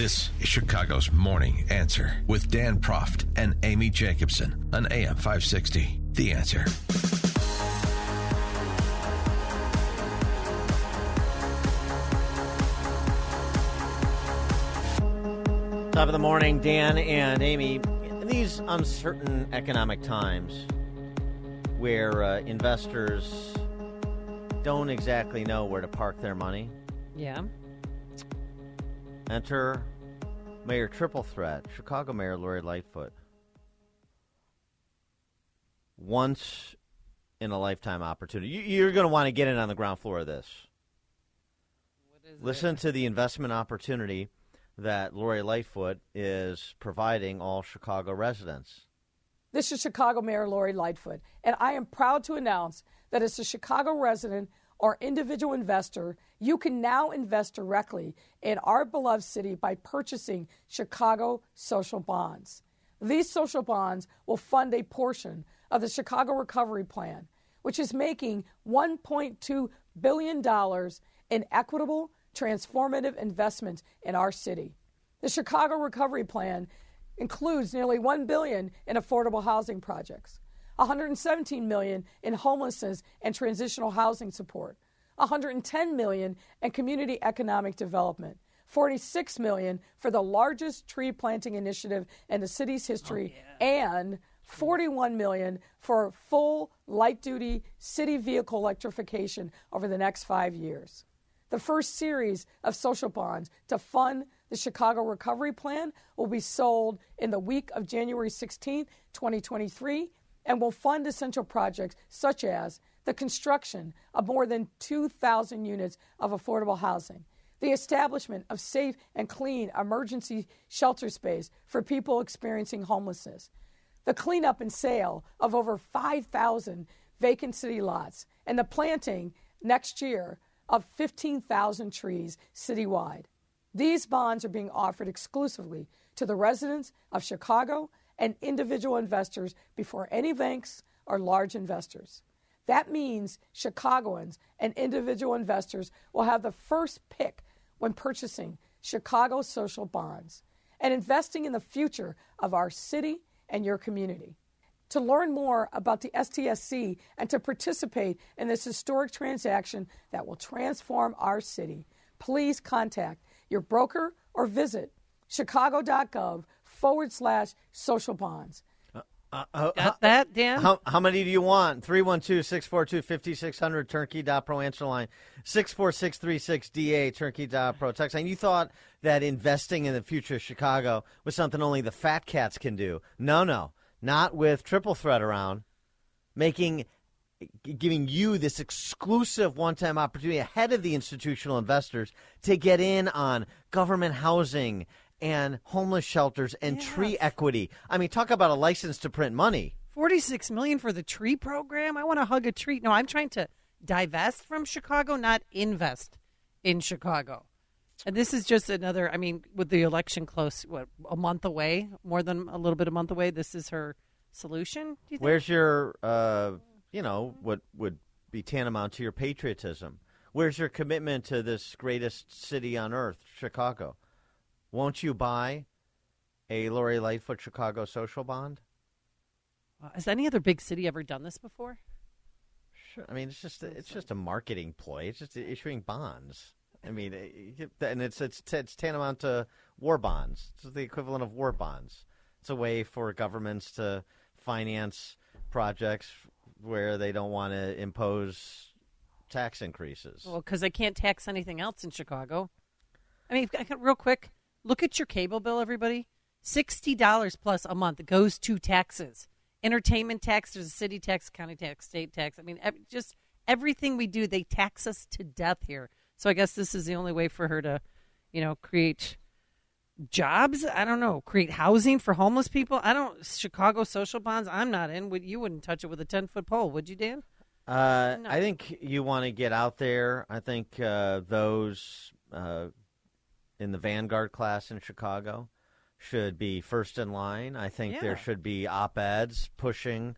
This is Chicago's Morning Answer with Dan Proft and Amy Jacobson on AM 560. The Answer. Top of the morning, Dan and Amy. In these uncertain economic times where uh, investors don't exactly know where to park their money, Yeah. Enter Mayor Triple Threat, Chicago Mayor Lori Lightfoot. Once in a lifetime opportunity. You, you're going to want to get in on the ground floor of this. Listen to the investment opportunity that Lori Lightfoot is providing all Chicago residents. This is Chicago Mayor Lori Lightfoot, and I am proud to announce that as a Chicago resident or individual investor, you can now invest directly in our beloved city by purchasing Chicago social bonds. These social bonds will fund a portion of the Chicago Recovery Plan, which is making $1.2 billion in equitable, transformative investments in our city. The Chicago Recovery Plan includes nearly 1 billion in affordable housing projects, 117 million in homelessness and transitional housing support, 110 million in community economic development, 46 million for the largest tree planting initiative in the city's history, oh, and 41 million for full light duty city vehicle electrification over the next 5 years. The first series of social bonds to fund the Chicago Recovery Plan will be sold in the week of January 16, 2023, and will fund essential projects such as the construction of more than 2,000 units of affordable housing, the establishment of safe and clean emergency shelter space for people experiencing homelessness, the cleanup and sale of over 5,000 vacant city lots, and the planting next year of 15,000 trees citywide. These bonds are being offered exclusively to the residents of Chicago and individual investors before any banks or large investors. That means Chicagoans and individual investors will have the first pick when purchasing Chicago social bonds and investing in the future of our city and your community. To learn more about the STSC and to participate in this historic transaction that will transform our city, please contact your broker or visit chicago.gov forward slash social bonds. Uh, Got that, Dan? How, how many do you want? 312 642 5600 turnkey.pro answer line 64636 DA turnkey.pro text line. You thought that investing in the future of Chicago was something only the fat cats can do. No, no. Not with triple threat around. Making giving you this exclusive one-time opportunity ahead of the institutional investors to get in on government housing and homeless shelters and tree equity. I mean, talk about a license to print money. 46 million for the tree program. I want to hug a tree. No, I'm trying to divest from Chicago, not invest in Chicago. And this is just another, I mean, with the election close, what, a month away, more than a little bit a month away, this is her solution? Do you think? Where's your, uh, you know, what would be tantamount to your patriotism? Where's your commitment to this greatest city on earth, Chicago? Won't you buy a Lori Lightfoot Chicago social bond? Uh, Has any other big city ever done this before? Sure. I mean, it's just it's just a marketing ploy. It's just issuing bonds. I mean, it- and it's it's it's tantamount to war bonds. It's the equivalent of war bonds. It's a way for governments to finance projects where they don't want to impose tax increases. Well, because they can't tax anything else in Chicago. I mean, real quick, look at your cable bill, everybody. Sixty dollars plus a month goes to taxes, entertainment tax. There's a city tax, county tax, state tax. I mean, just everything we do, they tax us to death here. So I guess this is the only way for her to, you know, create jobs. I don't know, create housing for homeless people. I don't Chicago social bonds. I'm not in. Would you wouldn't touch it with a ten foot pole, would you, Dan? Uh, No. I think you want to get out there. I think uh, those uh, in the Vanguard class in Chicago should be first in line. I think Yeah. there should be op eds pushing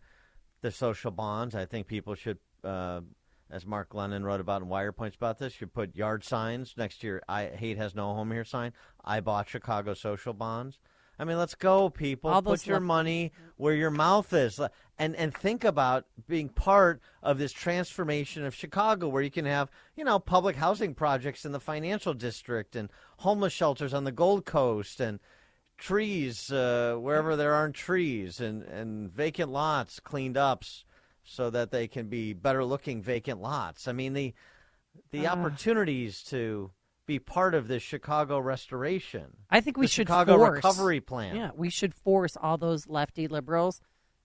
the social bonds. I think people should, uh, as Mark Glennon wrote about in Wirepoints about this, should put yard signs next to your "I hate has no home here" sign. I bought Chicago social bonds. I mean, let's go, people. All Put your left- money where your mouth is, and and think about being part of this transformation of Chicago, where you can have you know public housing projects in the financial district and homeless shelters on the Gold Coast and trees uh, wherever there aren't trees and and vacant lots cleaned up so that they can be better looking vacant lots. I mean the the Uh. opportunities to be part of this Chicago restoration. I think we the should Chicago force, recovery plan. Yeah, we should force all those lefty liberals,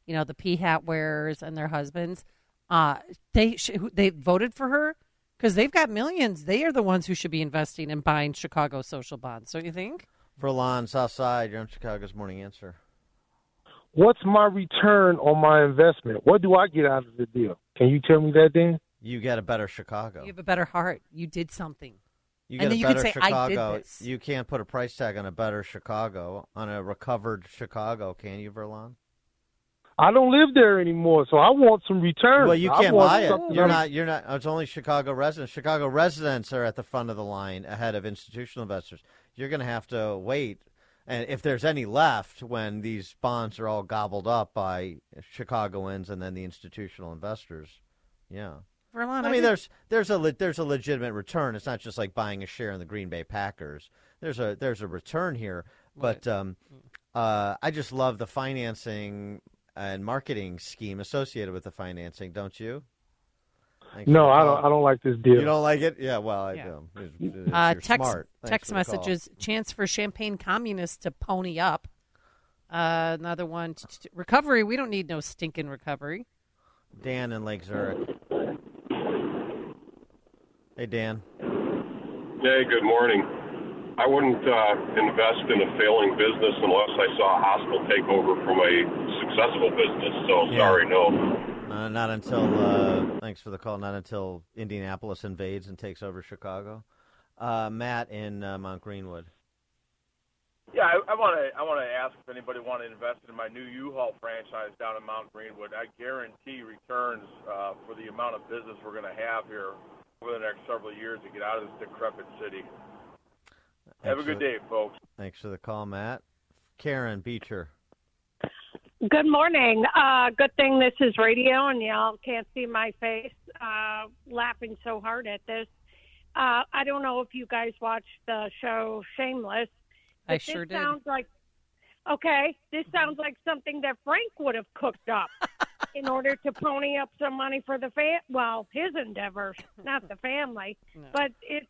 you know, the p hat wearers and their husbands. Uh, they sh- they voted for her because they've got millions. They are the ones who should be investing and buying Chicago social bonds. Don't you think? For Lon Southside, you're on Chicago's Morning Answer. What's my return on my investment? What do I get out of the deal? Can you tell me that, Dan? You get a better Chicago. You have a better heart. You did something. You And get then a you could better say, "I did Chicago. this." You can't put a price tag on a better Chicago, on a recovered Chicago, can you, Verlon? I don't live there anymore, so I want some return. Well, you can't buy it. You're I'm- not. You're not. It's only Chicago residents. Chicago residents are at the front of the line ahead of institutional investors. You're going to have to wait, and if there's any left, when these bonds are all gobbled up by Chicagoans and then the institutional investors, yeah. Verlon, I mean, there's there's a le- there's a legitimate return. It's not just like buying a share in the Green Bay Packers. There's a there's a return here, but um, uh, I just love the financing and marketing scheme associated with the financing, don't you? Thanks No, I don't. I don't like this deal. You don't like it? Yeah. Well, I Yeah. do. It's- it's- uh, text smart. Text for call. messages. Chance for champagne communists to pony up. Uh, another one. t- t- Recovery. We don't need no stinking recovery. Dan in Lake Zurich. Hey, Dan. Hey, good morning. I wouldn't uh, invest in a failing business unless I saw a hospital take over from a successful business. So Yeah. sorry, no. Uh, not until uh, thanks for the call. Not until Indianapolis invades and takes over Chicago. Uh, Matt in uh, Mount Greenwood. Yeah, I want to. I want to ask if anybody want to invest in my new U-Haul franchise down in Mount Greenwood. I guarantee returns uh, for the amount of business we're going to have here over the next several years to get out of this decrepit city. Have a good for- day, folks. Thanks for the call, Matt. Karen Beecher. Good morning. Uh, good thing this is radio and y'all can't see my face uh, laughing so hard at this. Uh, I don't know if you guys watched the show Shameless. I but sure this did. Sounds like okay. This sounds like something that Frank would have cooked up in order to pony up some money for the fam. Well, his endeavors, not the family. No. But it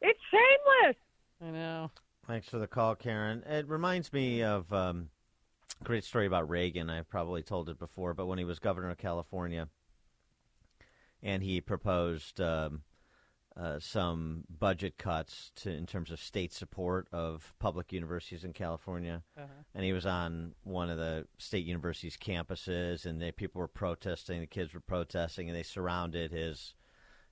it's shameless. I know. Thanks for the call, Karen. It reminds me of um, a great story about Reagan. I've probably told it before, but when he was governor of California, and he proposed um, uh, some budget cuts to in terms of state support of public universities in California, and he was on one of the state universities' campuses, and they, people were protesting. The kids were protesting, and they surrounded his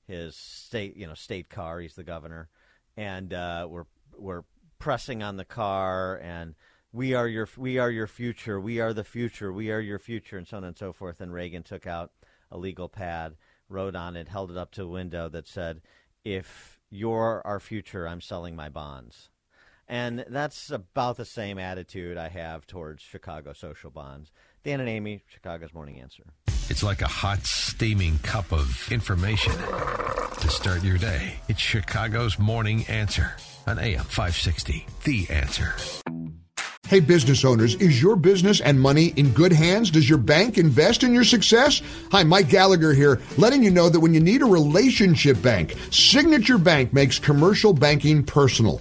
his state you know state car. He's the governor, and uh, were were pressing on the car and. We are your we are your future. We are the future. We are your future, and so on and so forth. And Reagan took out a legal pad, wrote on it, held it up to a window that said, "If you're our future, I'm selling my bonds." And that's about the same attitude I have towards Chicago social bonds. Dan and Amy, Chicago's Morning Answer. It's like a hot, steaming cup of information to start your day. It's Chicago's Morning Answer on AM 560. The Answer. Hey, business owners, is your business and money in good hands? Does your bank invest in your success? Hi, Mike Gallagher here, letting you know that when you need a relationship bank, Signature Bank makes commercial banking personal.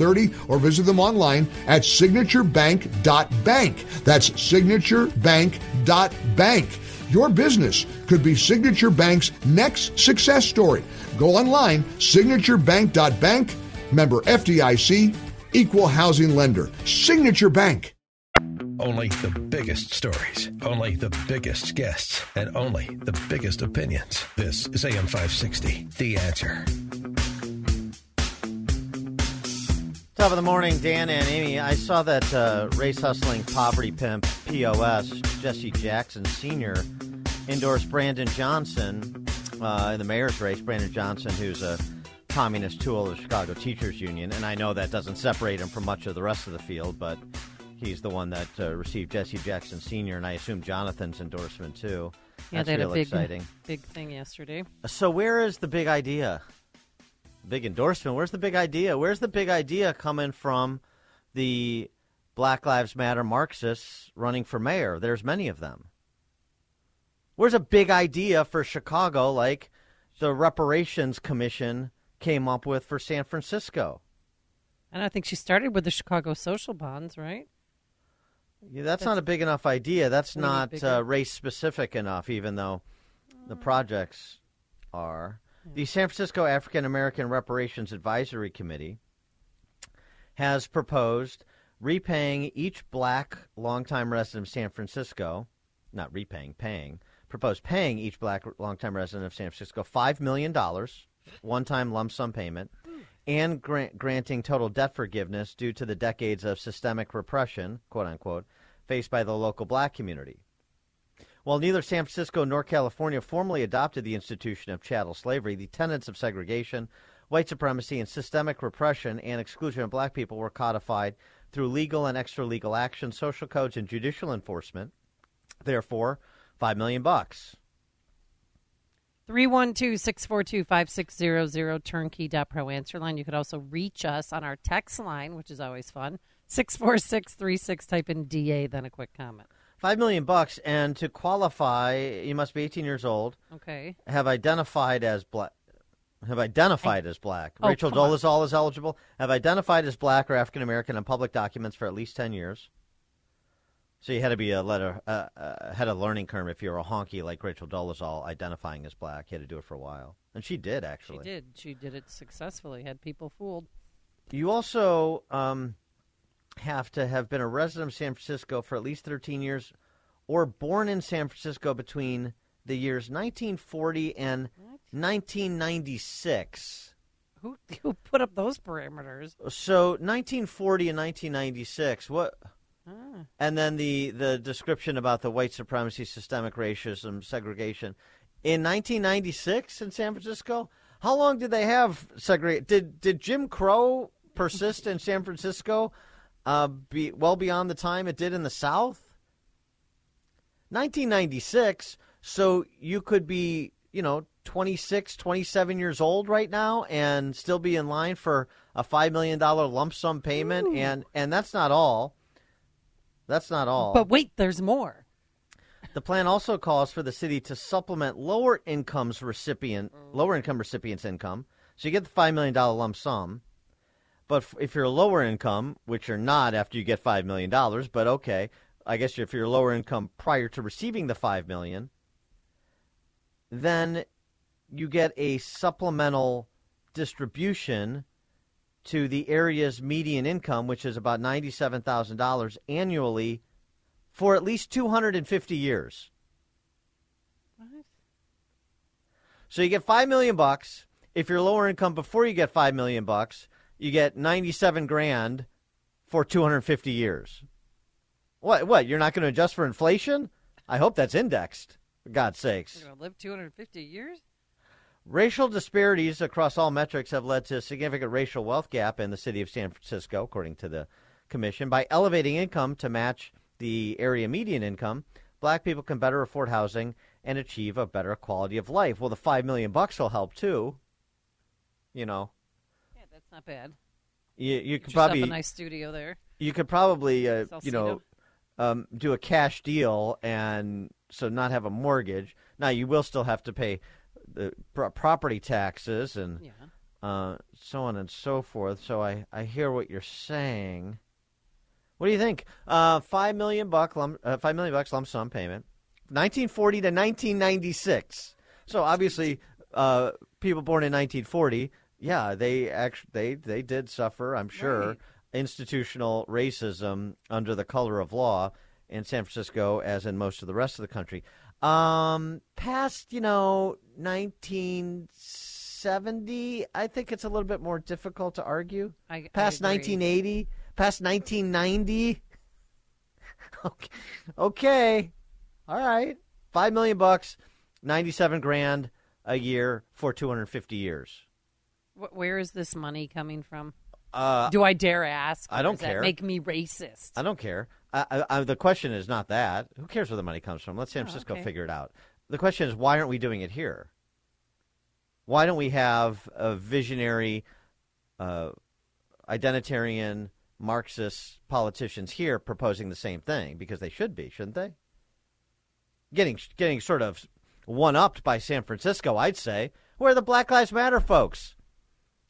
or visit them online at signaturebank.bank. That's signaturebank.bank. Your business could be Signature Bank's next success story. Go online, signaturebank.bank, member FDIC, equal housing lender. Signature Bank. Only the biggest stories, only the biggest guests, and only the biggest opinions. This is AM 560, The Answer. Top of the morning, Dan and Amy. I saw that uh, race hustling poverty pimp POS Jesse Jackson Sr. endorsed Brandon Johnson uh, in the mayor's race. Brandon Johnson, who's a communist tool of the Chicago Teachers Union, and I know that doesn't separate him from much of the rest of the field, but he's the one that uh, received Jesse Jackson Sr. and I assume Jonathan's endorsement too. Yeah, That's they had real a big, exciting. big thing yesterday. So where is the big idea? Big endorsement. Where's the big idea? Where's the big idea coming from the Black Lives Matter Marxists running for mayor? There's many of them. Where's a big idea for Chicago like the reparations commission came up with for San Francisco? And I think she started with the Chicago social bonds, right? Yeah, that's, not a big enough idea. That's What do you mean not uh, race specific enough, even though the projects are. The San Francisco African American Reparations Advisory Committee has proposed repaying each black longtime resident of San Francisco, not repaying, paying, proposed paying each black longtime resident of San Francisco $5 million, one time lump sum payment, and grant, granting total debt forgiveness due to the decades of systemic repression, quote unquote, faced by the local black community. While neither San Francisco nor California formally adopted the institution of chattel slavery, the tenets of segregation, white supremacy, and systemic repression and exclusion of black people were codified through legal and extra legal action, social codes, and judicial enforcement. Therefore, five million bucks. 312-642-5600 turnkey.pro answer line. You could also reach us on our text line, which is always fun. 64636 type in DA then a quick comment. Five million bucks, and to qualify, you must be 18 years old, Okay. have identified as black. Have identified as black. Oh, Rachel. Dolezal is eligible. Have identified as black or African American on public documents for at least 10 years. So you had to be a letter, uh, uh, had a learning curve if you're a honky like Rachel Dolezal identifying as black. You had to do it for a while, and she did actually. She did. She did it successfully. Had people fooled. You also um, have to have been a resident of San Francisco for at least 13 years or born in San Francisco between the years 1940 and 1996. Who who put up those parameters? So 1940 and 1996, what Ah. and then the, the description about the white supremacy, systemic racism, segregation. In 1996 in San Francisco, how long did they have segregation? Did, did Jim Crow persist in San Francisco uh, be, well beyond the time it did in the South? 1996, so you could be, you know, 26, 27 years old right now and still be in line for a $5 million lump sum payment. And, and that's not all. That's not all. But wait, there's more. The plan also calls for the city to supplement lower incomes recipient lower income recipients' income. So you get the five million dollar lump sum, but if you're a lower income, which you're not after you get five million dollars, but okay, I guess if you're lower income prior to receiving the five million, then you get a supplemental distribution to the area's median income, which is about ninety-seven thousand dollars annually for at least 250 years. So you get 5 million bucks. If you're lower income before you get 5 million bucks, you get 97 grand for 250 years. What? What? You're not going to adjust for inflation? I hope that's indexed. For God's sakes. We're going to live 250 years? Racial disparities across all metrics have led to a significant racial wealth gap in the city of San Francisco, according to the commission. By elevating income to match the area median income, black people can better afford housing and achieve a better quality of life. Well, the five million bucks will help too. You know, not bad. you you could probably a nice studio there. you could probably uh, you know um, do a cash deal and so not have a mortgage. Now you will still have to pay the pro- property taxes and Yeah. uh, so on and so forth. So I, I hear what you're saying. What do you think? Uh, five million buck lump, uh, five million bucks lump sum payment, 1940 to 1996. So obviously, uh, people born in 1940, yeah, they actually they they did suffer, I'm sure, Right. institutional racism under the color of law in San Francisco, as in most of the rest of the country. Um, past you know 1970, I think it's a little bit more difficult to argue. I, I Past agree. 1980, past 1990. okay. okay, all right, five million bucks, 97 grand a year for 250 years. Wh- Where is this money coming from? Uh, Do I dare ask? I don't does that care. make me racist. I don't care. I, I, I, the question is not that. Who cares where the money comes from? Let San Oh, Francisco okay. figure it out. The question is, why aren't we doing it here? Why don't we have a visionary, uh, identitarian, Marxist politicians here proposing the same thing? Because they should be, shouldn't they? Getting getting sort of one upped by San Francisco, I'd say. Where are the Black Lives Matter folks?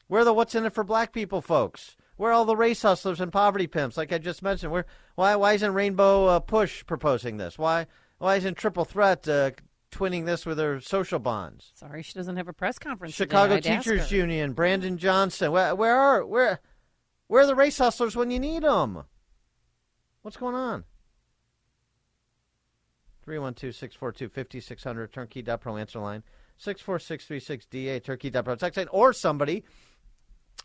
Where are the what's in it for black people folks? Where are all the race hustlers and poverty pimps, like I just mentioned? Where why why isn't Rainbow uh, Push proposing this? Why why isn't Triple Threat uh, twinning this with her social bonds? Sorry, she doesn't have a press conference. Chicago Teachers. Union, Brandon Johnson. Where where are where where are the race hustlers when you need them? What's going on? 312-642-5600, turnkey.pro answer line, 64636-DA, turnkey.pro text line, or somebody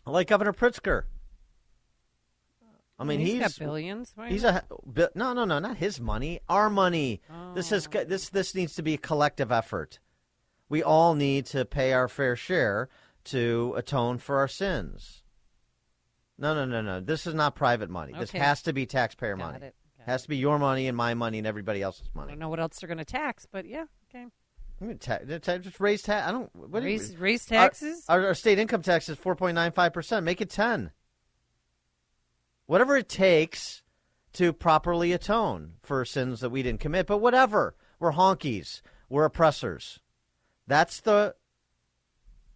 like Governor Pritzker. I mean, he's he's got billions. Why He's not? a no, no, no, not his money. Our money. This is Oh. this this needs to be a collective effort. We all need to pay our fair share to atone for our sins. No, no, no, no. This is not private money. This has to be taxpayer Got money. it. Got has to be your money and my money and everybody else's money. I don't know what else they're going to tax, but yeah, okay. I mean, ta- ta- just raise tax. I don't. What do you- Raise, raise Our- taxes. Our, our state income tax is 4.95%. Make it 10. Whatever it takes to properly atone for sins that we didn't commit, but whatever. We're honkies. We're oppressors. That's the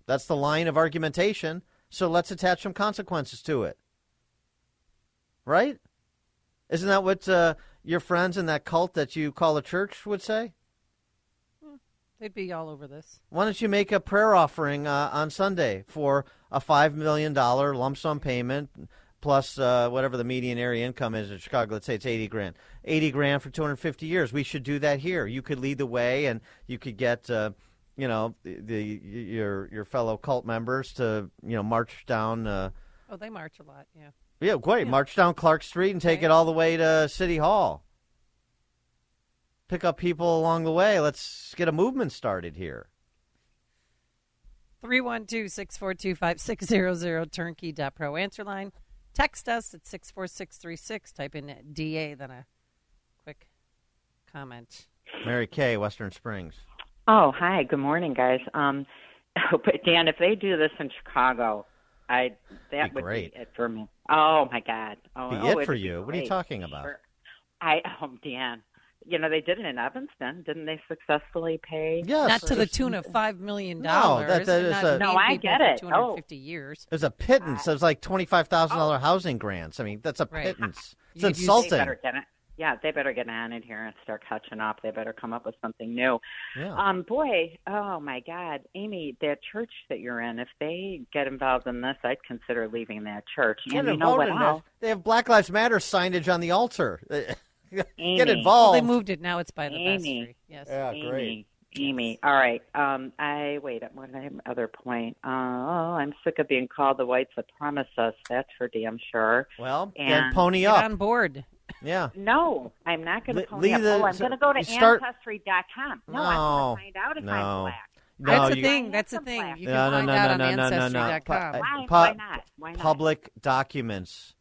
that's the line of argumentation. So let's attach some consequences to it. Right? Isn't that what uh, your friends in that cult that you call a church would say? They'd be all over this. Why don't you make a prayer offering uh, on Sunday for a five million dollar lump sum payment plus uh, whatever the median area income is in Chicago? Let's say it's eighty grand. Eighty grand for two hundred fifty years. We should do that here. You could lead the way, and you could get uh, you know the, the your your fellow cult members to you know march down. Uh, Oh, they march a lot. Yeah. yeah, great. March down Clark Street and take it all the way to City Hall. Pick up people along the way. Let's get a movement started here. 312 642 5600 turnkey.pro answer line. Text us at 64636. Type in DA, then a quick comment. Mary Kay, Western Springs. Oh, hi. Good morning, guys. Um, but Dan, if they do this in Chicago, I that Be would great. be it for me. Oh my God. Oh, Be oh, it for be you. What are you talking about? I oh Dan, you know they did it in Evanston, didn't they? Successfully pay. Yes. Not to the tune of $5 million. No, that- that and is not a- No, I get it. 250 years. There's a pittance. There's like twenty-five thousand dollar housing grants. I mean, that's a Right. pittance. It's You could use- They insulting. better get it. Yeah, they better get on it here and start catching up. They better come up with something new. Yeah. Um, boy, oh my God, Amy, that church that you're in, if they get involved in this, I'd consider leaving that church. Get and you know involved what in else? this. They have Black Lives Matter signage on the altar. Get Amy. Well, involved. they moved it. Now it's by the Amy. vestry. Yes. Yeah, Amy, great. Amy. All right. Um, I wait. What my other point? Uh, oh, I'm sick of being called the white supremacist. That's for damn sure. Well, then And- pony Get up. on board. Yeah. No, I'm not going to pony up. the- Oh, I'm so going to go to you start- Ancestry.com. No, No, I'm going to find out if no. I'm black. No, That's the you- thing. That's the thing. You can no, no, find no, out no, on no, no, no, no. Ancestry.com. Pu- Why- pu- why not? Why not? Public documents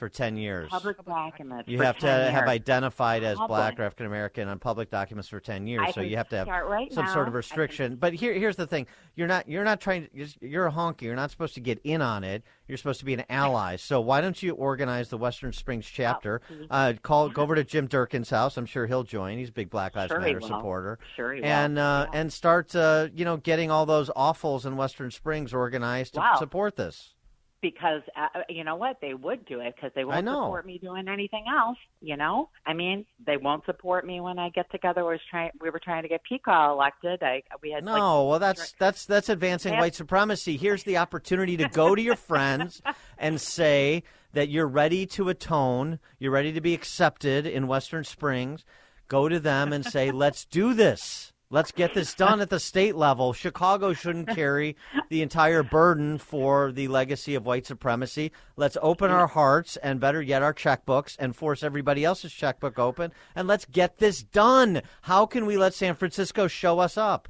for 10 years. Public documents. You have to 10 have identified as Public. black or African American on public documents for 10 years. I so you have to have right some now. sort of restriction. But here, here's the thing: you're not you're not trying. To, you're a honky. You're not supposed to get in on it. You're supposed to be an ally. So why don't you organize the Western Springs chapter? please. Uh, call go over to Jim Durkin's house. I'm sure he'll join. He's a big Black Lives Sure Matter will. supporter. Sure he will. and uh, and start uh, you know getting all those awfuls in Western Springs organized to Wow. support this. Because uh, you know what they would do it because they won't support me doing anything else you know i mean they won't support me when i get together was trying we were trying to get Peacock elected i we had No, like, well, that's that's that's advancing Yeah. white supremacy. Here's the opportunity to go to your friends and say that you're ready to atone, you're ready to be accepted in Western Springs. Go to them and say, "Let's do this. Let's get this done at the state level. Chicago shouldn't carry the entire burden for the legacy of white supremacy. Let's open our hearts and, better yet, our checkbooks and force everybody else's checkbook open, and let's get this done. How can we let San Francisco show us up?"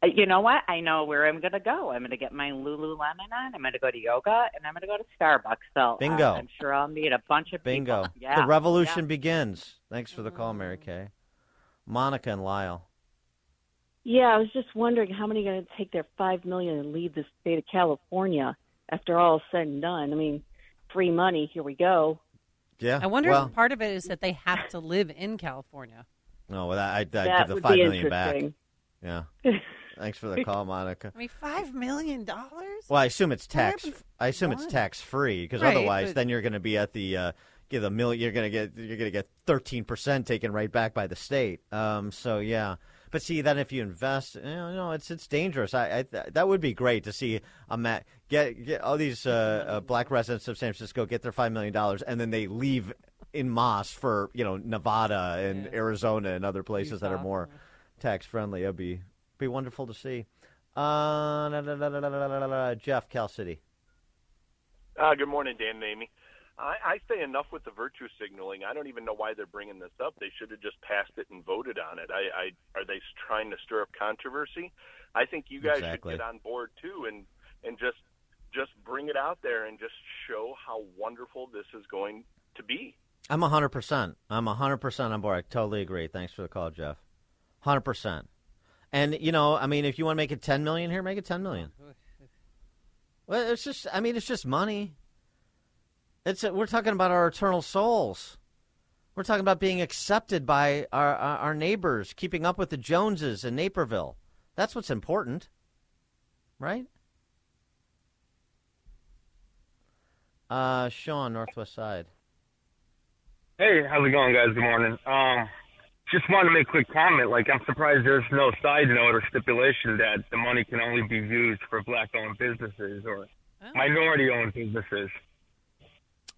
Uh, you know what i know where i'm going to go i'm going to get my lululemon on i'm going to go to yoga and i'm going to go to starbucks so uh, Bingo. i'm sure i'll meet a bunch of Bingo. people yeah the revolution yeah. begins. Thanks for the call, Mary Kay. Monica and Lisle. Yeah, I was just wondering how many are going to take their five million and leave the state of California after all is said and done. I mean, free money. Here we go. Yeah. I wonder well, if part of it is that they have to live in California. No, well, I, I, I that give the would five be million back. interesting. Yeah. Thanks for the call, Monica. I mean, five million dollars. Well, I assume it's tax. I assume it's tax free because Right, otherwise, but- then you're going to be at the uh, give a million. You're going to get you're going to get thirteen percent taken right back by the state. Um, so yeah. But see, then if you invest, you know, it's it's dangerous. I, I that would be great to see a mat get get all these uh, uh, black residents of San Francisco get their five million dollars and then they leave in mass for you know Nevada and yeah. Arizona and other places Utah. that are more tax friendly. It'd be be wonderful to see. Uh, Jeff, Cal City. Uh, good morning, Dan and Amy. I, I say enough with the virtue signaling. I don't even know why they're bringing this up. They should have just passed it and voted on it. I, I are they trying to stir up controversy? I think you guys Exactly. should get on board too and and just just bring it out there and just show how wonderful this is going to be. I'm 100%. I'm 100% on board. I totally agree. Thanks for the call, Jeff. 100%. And, you know, I mean, if you want to make it 10 million here, make it 10 million. Well, it's just, I mean, it's just money. It's we're talking about our eternal souls. We're talking about being accepted by our our, our neighbors, keeping up with the Joneses in Naperville. That's what's important, right? Uh, Sean, Northwest Side. Hey, how's it going, guys? Good morning. Um, just wanted to make a quick comment. Like, I'm surprised there's no side note or stipulation that the money can only be used for black-owned businesses or minority-owned businesses.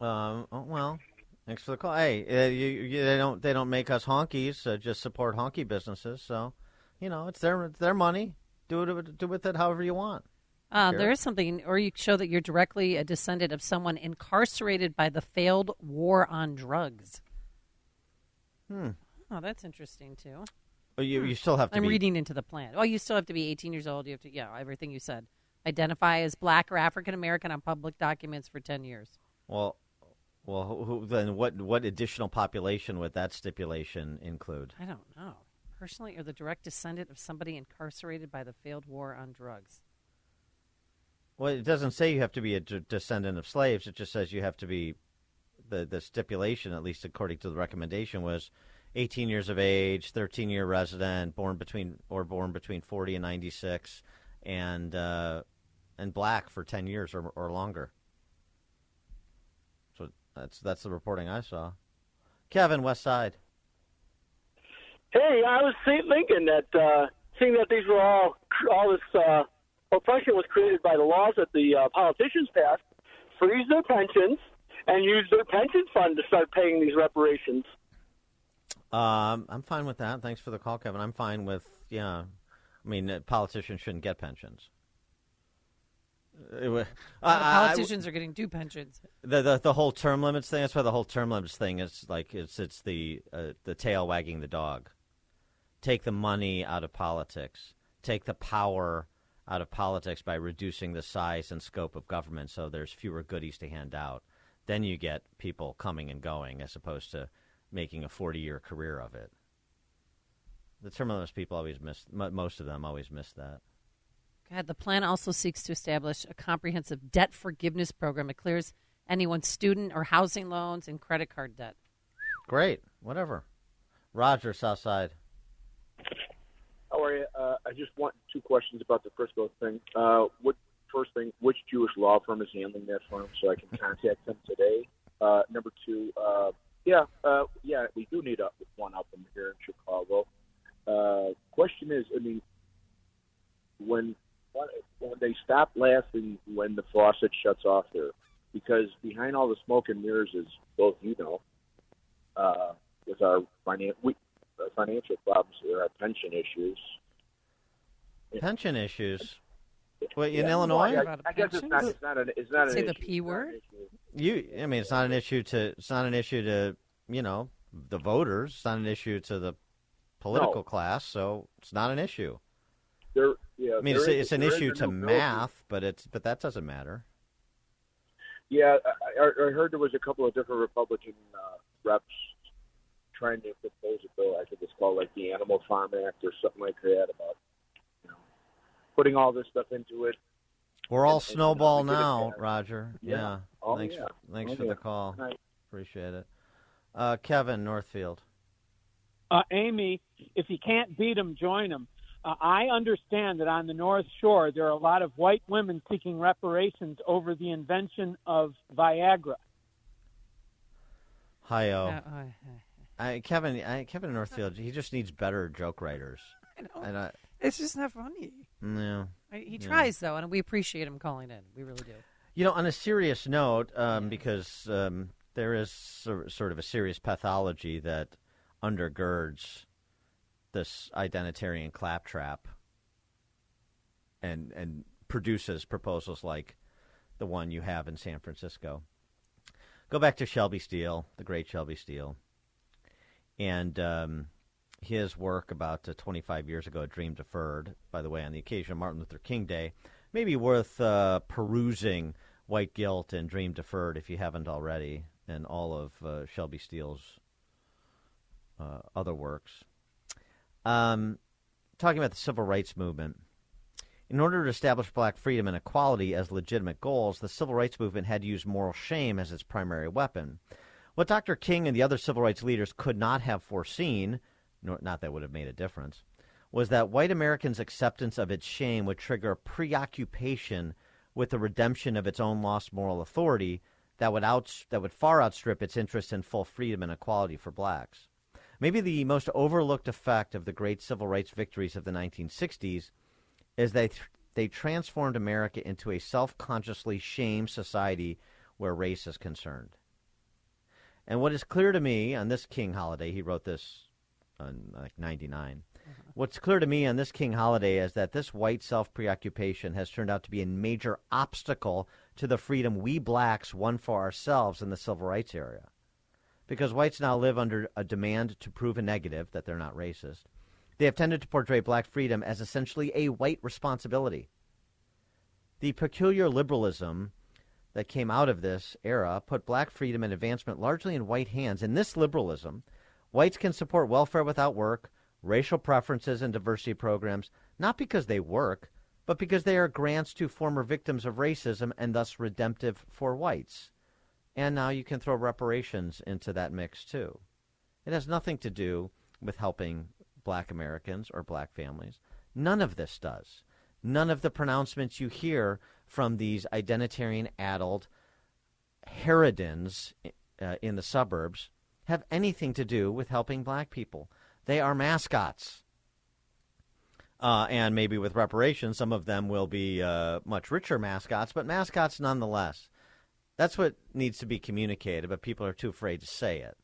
Um, oh, well, thanks for the call. Hey, uh, you, you, they don't they don't make us honkies. Uh, just support honky businesses. So, you know, it's their it's their money. Do it do with it however you want. Uh, There is something, or you show that you're directly a descendant of someone incarcerated by the failed war on drugs. Hmm. Oh, that's interesting too. But you you still have to. I'm be, reading into the plan. Oh, you still have to be 18 years old. You have to, yeah, everything you said. Identify as black or African American on public documents for 10 years. Well, well, who, who, then what what additional population would that stipulation include? I don't know. Personally, or the direct descendant of somebody incarcerated by the failed war on drugs. Well, it doesn't say you have to be a d- descendant of slaves. It just says you have to be. The the stipulation, at least according to the recommendation, was 18 years of age, 13 year resident, born between or born between 40 and 96, and uh, and black for 10 years or or longer. That's that's the reporting I saw. Kevin, West Side. Hey, I was thinking that uh, seeing that these were all all this uh, oppression was created by the laws that the uh, politicians passed, freeze their pensions and use their pension fund to start paying these reparations. Um, I'm fine with that. Thanks for the call, Kevin. I'm fine with yeah. I mean, uh, politicians shouldn't get pensions. Wa- A I- I- politicians are getting two pensions. the, the the whole term limits thing. That's why the whole term limits thing is like it's it's the uh, the tail wagging the dog. Take the money out of politics. Take the power out of politics by reducing the size and scope of government, so there's fewer goodies to hand out. Then you get people coming and going, as opposed to making a 40 year career of it. The term limits people always miss. mo most of them always miss that. God, the plan also seeks to establish a comprehensive debt forgiveness program that clears anyone's student or housing loans and credit card debt. Great, whatever. Roger, Southside. How are you? Uh, I just want two questions about the Frisco thing. Uh, what first thing? Which Jewish law firm is handling that firm, so I can contact them today? Uh, number two, uh, yeah, uh, yeah, we do need a, one up in here in Chicago. Uh, question is, I mean, when when they stop laughing when the faucet shuts off there, because behind all the smoke and mirrors is both you know, uh, with our finan- we, our financial problems, there are pension issues. Pension issues. Wait, in Yeah, Illinois? well, I, I guess it's not. It's not an. It's not an Say the issue. P word? You, I mean, it's not an issue to. It's not an issue to you know the voters. It's not an issue to the political No. class. So it's not an issue. There, yeah. I mean, it's, is- it's an issue to new bill. math, but it's but that doesn't matter. Yeah, I, I I heard there was a couple of different Republican uh, reps trying to propose a bill. I think it's called like the Animal Farm Act or something like that about you know putting all this stuff into it. We're all And- and, snowball we get it now. Roger. Yeah. Yeah. Oh, thanks. yeah. Thanks Oh, for yeah. the call. Right. Appreciate it. Uh, Kevin Northfield. uh, Amy, if you can't beat them, join them. Uh, I understand that on the North Shore there are a lot of white women seeking reparations over the invention of Viagra. Hi, oh. Uh, uh, I, Kevin, I, Kevin Northfield. He just needs better joke writers. I know. And I, It's just not funny. no. I- He Yeah. tries though, and we appreciate him calling in. We really do. You know, on a serious note, um, because um, there is sort of a serious pathology that undergirds this identitarian claptrap and and produces proposals like the one you have in San Francisco. Go back to Shelby Steele, the great Shelby Steele, and um, his work about uh, 25 years ago, Dream Deferred, by the way, on the occasion of Martin Luther King Day, may be worth uh, perusing White Guilt and Dream Deferred if you haven't already, and all of uh, Shelby Steele's uh, other works. Um, talking about the civil rights movement. In order to establish black freedom and equality as legitimate goals, the civil rights movement had to use moral shame as its primary weapon. What Dr. King and the other civil rights leaders could not have foreseen, nor, not that would have made a difference, was that white Americans' acceptance of its shame would trigger a preoccupation with the redemption of its own lost moral authority that would, out, that would far outstrip its interest in full freedom and equality for blacks. Maybe the most overlooked effect of the great civil rights victories of the 1960s is that they transformed America into a self consciously shamed society where race is concerned. And what is clear to me on this King holiday, he wrote this on like 99. Uh-huh. What's clear to me on this King holiday is that this white self preoccupation has turned out to be a major obstacle to the freedom we blacks won for ourselves in the civil rights era. Because whites now live under a demand to prove a negative that they're not racist. They have tended to portray black freedom as essentially a white responsibility. The peculiar liberalism that came out of this era put black freedom and advancement largely in white hands. In this liberalism, whites can support welfare without work, racial preferences, and diversity programs, not because they work, but because they are grants to former victims of racism and thus redemptive for whites. And now you can throw reparations into that mix too. It has nothing to do with helping black Americans or black families. None of this does. None of the pronouncements you hear from these identitarian addled harridans uh, in the suburbs have anything to do with helping black people. They are mascots. Uh, and maybe with reparations, some of them will be uh, much richer mascots, but mascots nonetheless. That's what needs to be communicated, but people are too afraid to say it.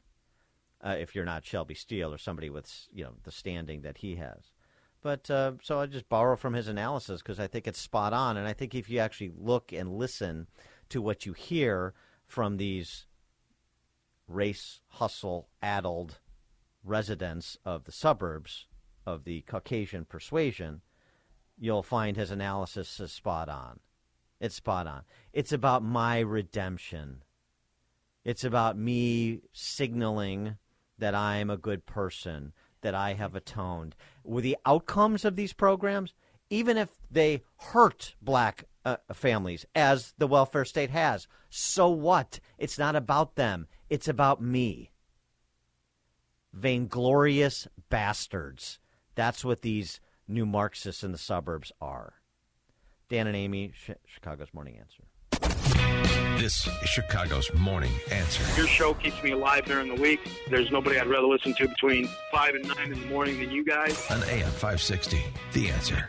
Uh, if you're not Shelby Steele or somebody with you know the standing that he has, But uh, so I just borrow from his analysis because I think it's spot on. And I think if you actually look and listen to what you hear from these race hustle addled residents of the suburbs of the Caucasian persuasion, you'll find his analysis is spot on. It's spot on. It's about my redemption. It's about me signaling that I'm a good person, that I have atoned. With the outcomes of these programs, even if they hurt black uh, families, as the welfare state has, so what? It's not about them, it's about me. Vainglorious bastards. That's what these new Marxists in the suburbs are. Dan and Amy, Chicago's Morning Answer. This is Chicago's Morning Answer. Your show keeps me alive during the week. There's nobody I'd rather listen to between 5 and 9 in the morning than you guys. On AM 560, The Answer.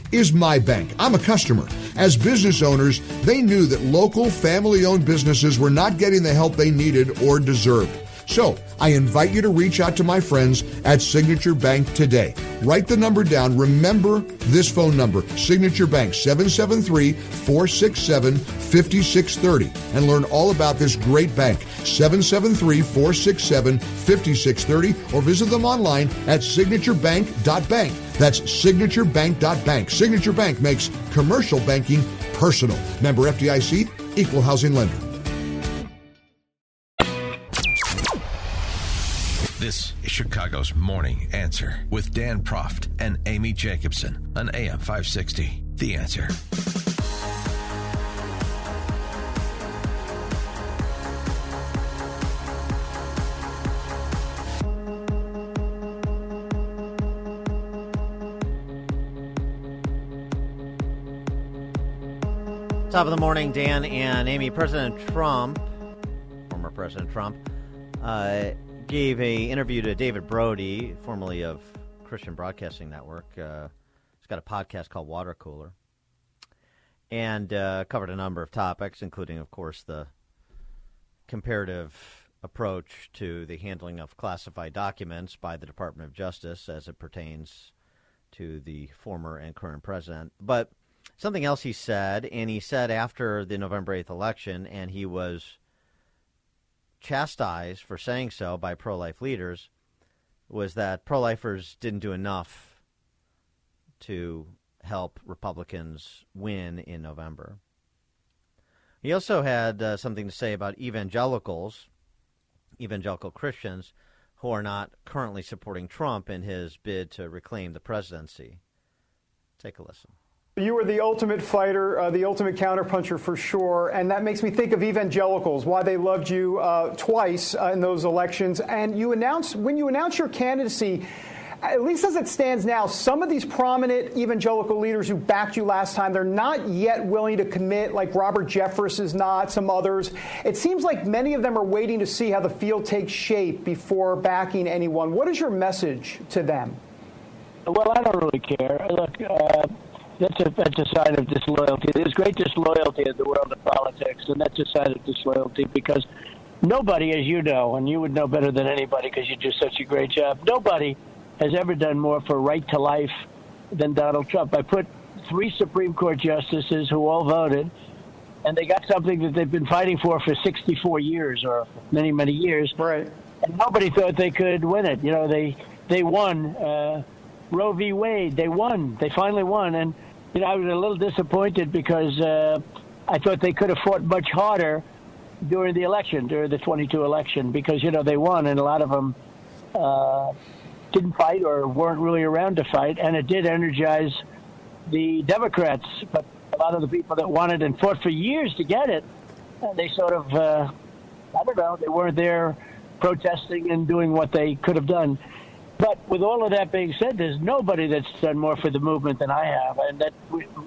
is my bank. I'm a customer. As business owners, they knew that local family owned businesses were not getting the help they needed or deserved. So, I invite you to reach out to my friends at Signature Bank today. Write the number down. Remember this phone number Signature Bank 773 467 5630 and learn all about this great bank 773 467 5630 or visit them online at signaturebank.bank. That's signaturebank.bank. Signature Bank makes commercial banking personal. Member FDIC, equal housing lender. This is Chicago's Morning Answer with Dan Proft and Amy Jacobson on AM 560. The Answer. Top of the morning, Dan and Amy. President Trump, former President Trump, uh, gave a interview to David Brody, formerly of Christian Broadcasting Network. Uh, he's got a podcast called Water Cooler, and uh, covered a number of topics, including, of course, the comparative approach to the handling of classified documents by the Department of Justice as it pertains to the former and current president, but something else he said, and he said after the November 8th election, and he was chastised for saying so by pro life leaders, was that pro lifers didn't do enough to help Republicans win in November. He also had uh, something to say about evangelicals, evangelical Christians, who are not currently supporting Trump in his bid to reclaim the presidency. Take a listen. You were the ultimate fighter, uh, the ultimate counterpuncher for sure, and that makes me think of evangelicals, why they loved you uh, twice uh, in those elections. And you announced when you announced your candidacy, at least as it stands now, some of these prominent evangelical leaders who backed you last time, they're not yet willing to commit, like Robert Jeffress is not, some others. It seems like many of them are waiting to see how the field takes shape before backing anyone. What is your message to them? Well, I don't really care. Look, uh, that's a that's a sign of disloyalty. There's great disloyalty in the world of politics, and that's a sign of disloyalty because nobody, as you know, and you would know better than anybody because you do such a great job. Nobody has ever done more for right to life than Donald Trump. I put three Supreme Court justices who all voted, and they got something that they've been fighting for for 64 years or many many years. Right. And nobody thought they could win it. You know, they they won. Uh, Roe v. Wade. They won. They finally won, and you know, I was a little disappointed because uh, I thought they could have fought much harder during the election, during the 22 election, because, you know, they won and a lot of them uh, didn't fight or weren't really around to fight. And it did energize the Democrats. But a lot of the people that wanted and fought for years to get it, uh, they sort of, uh, I don't know, they weren't there protesting and doing what they could have done. But with all of that being said, there's nobody that's done more for the movement than I have, and that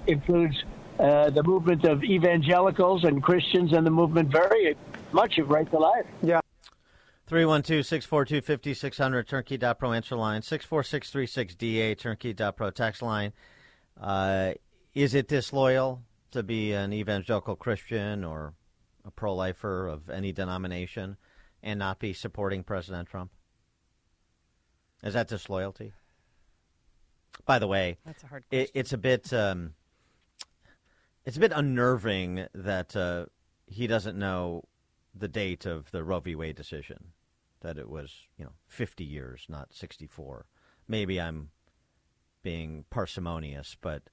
includes uh, the movement of evangelicals and Christians and the movement very much of right to life. Yeah. 312 642 5600, turnkey.pro answer line, 64636DA, turnkey.pro text line. Uh, is it disloyal to be an evangelical Christian or a pro lifer of any denomination and not be supporting President Trump? Is that disloyalty? By the way, That's a hard it, it's a bit um, it's a bit unnerving that uh, he doesn't know the date of the Roe v. Wade decision. That it was you know 50 years, not 64. Maybe I'm being parsimonious, but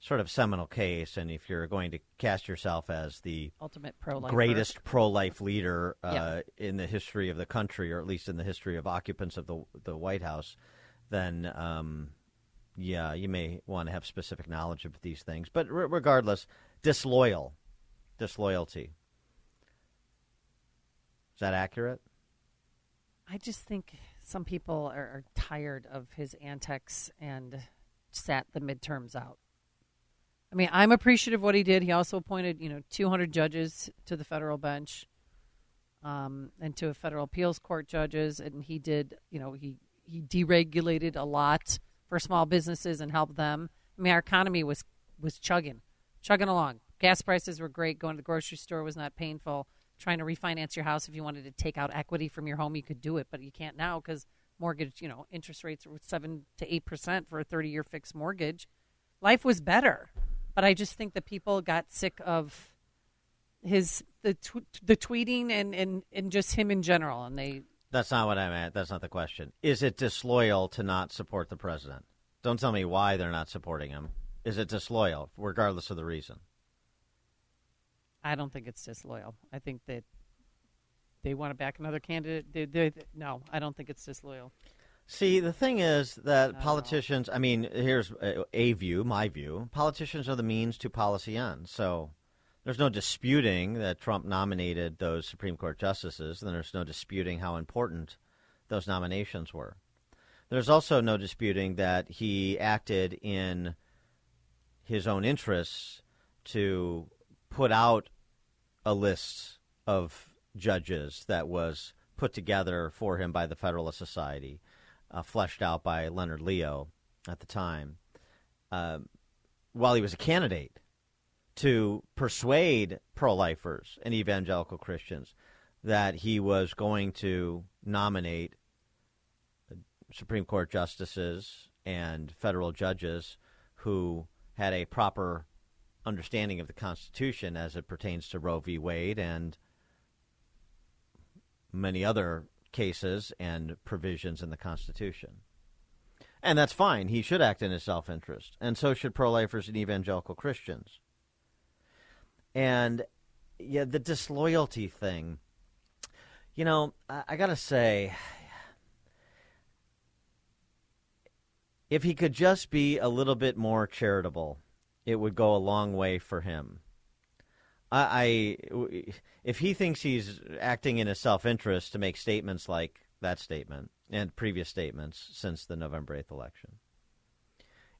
sort of seminal case. And if you're going to cast yourself as the Ultimate pro-lifer. greatest pro-life leader uh, Yeah. in the history of the country, or at least in the history of occupants of the the White House, then um, yeah, you may want to have specific knowledge of these things. But re- regardless, disloyal, disloyalty. Is that accurate? I just think some people are, are tired of his antics and sat the midterms out. I mean, I'm appreciative of what he did. He also appointed, you know, 200 judges to the federal bench um, and to a federal appeals court judges, and he did, you know, he he deregulated a lot for small businesses and helped them. I mean, our economy was was chugging, chugging along. Gas prices were great. Going to the grocery store was not painful. Trying to refinance your house, if you wanted to take out equity from your home, you could do it, but you can't now because mortgage, you know, interest rates were seven to eight percent for a thirty-year fixed mortgage. Life was better, but I just think that people got sick of his the tw- the tweeting and, and and just him in general, and they That's not what I meant. That's not the question. Is it disloyal to not support the president? Don't tell me why they're not supporting him. Is it disloyal, regardless of the reason? I don't think it's disloyal. I think that they want to back another candidate. They, they, no, I don't think it's disloyal. See, the thing is that oh. politicians, I mean, here's a, a view, my view. Politicians are the means to policy ends. So there's no disputing that Trump nominated those Supreme Court justices, and there's no disputing how important those nominations were. There's also no disputing that he acted in his own interests to put out a list of judges that was put together for him by the Federalist Society, uh, fleshed out by Leonard Leo at the time, uh, while he was a candidate to persuade pro lifers and evangelical Christians that he was going to nominate Supreme Court justices and federal judges who had a proper understanding of the Constitution as it pertains to Roe v. Wade and many other cases and provisions in the Constitution. And that's fine. He should act in his self interest. And so should pro lifers and evangelical Christians. And yeah, the disloyalty thing. You know, I, I got to say, if he could just be a little bit more charitable, it would go a long way for him. I, I if he thinks he's acting in his self-interest to make statements like that statement and previous statements since the November 8th election,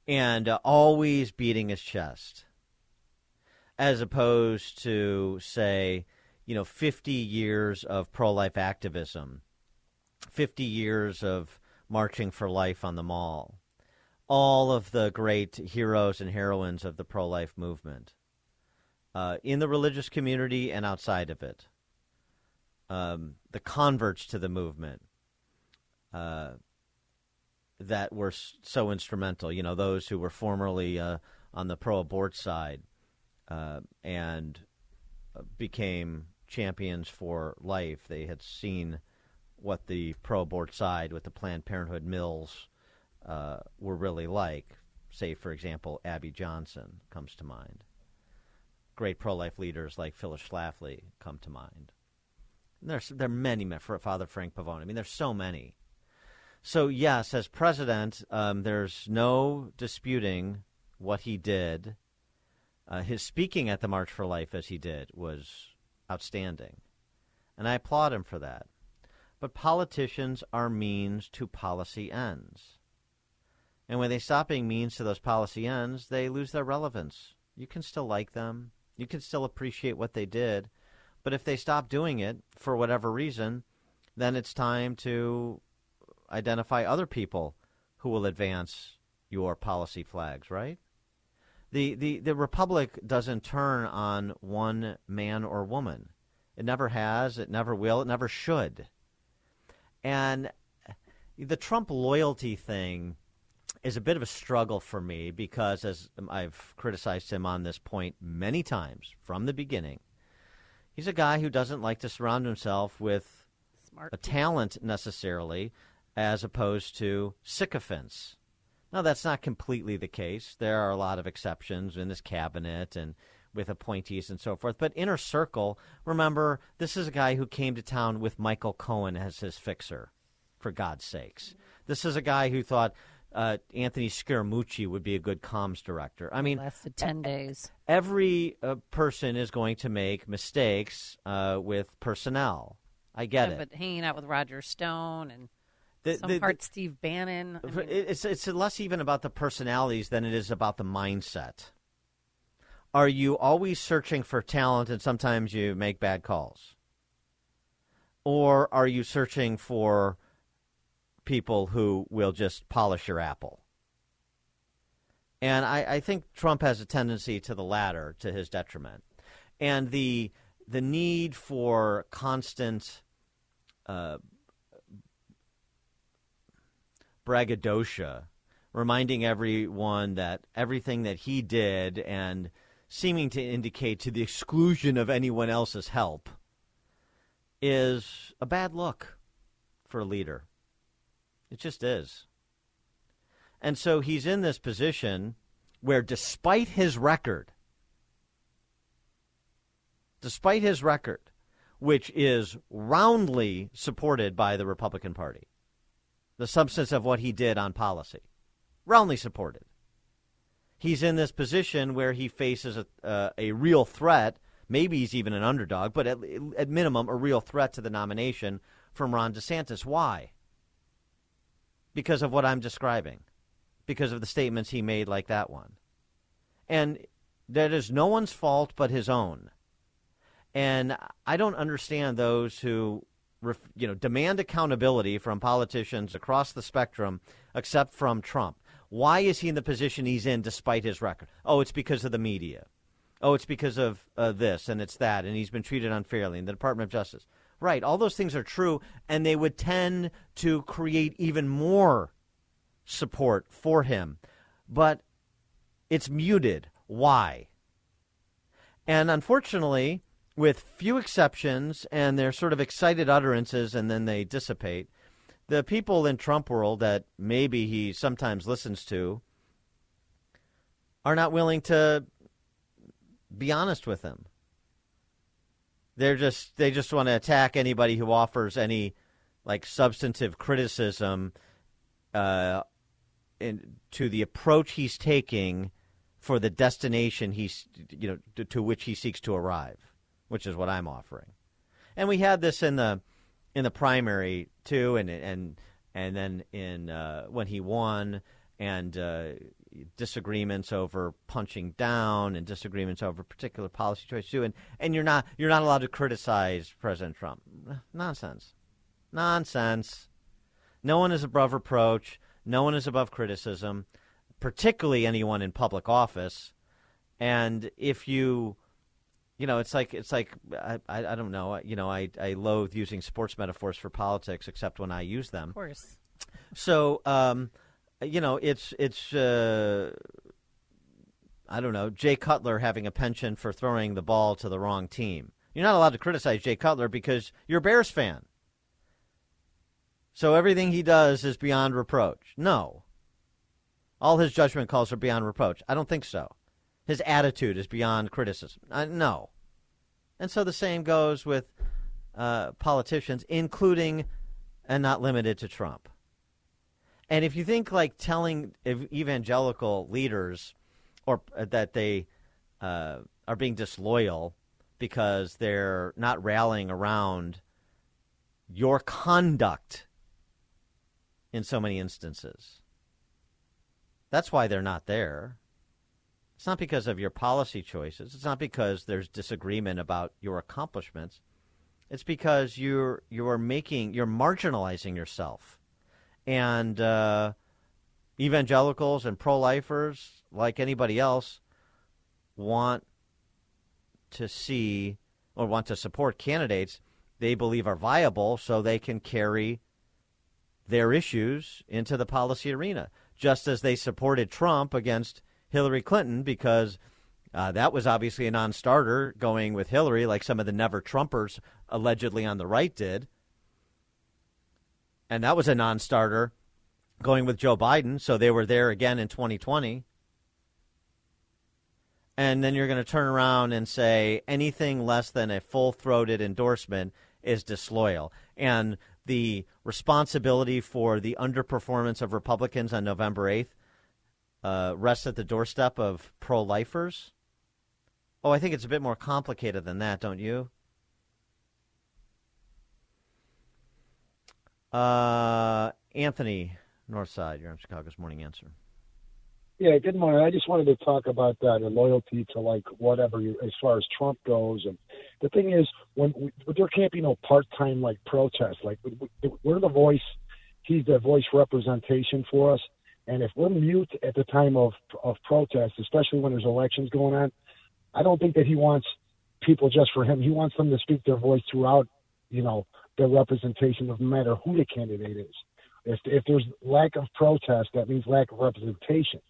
and uh, always beating his chest, as opposed to say, you know, 50 years of pro-life activism, 50 years of marching for life on the mall, all of the great heroes and heroines of the pro-life movement uh, in the religious community and outside of it. Um, the converts to the movement uh, that were so instrumental, you know, those who were formerly uh, on the pro abort side uh, and uh, became champions for life. They had seen what the pro abort side with the Planned Parenthood mills uh, were really like. Say, for example, Abby Johnson comes to mind great pro-life leaders like Phyllis Schlafly come to mind. And there's there are many Father Frank Pavone. I mean, there's so many. So yes, as president, um, there's no disputing what he did. Uh, his speaking at the March for Life, as he did, was outstanding, and I applaud him for that. But politicians are means to policy ends, and when they stop being means to those policy ends, they lose their relevance You can still like them. You can still appreciate what they did. But if they stop doing it for whatever reason, then it's time to identify other people who will advance your policy flags, right? The, the, the Republic doesn't turn on one man or woman. It never has, it never will, it never should. And the Trump loyalty thing is a bit of a struggle for me because, as I've criticized him on this point many times from the beginning, he's a guy who doesn't like to surround himself with Smart a talent necessarily, as opposed to sycophants. Now, that's not completely the case. There are a lot of exceptions in this cabinet and with appointees and so forth. But inner circle, remember, this is a guy who came to town with Michael Cohen as his fixer, for God's sakes. This is a guy who thought uh, Anthony Scaramucci would be a good comms director. I mean, lasted ten days. every uh, person is going to make mistakes uh, with personnel. I get Yeah, it. But hanging out with Roger Stone and The- some the- part Steve Bannon. I mean, It's it's less even about the personalities than it is about the mindset. Are you always searching for talent and sometimes you make bad calls? Or are you searching for people who will just polish your apple? And I, I think Trump has a tendency to the latter, to his detriment. And the the need for constant uh, braggadocio, reminding everyone that everything that he did and seeming to indicate to the exclusion of anyone else's help is a bad look for a leader. It just is. And so he's in this position where, despite his record, despite his record, which is roundly supported by the Republican Party, the substance of what he did on policy, roundly supported. He's in this position where he faces a, uh, a real threat. Maybe he's even an underdog, but at, at minimum, a real threat to the nomination from Ron DeSantis. Why? Because of what I'm describing, because of the statements he made, like that one. And that is no one's fault but his own. And I don't understand those who you know demand accountability from politicians across the spectrum except from Trump. Why is he in the position he's in despite his record? Oh, it's because of the media. Oh, it's because of uh, this and it's that and he's been treated unfairly in the Department of Justice. Right, all those things are true and they would tend to create even more support for him. But it's muted. Why? And unfortunately, with few exceptions and their sort of excited utterances and then they dissipate, the people in Trump world that maybe he sometimes listens to are not willing to be honest with him. They're just they just want to attack anybody who offers any like substantive criticism uh, in, to the approach he's taking for the destination he's you know to, to which he seeks to arrive, which is what I'm offering. And we had this in the in the primary too, and and and then in uh, when he won, and uh, disagreements over punching down, and disagreements over particular policy choices too. And and you're not you're not allowed to criticize President Trump. Nonsense, nonsense. No one is above reproach. No one is above criticism, particularly anyone in public office. And if you you know, it's like it's like I, I, I don't know. You know, I I loathe using sports metaphors for politics, except when I use them. Of course. So, um, you know, it's it's uh, I don't know. Jay Cutler having a penchant for throwing the ball to the wrong team. You're not allowed to criticize Jay Cutler because you're a Bears fan. So everything he does is beyond reproach. No. All his judgment calls are beyond reproach. I don't think so. His attitude is beyond criticism. Uh, no. And so the same goes with uh, politicians, including and not limited to Trump. And if you think like telling evangelical leaders or uh, that they uh, are being disloyal because they're not rallying around your conduct in so many instances, that's why they're not there. It's not because of your policy choices. It's not because there's disagreement about your accomplishments. It's because you're you're making you're marginalizing yourself, and uh, evangelicals and pro-lifers, like anybody else, want to see or want to support candidates they believe are viable, so they can carry their issues into the policy arena. Just as they supported Trump against Hillary Clinton because uh, that was obviously a non starter going with Hillary, like some of the never Trumpers allegedly on the right did. And that was a non starter going with Joe Biden. So they were there again in 2020. And then you're going to turn around and say anything less than a full throated endorsement is disloyal. And the responsibility for the underperformance of Republicans on November 8th uh, rests at the doorstep of pro lifers? Oh, I think it's a bit more complicated than that, don't you? Uh, Anthony, Northside, you're on Chicago's Morning Answer. Yeah, good morning. I just wanted to talk about that the loyalty to like whatever you, as far as Trump goes, and the thing is, when we, there can't be no part-time like protest. Like we, we're the voice, he's the voice representation for us, and if we're mute at the time of of protest, especially when there's elections going on, I don't think that he wants people just for him. He wants them to speak their voice throughout, you know, their representation of no matter who the candidate is. If if there's lack of protest, that means lack of representation.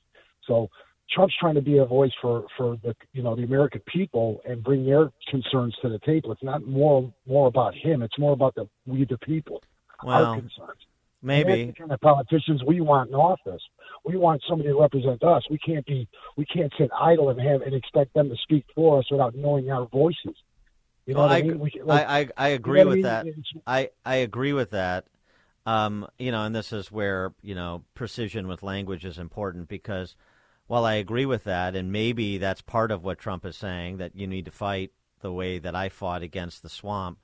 So Trump's trying to be a voice for for the you know the American people and bring their concerns to the table. It's not more more about him. It's more about the we the people, our concerns. Maybe the kind of politicians we want in office. We want somebody to represent us. We can't be we can't sit idle and have and expect them to speak for us without knowing our voices. You know well, I, I, mean? We, like, I, I, I agree you know with that. I, I agree with that. Um, you know, and this is where you know precision with language is important because while I agree with that, and maybe that's part of what Trump is saying that you need to fight the way that I fought against the swamp.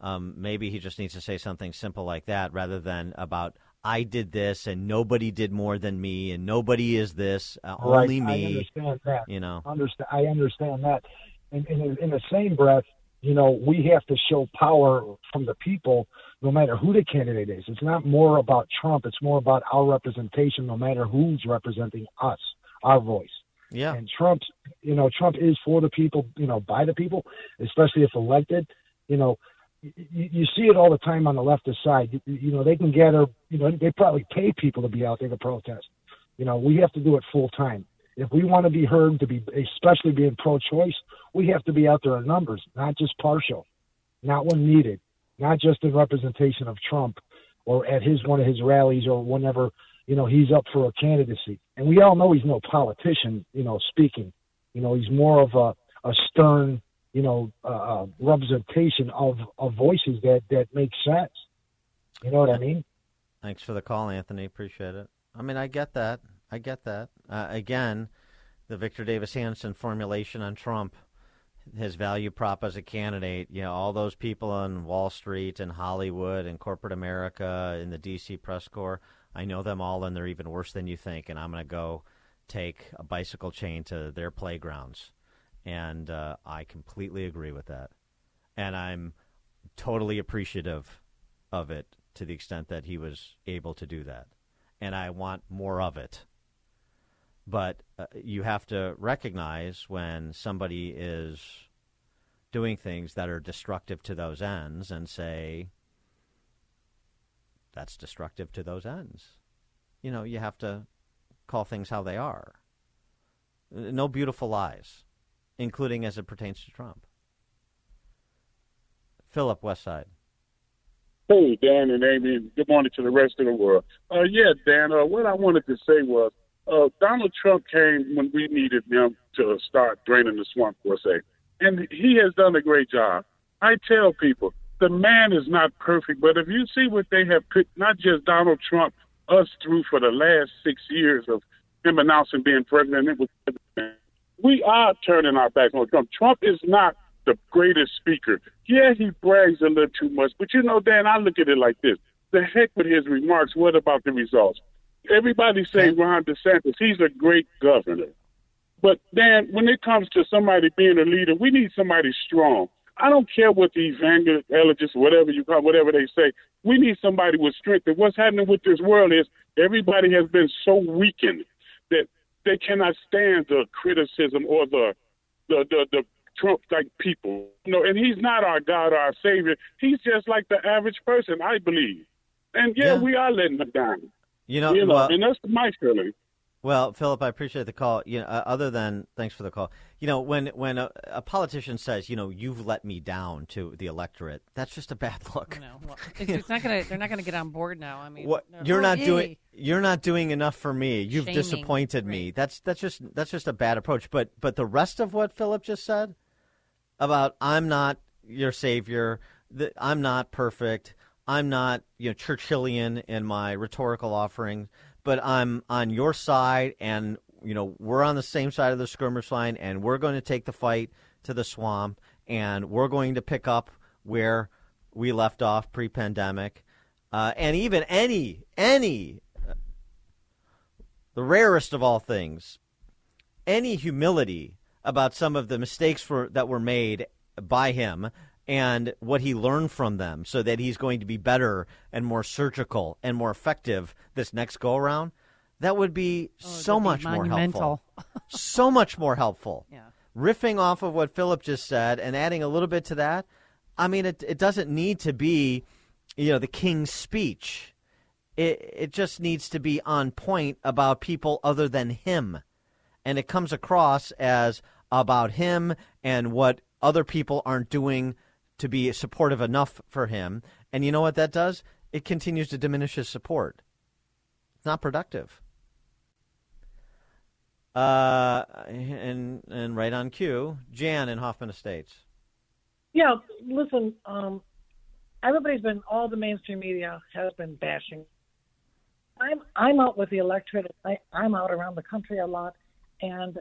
Um, maybe he just needs to say something simple like that rather than about I did this and nobody did more than me and nobody is this, uh, Right, only me. I understand that. You know, Understand. I understand that. And in, in the same breath, you know, we have to show power from the people, no matter who the candidate is. It's not more about Trump. It's more about our representation, no matter who's representing us, our voice. Yeah. And Trump, you know, Trump is for the people, you know, by the people, especially if elected. You know, you, you see it all the time on the leftist side. You, you know, they can gather, you know, they probably pay people to be out there to protest. You know, we have to do it full time. If we want to be heard, to be especially being pro-choice, we have to be out there in numbers, not just partial, not when needed, not just in representation of Trump or at his one of his rallies or whenever you know he's up for a candidacy. And we all know he's no politician, you know, speaking. You know, he's more of a a stern, you know, uh, representation of of voices that that make sense. You know what I mean? Thanks for the call, Anthony. Appreciate it. I mean, I get that. I get that. Uh, again, the Victor Davis Hanson formulation on Trump, his value prop as a candidate, you know, all those people on Wall Street and Hollywood and corporate America in the D.C. press corps, I know them all, and they're even worse than you think. And I'm going to go take a bicycle chain to their playgrounds. And uh, I completely agree with that. And I'm totally appreciative of it to the extent that he was able to do that. And I want more of it. But uh, you have to recognize when somebody is doing things that are destructive to those ends and say, that's destructive to those ends. You know, you have to call things how they are. No beautiful lies, including as it pertains to Trump. Philip Westside. Hey, Dan and Amy, good morning to the rest of the world. Uh, yeah, Dan, uh, what I wanted to say was uh, Donald Trump came when we needed him to start draining the swamp, per se. And he has done a great job. I tell people, the man is not perfect, but if you see what they have put, not just Donald Trump, us through for the last six years of him announcing being president, it was, we are turning our back on Trump. Trump is not the greatest speaker. Yeah, he brags a little too much, but you know, Dan, I look at it like this: the heck with his remarks. What about the results? Everybody say Ron DeSantis. He's a great governor. But then when it comes to somebody being a leader, we need somebody strong. I don't care what the evangelists, whatever you call, whatever they say. We need somebody with strength. And what's happening with this world is everybody has been so weakened that they cannot stand the criticism or the the the, the Trump like people. You know, and he's not our God or our Savior. He's just like the average person, I believe. And yeah, Yeah. we are letting him down. You know, you know, well- and that's my feeling. Well, Philip, I appreciate the call. You know, uh, other than thanks for the call. You know, when when a, a politician says, you know, you've let me down to the electorate, that's just a bad look. No, well, it's, it's not gonna. They're not gonna get on board now. I mean, What they're- you're oh, not yay. doing you're not doing enough for me. You've Shaming, disappointed me. That's that's just that's just a bad approach. But but the rest of what Philip just said about I'm not your savior, that I'm not perfect, I'm not you know Churchillian in my rhetorical offering, but I'm on your side and you know we're on the same side of the skirmish line and we're going to take the fight to the swamp and we're going to pick up where we left off pre-pandemic. Uh, and even any any uh, the rarest of all things any humility about some of the mistakes for, that were made by him and what he learned from them so that he's going to be better and more surgical and more effective this next go around that would be so that'd be much more helpful. so much more helpful. Yeah. riffing off of what philip just said and adding a little bit to that i mean it, it doesn't need to be you know the king's speech. It, it just needs to be on point about people other than him. And it comes across as about him and what other people aren't doing to be supportive enough for him. And you know what that does? It continues to diminish his support. It's not productive. Uh, and and right on cue, Jan in Hoffman Estates. Yeah, listen, um, everybody's been, all the mainstream media has been bashing. I'm I'm out with the electorate. I, I'm out around the country a lot, and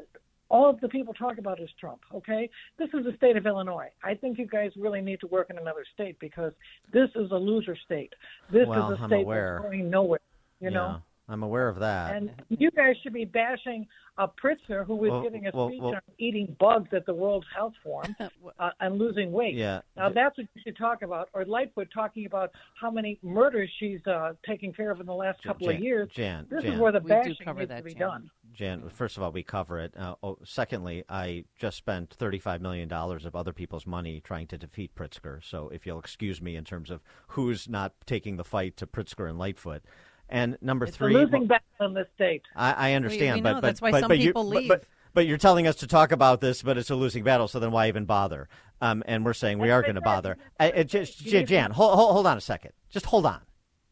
all of the people talk about is Trump. Okay, this is the state of Illinois. I think you guys really need to work in another state because this is a loser state. This Well, is a I'm state aware. that's going nowhere. You know. I'm aware of that. And you guys should be bashing a Pritzker who was Well, giving a well, speech well- on eating bugs at the World Health Forum uh, and losing weight. Yeah. Now that's what you should talk about. Or Lightfoot talking about how many murders she's uh, taking care of in the last couple Jan- of years. Jan, this Jan. is where the bashing needs that, to be Jan. done. Jan, first of all, we cover it. Uh, oh, secondly, I just spent $35 million of other people's money trying to defeat Pritzker. So if you'll excuse me in terms of who's not taking the fight to Pritzker and Lightfoot. And number It's three, a losing battle in this state. I, I understand, we but know. but That's why but, some but you- people but- leave. But, but you're telling us to talk about this, but it's a losing battle. So then why even bother? Um, and we're saying we are going to bother. I, it just, Jan, hold, hold, hold on a second. Just hold on.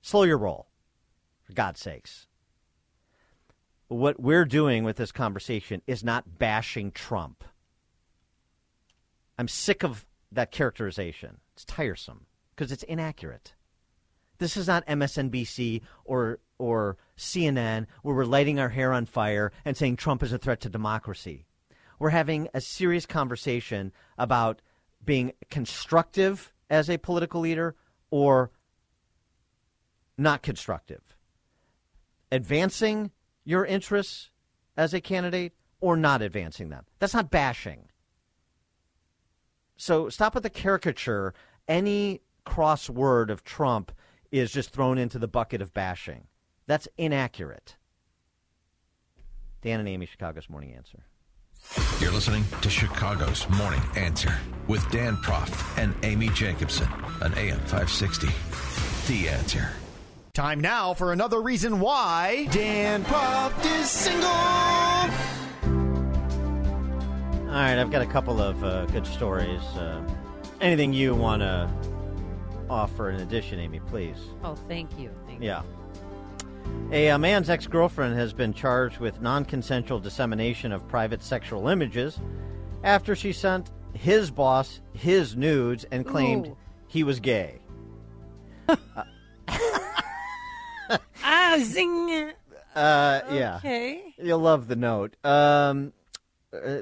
Slow your roll, for God's sakes. What we're doing with this conversation is not bashing Trump. I'm sick of that characterization. It's tiresome because it's inaccurate. This is not MSNBC or or CNN where we're lighting our hair on fire and saying Trump is a threat to democracy. We're having a serious conversation about being constructive as a political leader or not constructive. Advancing your interests as a candidate or not advancing them. That's not bashing. So stop with the caricature. Any cross word of Trump is just thrown into the bucket of bashing. That's inaccurate. Dan and Amy, Chicago's Morning Answer. You're listening to Chicago's Morning Answer with Dan Proft and Amy Jacobson on AM 560. The Answer. Time now for another reason why Dan Proft is single. All right, I've got a couple of uh, good stories. Uh, anything you want to offer in addition, Amy, please? Oh, thank you. Thank. Yeah. A, uh man's ex girlfriend has been charged with non consensual dissemination of private sexual images after she sent his boss his nudes and claimed Ooh. he was gay. Ah, zing. Uh, yeah. Okay. You'll love the note. Um, uh,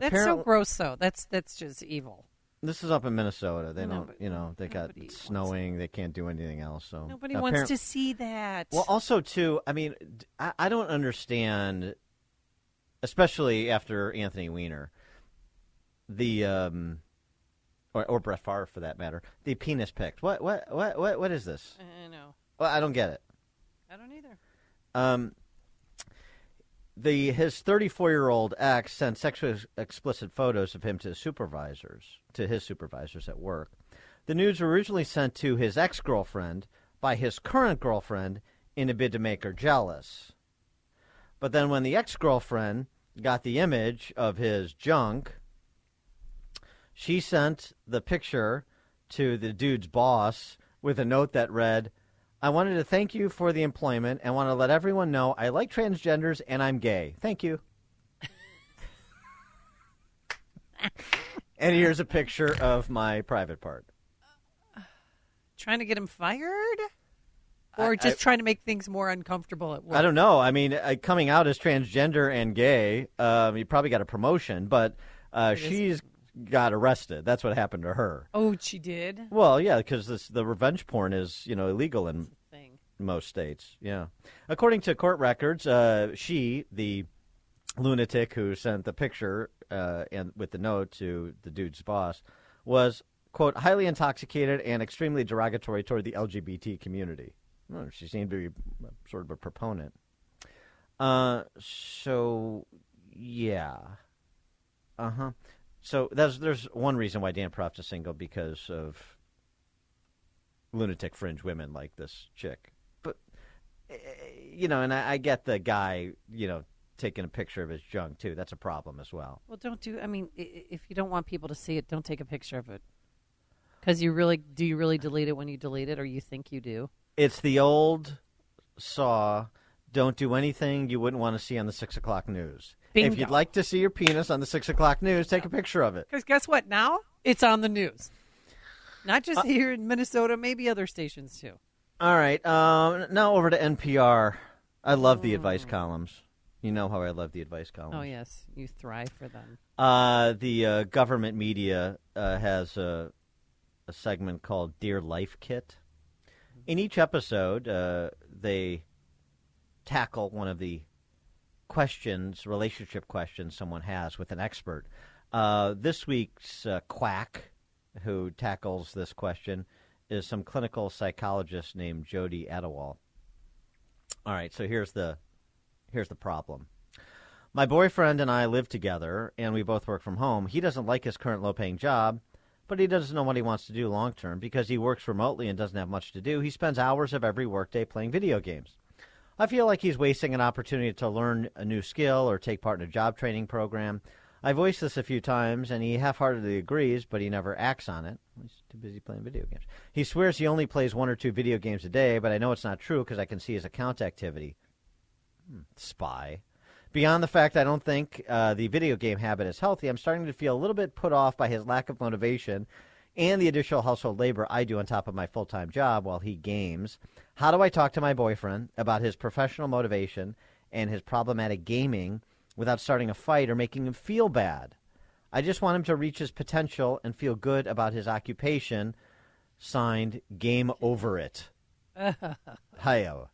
That's so gross, though. That's that's just evil. This is up in Minnesota. They don't, you know, they got snowing. They can't do anything else. So Nobody wants to see that. Well, also too, I mean, d- I, I don't understand especially after Anthony Weiner, the um, or, or Brett Favre for that matter, the penis picked. What what what what what is this? I know. Well, I don't get it. Um, the his 34 year old ex sent sexually explicit photos of him to supervisors, to his supervisors at work. The news were originally sent to his ex girlfriend by his current girlfriend in a bid to make her jealous. But then when the ex girlfriend got the image of his junk, she sent the picture to the dude's boss with a note that read, I wanted to thank you for the employment and want to let everyone know I like transgenders and I'm gay. Thank you. and here's a picture of my private part. Trying to get him fired? Or just I- trying to make things more uncomfortable at work? I don't know. I mean, uh, coming out as transgender and gay, um, you probably got a promotion, but uh, she's got arrested. That's what happened to her. Oh, she did? Well, yeah, because this the revenge porn is you know illegal in most states. Yeah, according to court records, uh, she the lunatic who sent the picture uh, and with the note to the dude's boss was quote highly intoxicated and extremely derogatory toward the LGBT community. Well, she seemed to be sort of a proponent. Uh, so yeah, uh huh. So that's there's one reason why Dan Proft's is single because of lunatic fringe women like this chick. But eh, you know, and I, I get the guy, you know, taking a picture of his junk too. That's a problem as well. Well, don't do. I mean, i- if you don't want people to see it, don't take a picture of it. Because you really do. You really delete it when you delete it, or you think you do. It's the old saw. Don't do anything you wouldn't want to see on the six o'clock news. If you'd like to see your penis on the six o'clock news, take a picture of it. Because guess what? Now it's on the news. Not Uh, just here in Minnesota, maybe other stations too. All right. Um, now over to NPR. I love the Mm. advice columns. You know how I love the advice columns. Oh yes, you thrive for them. Uh, the uh, government media uh, has a, a segment called Dear Life Kit. In each episode, uh, they tackle one of the questions, relationship questions someone has with an expert. Uh, this week's uh, quack who tackles this question is some clinical psychologist named Jody Adewale. All right, so here's the here's the problem. My boyfriend and I live together, and we both work from home. He doesn't like his current low paying job, but he doesn't know what he wants to do long term because he works remotely and doesn't have much to do. He spends hours of every workday playing video games. I feel like he's wasting an opportunity to learn a new skill or take part in a job training program. I voiced this a few times, and he half heartedly agrees, but he never acts on it. He's too busy playing video games. He swears he only plays one or two video games a day, but I know it's not true because I can see his account activity. Hmm, spy. Beyond the fact I don't think uh, the video game habit is healthy, I'm starting to feel a little bit put off by his lack of motivation and the additional household labor I do on top of my full time job while he games. How do I talk to my boyfriend about his professional motivation and his problematic gaming without starting a fight or making him feel bad? I just want him to reach his potential and feel good about his occupation. Signed, Game Over It. Hiyo.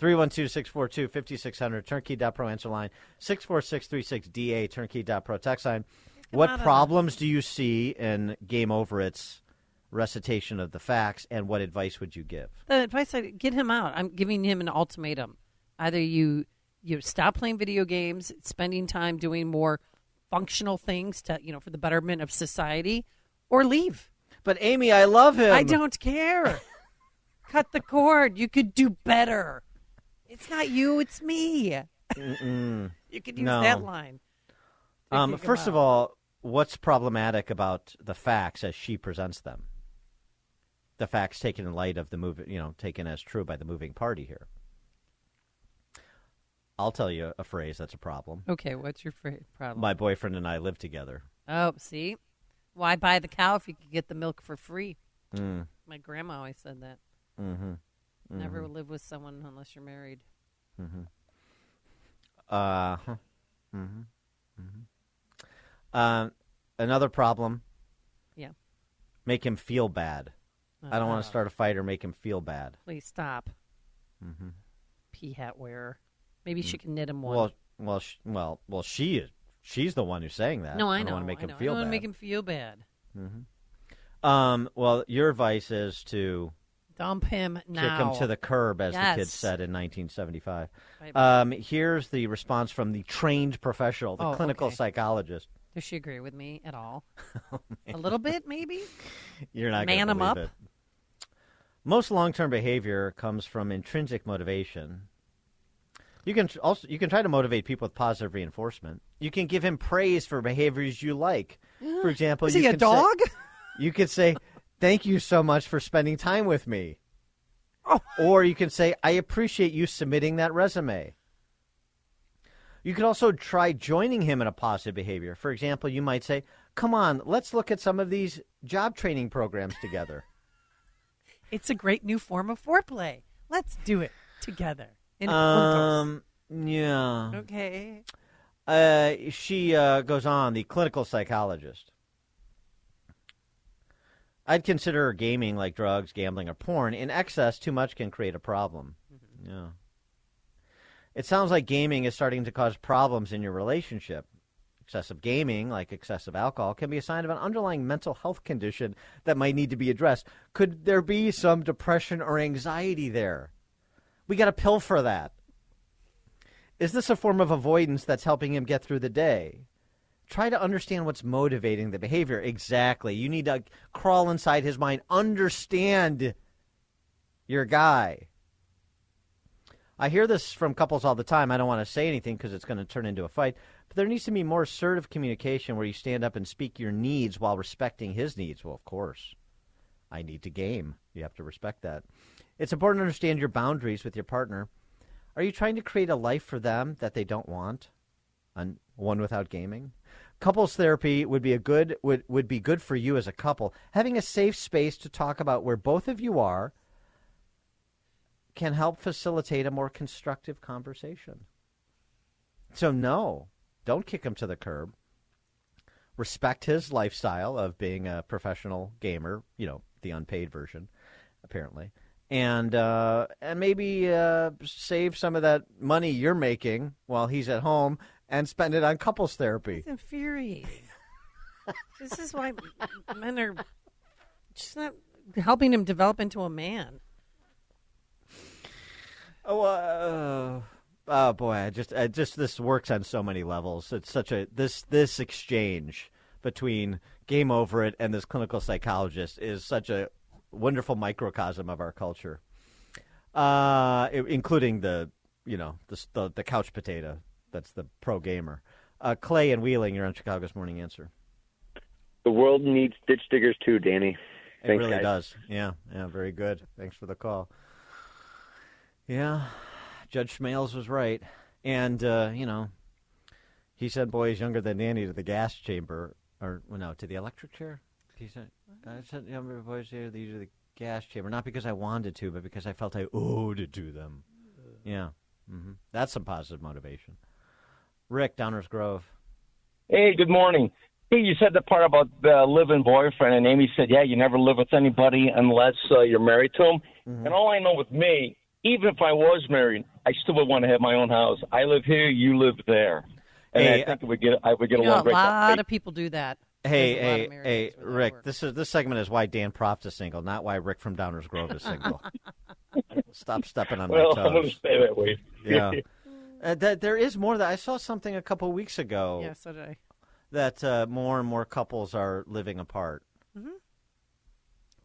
312-642-5600, turnkey.pro answer line, 64636-DA, turnkey.pro text line. What problems do you see in Game Over It's recitation of the facts, and what advice would you give? The advice I get him out. I'm giving him an ultimatum. Either you you stop playing video games, spending time doing more functional things to you know for the betterment of society, or leave. But Amy, I love him. I don't care. Cut the cord. You could do better. It's not you. It's me. You could use No. that line. Um, first of all, what's problematic about the facts as she presents them? The facts taken in light of the move, you know, taken as true by the moving party here. I'll tell you a phrase that's a problem. Okay, what's your fra- problem? My boyfriend and I live together. Oh, see, why buy the cow if you could get the milk for free? Mm. My grandma always said that. Mm-hmm. Never Mhm. live with someone unless you're married. Mm-hmm. Uh huh. Mm-hmm. Mm-hmm. Um, another problem. Yeah. Make him feel bad. I don't want Uh, to start a fight or make him feel bad. Please stop. Mm-hmm. Pea hat wearer. Maybe she can knit him one. Well, Well, sh- well, well. She is. She's the one who's saying that. No, I, don't know. want to make him feel I want to make him feel bad. hmm Um. Well, your advice is to Dump him now. kick him to the curb, as the Yes. kids said in 1975. Right. Um. Here's the response from the trained professional, the Oh, clinical okay. psychologist. Does she agree with me at all? Oh, a little bit, maybe. You're not Man gonna 'em believe up. It. Most long-term behavior comes from intrinsic motivation. You can also you can try to motivate people with positive reinforcement. You can give him praise for behaviors you like. For example, Is you he a can say- dog? you could say, "Thank you so much for spending time with me," Oh. or you can say, "I appreciate you submitting that resume." You could also try joining him in a positive behavior. For example, you might say, "Come on, let's look at some of these job training programs together." It's a great new form of foreplay. Let's do it together. In um, yeah. Okay. Uh, she uh, goes on, the clinical psychologist. I'd consider gaming like drugs, gambling, or porn. In excess, too much can create a problem. Yeah. It sounds like gaming is starting to cause problems in your relationship. Excessive gaming, like excessive alcohol, can be a sign of an underlying mental health condition that might need to be addressed. Could there be some depression or anxiety there? We got a pill for that. Is this a form of avoidance that's helping him get through the day? Try to understand what's motivating the behavior. Exactly. You need to crawl inside his mind, understand your guy. I hear this from couples all the time. I don't want to say anything because it's going to turn into a fight. But there needs to be more assertive communication where you stand up and speak your needs while respecting his needs. Well, of course. I need to game. You have to respect that. It's important to understand your boundaries with your partner. Are you trying to create a life for them that they don't want? On one without gaming? Couples therapy would be a good would, would be good for you as a couple. Having a safe space to talk about where both of you are can help facilitate a more constructive conversation. So no, don't kick him to the curb. Respect his lifestyle of being a professional gamer, you know, the unpaid version, apparently. And uh, and maybe uh, save some of that money you're making while he's at home and spend it on couples therapy. It's infuriating. this is why men are just not helping him develop into a man. Oh, uh, oh boy! I just, I just this works on so many levels. It's such a this this exchange between Game Over It and this clinical psychologist is such a wonderful microcosm of our culture, uh, including the you know the, the the couch potato that's the pro gamer. Uh, Clay and Wheeling, you're on Chicago's Morning Answer. The world needs ditch diggers too, Danny. It really guys. does. Yeah, yeah, very good. Thanks for the call. Yeah, Judge Smails was right, and uh, you know, he sent boys younger than Danny to the gas chamber, or well, no, to the electric chair. He said, "I sent younger boys here to the gas chamber, not because I wanted to, but because I felt I owed it to them." Yeah, hmm that's some positive motivation. Rick Downers Grove. Hey, good morning. Hey, you said the part about the live-in boyfriend, and Amy said, "Yeah, you never live with anybody unless uh, you're married to him." Mm-hmm. And all I know with me, even if I was married, I still would want to have my own house. I live here, you live there, and Hey, I think we get I would get You know, along a great. lot of people do that. Hey, There's a lot hey, hey, Rick! This is this segment is why Dan Proft is single, not why Rick from Downers Grove is single. Stop stepping on Well, my I'm going toes. to stay that way. Yeah, uh, that there is more. That I saw something a couple weeks ago. Yeah, so did I. That uh, more and more couples are living apart.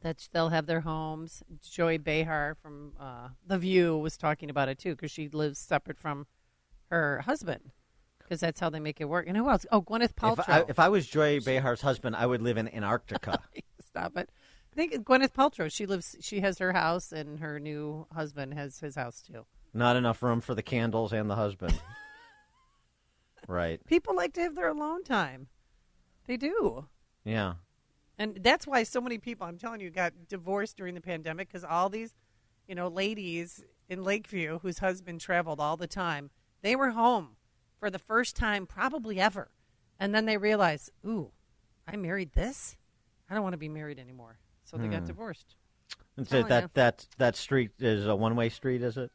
That they'll have their homes. Joy Behar from uh, The View was talking about it too, because she lives separate from her husband, because that's how they make it work. And who else? Oh, Gwyneth Paltrow. If I, if I was Joy Behar's husband, I would live in Antarctica. Stop it. I think Gwyneth Paltrow. She lives. She has her house, and her new husband has his house too. Not enough room for the candles and the husband. right. People like to have their alone time. They do. Yeah. And that's why so many people, I'm telling you, got divorced during the pandemic because all these, you know, ladies in Lakeview whose husband traveled all the time, they were home for the first time probably ever. And then they realized, ooh, I married this? I don't want to be married anymore. So they got Hmm. divorced. Telling it that that that street is a one way street? Is it?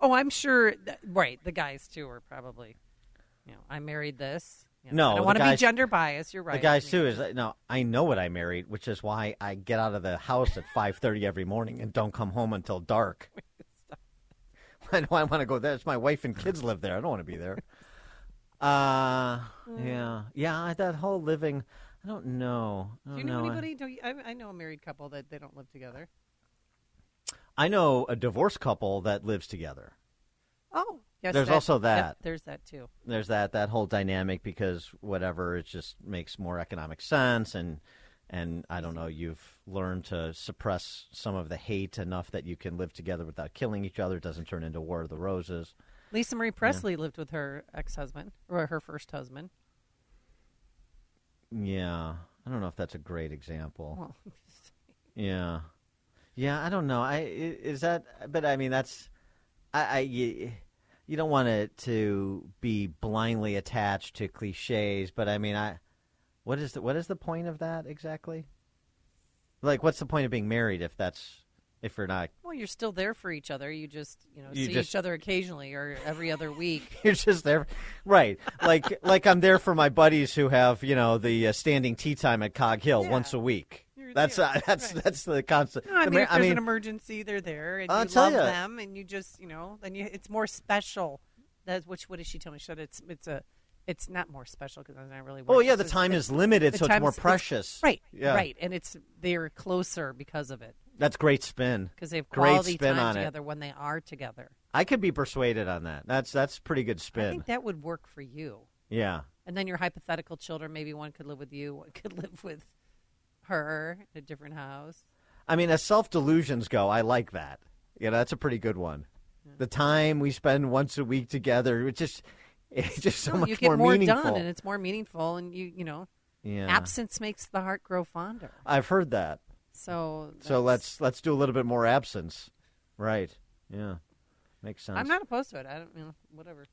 Oh, I'm sure. That, right. The guys, too, are probably. You know, I married this. You know, No, I don't want to be gender biased. You're right. The guys I mean, too is like, no. I know what I married, which is why I get out of the house at five thirty every morning and don't come home until dark. I know I want to go there. It's my wife and kids live there. I don't want to be there. Uh, yeah, yeah. I- That whole living. I don't know. I Do don't you know I- anybody? Do you, I, I know a married couple that they don't live together. I know a divorced couple that lives together. Oh, yes. There's that- also yep, that. there's that too. There's that that whole dynamic because whatever it just makes more economic sense and and I don't know you've learned to suppress some of the hate enough that you can live together without killing each other. It doesn't turn into War of the Roses. Lisa Marie Presley lived with her ex-husband or her first husband. Yeah, I don't know if that's a great example. Well, Yeah, yeah. I don't know. I i- is that, but I mean that's, I, I you, don't want it to be blindly attached to cliches, but I mean I, what is the what is the point of that exactly? Like, what's the point of being married if that's if you're not Well, you're still there for each other. You just, you know, You see just- each other occasionally or every other week. You're just there, right? Like like I'm there for my buddies who have you know the uh, standing tea time at Cog Hill once a week. That's uh, that's that's the concept. No, I mean, mar- if there's an emergency, they're there, and I'll you tell love ya. them, and you just, you know, then you, it's more special. That's which. What did she tell me? She said it's it's a, it's not more special because I'm not really. Oh, yeah, the time it's- is limited, so it's more precious. right, Yeah. right, and it's they're closer because of it that's great spin because they have great quality spin time together it. when they are together. I could be persuaded on that. That's that's pretty good spin. I think that would work for you. yeah. And then your hypothetical children, maybe one could live with you, one could live with her in a different house. I mean, as self delusions go, I like that. You know, that's a pretty good one. The time we spend once a week together, it's just it's just so No, much you get more, more meaningful. done, and it's more meaningful, and you you know, Yeah. absence makes the heart grow fonder. I've heard that. So So let's let's do a little bit more absence. Right. Yeah. Makes sense. I'm not opposed to it. I don't, you know, whatever.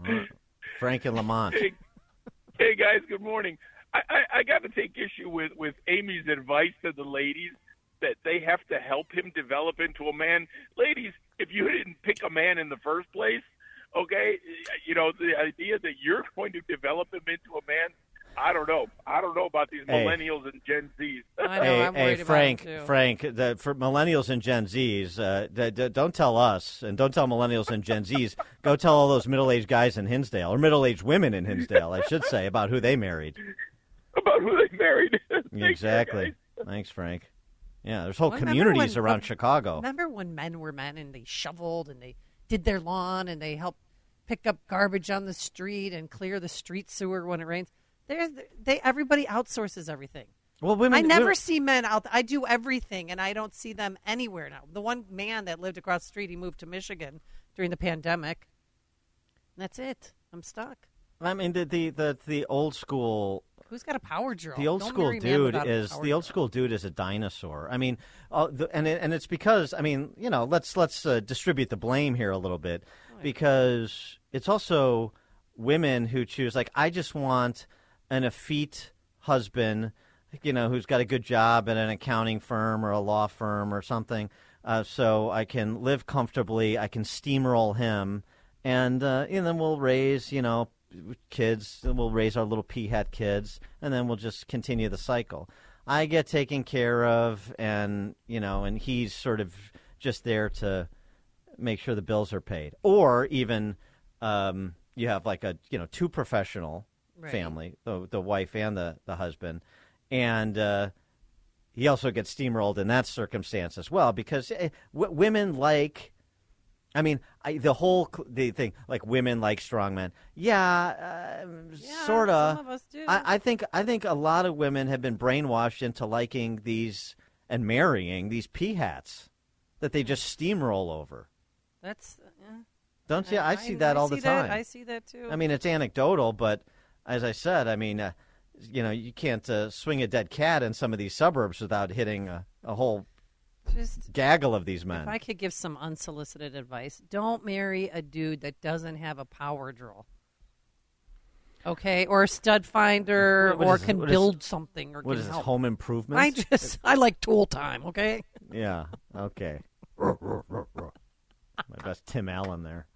All right. Frank and Lemont. Hey, hey guys, good morning. I, I, I got to take issue with with Amy's advice to the ladies that they have to help him develop into a man. Ladies, if you didn't pick a man in the first place, okay, you know the idea that you're going to develop him into a man. I don't know. I don't know about these Hey. millennials and Gen Zs. hey, hey, Frank, Frank, the, for millennials and Gen Zs, uh, d- d- don't tell us, and don't tell millennials and Gen Zs. Go tell all those middle-aged guys in Hinsdale, or middle-aged women in Hinsdale, I should say, about who they married. About who they married. exactly. Thanks, Frank. Yeah, there's whole Well, communities when- around when- Chicago. Remember when men were men and they shoveled and they did their lawn and they helped pick up garbage on the street and clear the street sewer when it rains? There's they everybody outsources everything. Well, women. I never women- see men out. I do everything, and I don't see them anywhere now. The one man that lived across the street, he moved to Michigan during the pandemic. That's it. I'm stuck. I mean, the the the, the old school Who's got a power drill? The old Don't school marry a man dude is the old school dude is a dinosaur. I mean, uh, the, and it, and it's because I mean, you know, let's let's uh, distribute the blame here a little bit because it's also women who choose like I just want an effete husband, you know, who's got a good job at an accounting firm or a law firm or something, uh, so I can live comfortably. I can steamroll him, and uh, and then we'll raise, you know, kids. We'll raise our little pea hat kids, and then we'll just continue the cycle. I get taken care of, and you know, and he's sort of just there to make sure the bills are paid, or even um, you have like a you know two professional Right. family, the the wife and the the husband, and uh, he also gets steamrolled in that circumstance as well because eh, w- women like. I mean, I, the whole cl- the thing like women like strong men. Yeah, uh, sort some of us do. I, I think I think a lot of women have been brainwashed into liking these and marrying these pea hats that they just steamroll over. That's yeah. Don't you? I, see that all see the that. time. I see that too. I mean, it's anecdotal, but as I said, I mean, uh, you know, you can't uh, swing a dead cat in some of these suburbs without hitting a, a whole Just gaggle of these men. If I could give some unsolicited advice, don't marry a dude that doesn't have a power drill. Okay, or a stud finder, What- what or is- can what is- build something, or what can is this, help. home improvement? I just I like tool time. Okay. Yeah. Okay. My best Tim Allen there.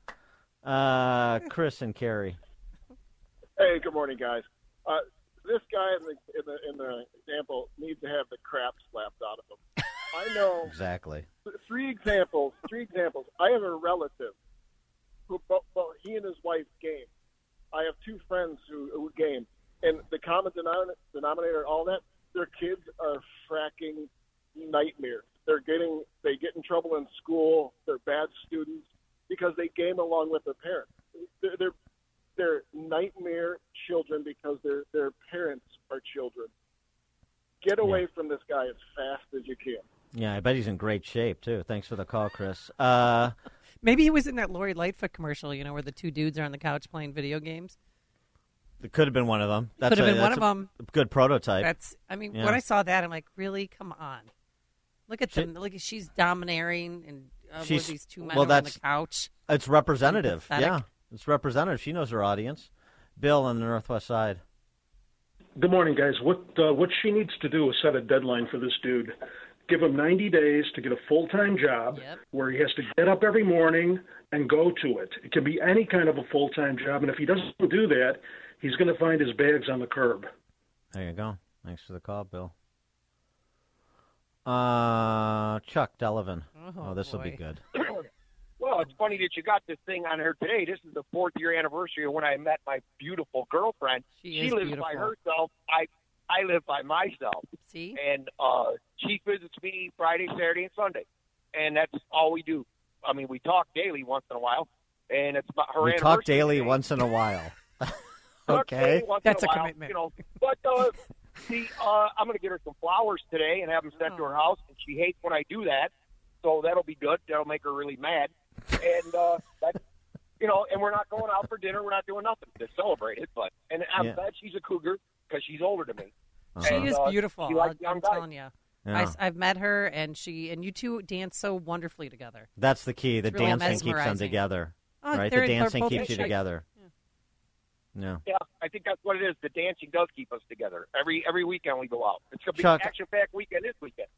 Uh, Chris and Carrie. Hey, good morning, guys. Uh, this guy in the, in the in the example needs to have the crap slapped out of him. I know Exactly. three examples. Three examples. I have a relative who both, both he and his wife game. I have two friends who, who game, and the common denom- denominator, all that, their kids are fracking nightmares. They're getting they get in trouble in school. They're bad students because they game along with their parents. They're they're, they're nightmare children because their their parents are children. Get away from this guy as fast as you can. Yeah, I bet he's in great shape too. Thanks for the call, Chris. Uh, Maybe he was in that Lori Lightfoot commercial, you know, where the two dudes are on the couch playing video games. it could have been one of them. That's Could have a- been one that's of a them. Good prototype. That's. I mean, Yeah. when I saw that, I'm like, really? Come on. Look at She- them. Look, she's domineering and uh, with She's- these two men well, over on that's the couch. It's representative. Pathetic. Yeah, it's representative. She knows her audience. Bill on the Northwest Side. Good morning, guys. What uh, what she needs to do is set a deadline for this dude. Give him 90 days to get a full time job where he has to get up every morning and go to it. It can be any kind of a full time job, and if he doesn't do that, he's going to find his bags on the curb. There you go. Thanks for the call, Bill. Uh, Chuck Delavan. Oh, this will be good. Well, it's funny that you got this thing on here today. This is the fourth year anniversary of when I met my beautiful girlfriend. She is lives by herself. I I live by myself. See? And uh she visits me Friday, Saturday, and Sunday, and that's all we do. I mean, we talk daily once in a while, and it's about her we talk daily today. once in a while. Okay. That's in a a while, commitment. You know, but uh, see, uh, I'm going to get her some flowers today and have them sent to her house, and she hates when I do that. So that'll be good. That'll make her really mad. And uh, that, you know, and we're not going out for dinner. We're not doing nothing to celebrate it. But and I'm Yeah. glad she's a cougar because she's older than me. She is uh, beautiful. She likes I'll- young I'm guys. telling you. Yeah. I, have met her, and she and you two dance so wonderfully together. That's the key. The really dancing keeps them together. Oh, right? The dancing keeps you together. Yeah. Yeah, I think that's what it is. The dancing does keep us together. Every every weekend we go out. It's a big Chuck- action-packed weekend this weekend.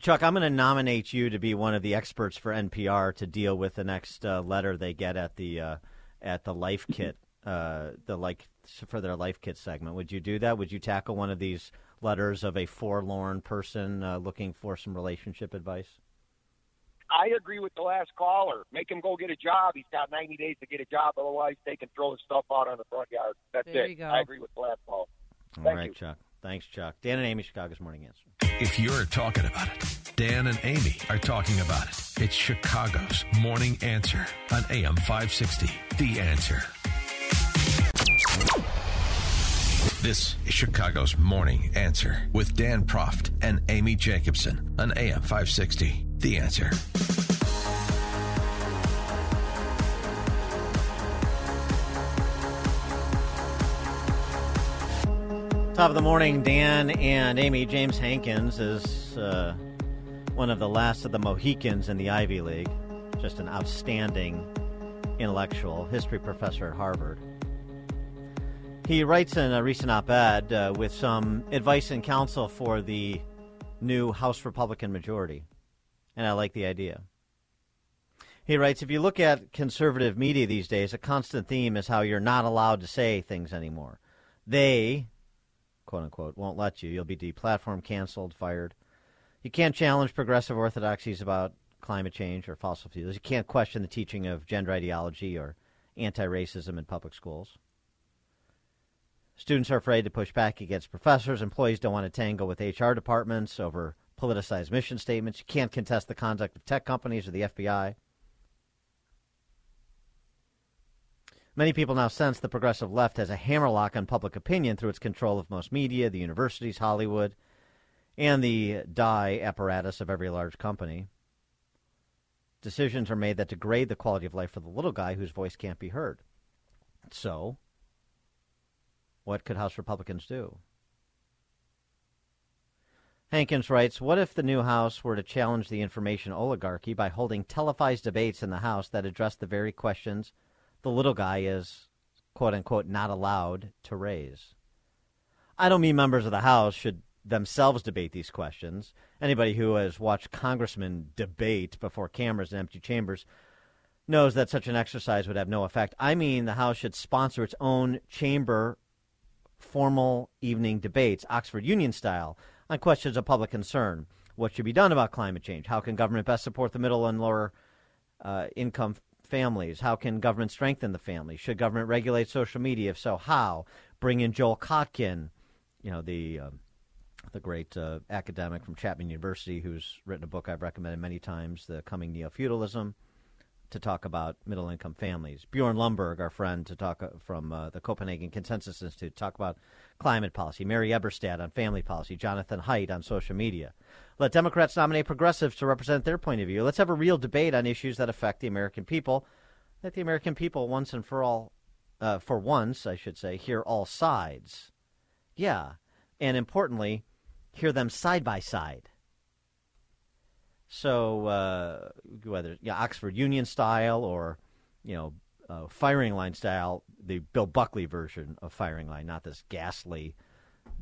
Chuck, I'm going to nominate you to be one of the experts for NPR to deal with the next uh, letter they get at the uh, at the Life Kit, uh, the like for their Life Kit segment. Would you do that? Would you tackle one of these letters of a forlorn person uh, looking for some relationship advice? I agree with the last caller. Make him go get a job. He's got 90 days to get a job. Otherwise, they can throw his stuff out on the front yard. That's There it. you go. I agree with the last caller. All Thank right, you. Chuck. Thanks, Chuck. Dan and Amy, Chicago's Morning Answer. If you're talking about it, Dan and Amy are talking about it. It's Chicago's Morning Answer on AM 560. The Answer. This is Chicago's Morning Answer with Dan Proft and Amy Jacobson on AM 560. The Answer. Top of the morning, Dan and Amy. James Hankins is uh, one of the last of the Mohicans in the Ivy League. Just an outstanding intellectual history professor at Harvard. He writes in a recent op ed uh, with some advice and counsel for the new House Republican majority. And I like the idea. He writes If you look at conservative media these days, a constant theme is how you're not allowed to say things anymore. They, quote unquote, won't let you. You'll be deplatformed, canceled, fired. You can't challenge progressive orthodoxies about climate change or fossil fuels. You can't question the teaching of gender ideology or anti racism in public schools. Students are afraid to push back against professors. Employees don't want to tangle with HR departments over politicized mission statements. You can't contest the conduct of tech companies or the FBI. Many people now sense the progressive left has a hammerlock on public opinion through its control of most media, the universities, Hollywood, and the DEI apparatus of every large company. Decisions are made that degrade the quality of life for the little guy whose voice can't be heard. So, what could House Republicans do? Hankins writes What if the new House were to challenge the information oligarchy by holding televised debates in the House that address the very questions the little guy is, quote unquote, not allowed to raise? I don't mean members of the House should themselves debate these questions. Anybody who has watched congressmen debate before cameras in empty chambers knows that such an exercise would have no effect. I mean, the House should sponsor its own chamber formal evening debates, Oxford Union style, on questions of public concern. What should be done about climate change? How can government best support the middle and lower uh, income families? How can government strengthen the family? Should government regulate social media? If so, how? Bring in Joel Kotkin, you know the uh, the great uh, academic from Chapman University, who's written a book I've recommended many times, "The Coming Neo Feudalism." To talk about middle income families. Bjorn Lomborg, our friend, to talk uh, from uh, the Copenhagen Consensus Institute, talk about climate policy. Mary Eberstadt on family policy. Jonathan Haidt on social media. Let Democrats nominate progressives to represent their point of view. Let's have a real debate on issues that affect the American people. Let the American people once and for all, uh, for once, I should say, hear all sides. Yeah, and importantly, hear them side by side. So uh, whether yeah, Oxford Union style or you know uh, firing line style, the Bill Buckley version of firing line, not this ghastly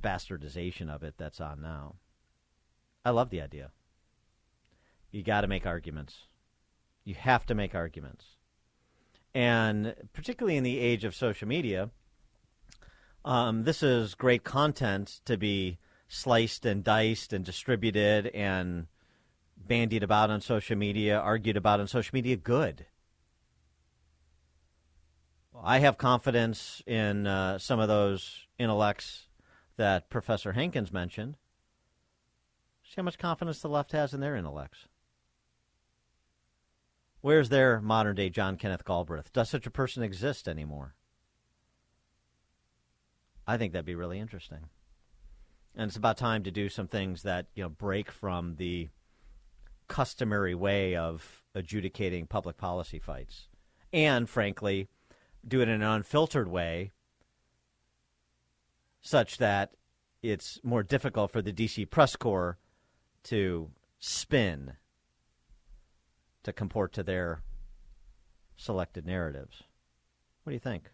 bastardization of it that's on now. I love the idea. You got to make arguments. You have to make arguments. And particularly in the age of social media, um, this is great content to be sliced and diced and distributed and bandied about on social media, argued about on social media, good. I have confidence in uh, some of those intellects that Professor Hankins mentioned. See how much confidence the left has in their intellects. Where's their modern day John Kenneth Galbraith? Does such a person exist anymore? I think that'd be really interesting. And it's about time to do some things that, you know, break from the customary way of adjudicating public policy fights. And frankly, do it in an unfiltered way such that it's more difficult for the DC press corps to spin to comport to their selected narratives. What do you think?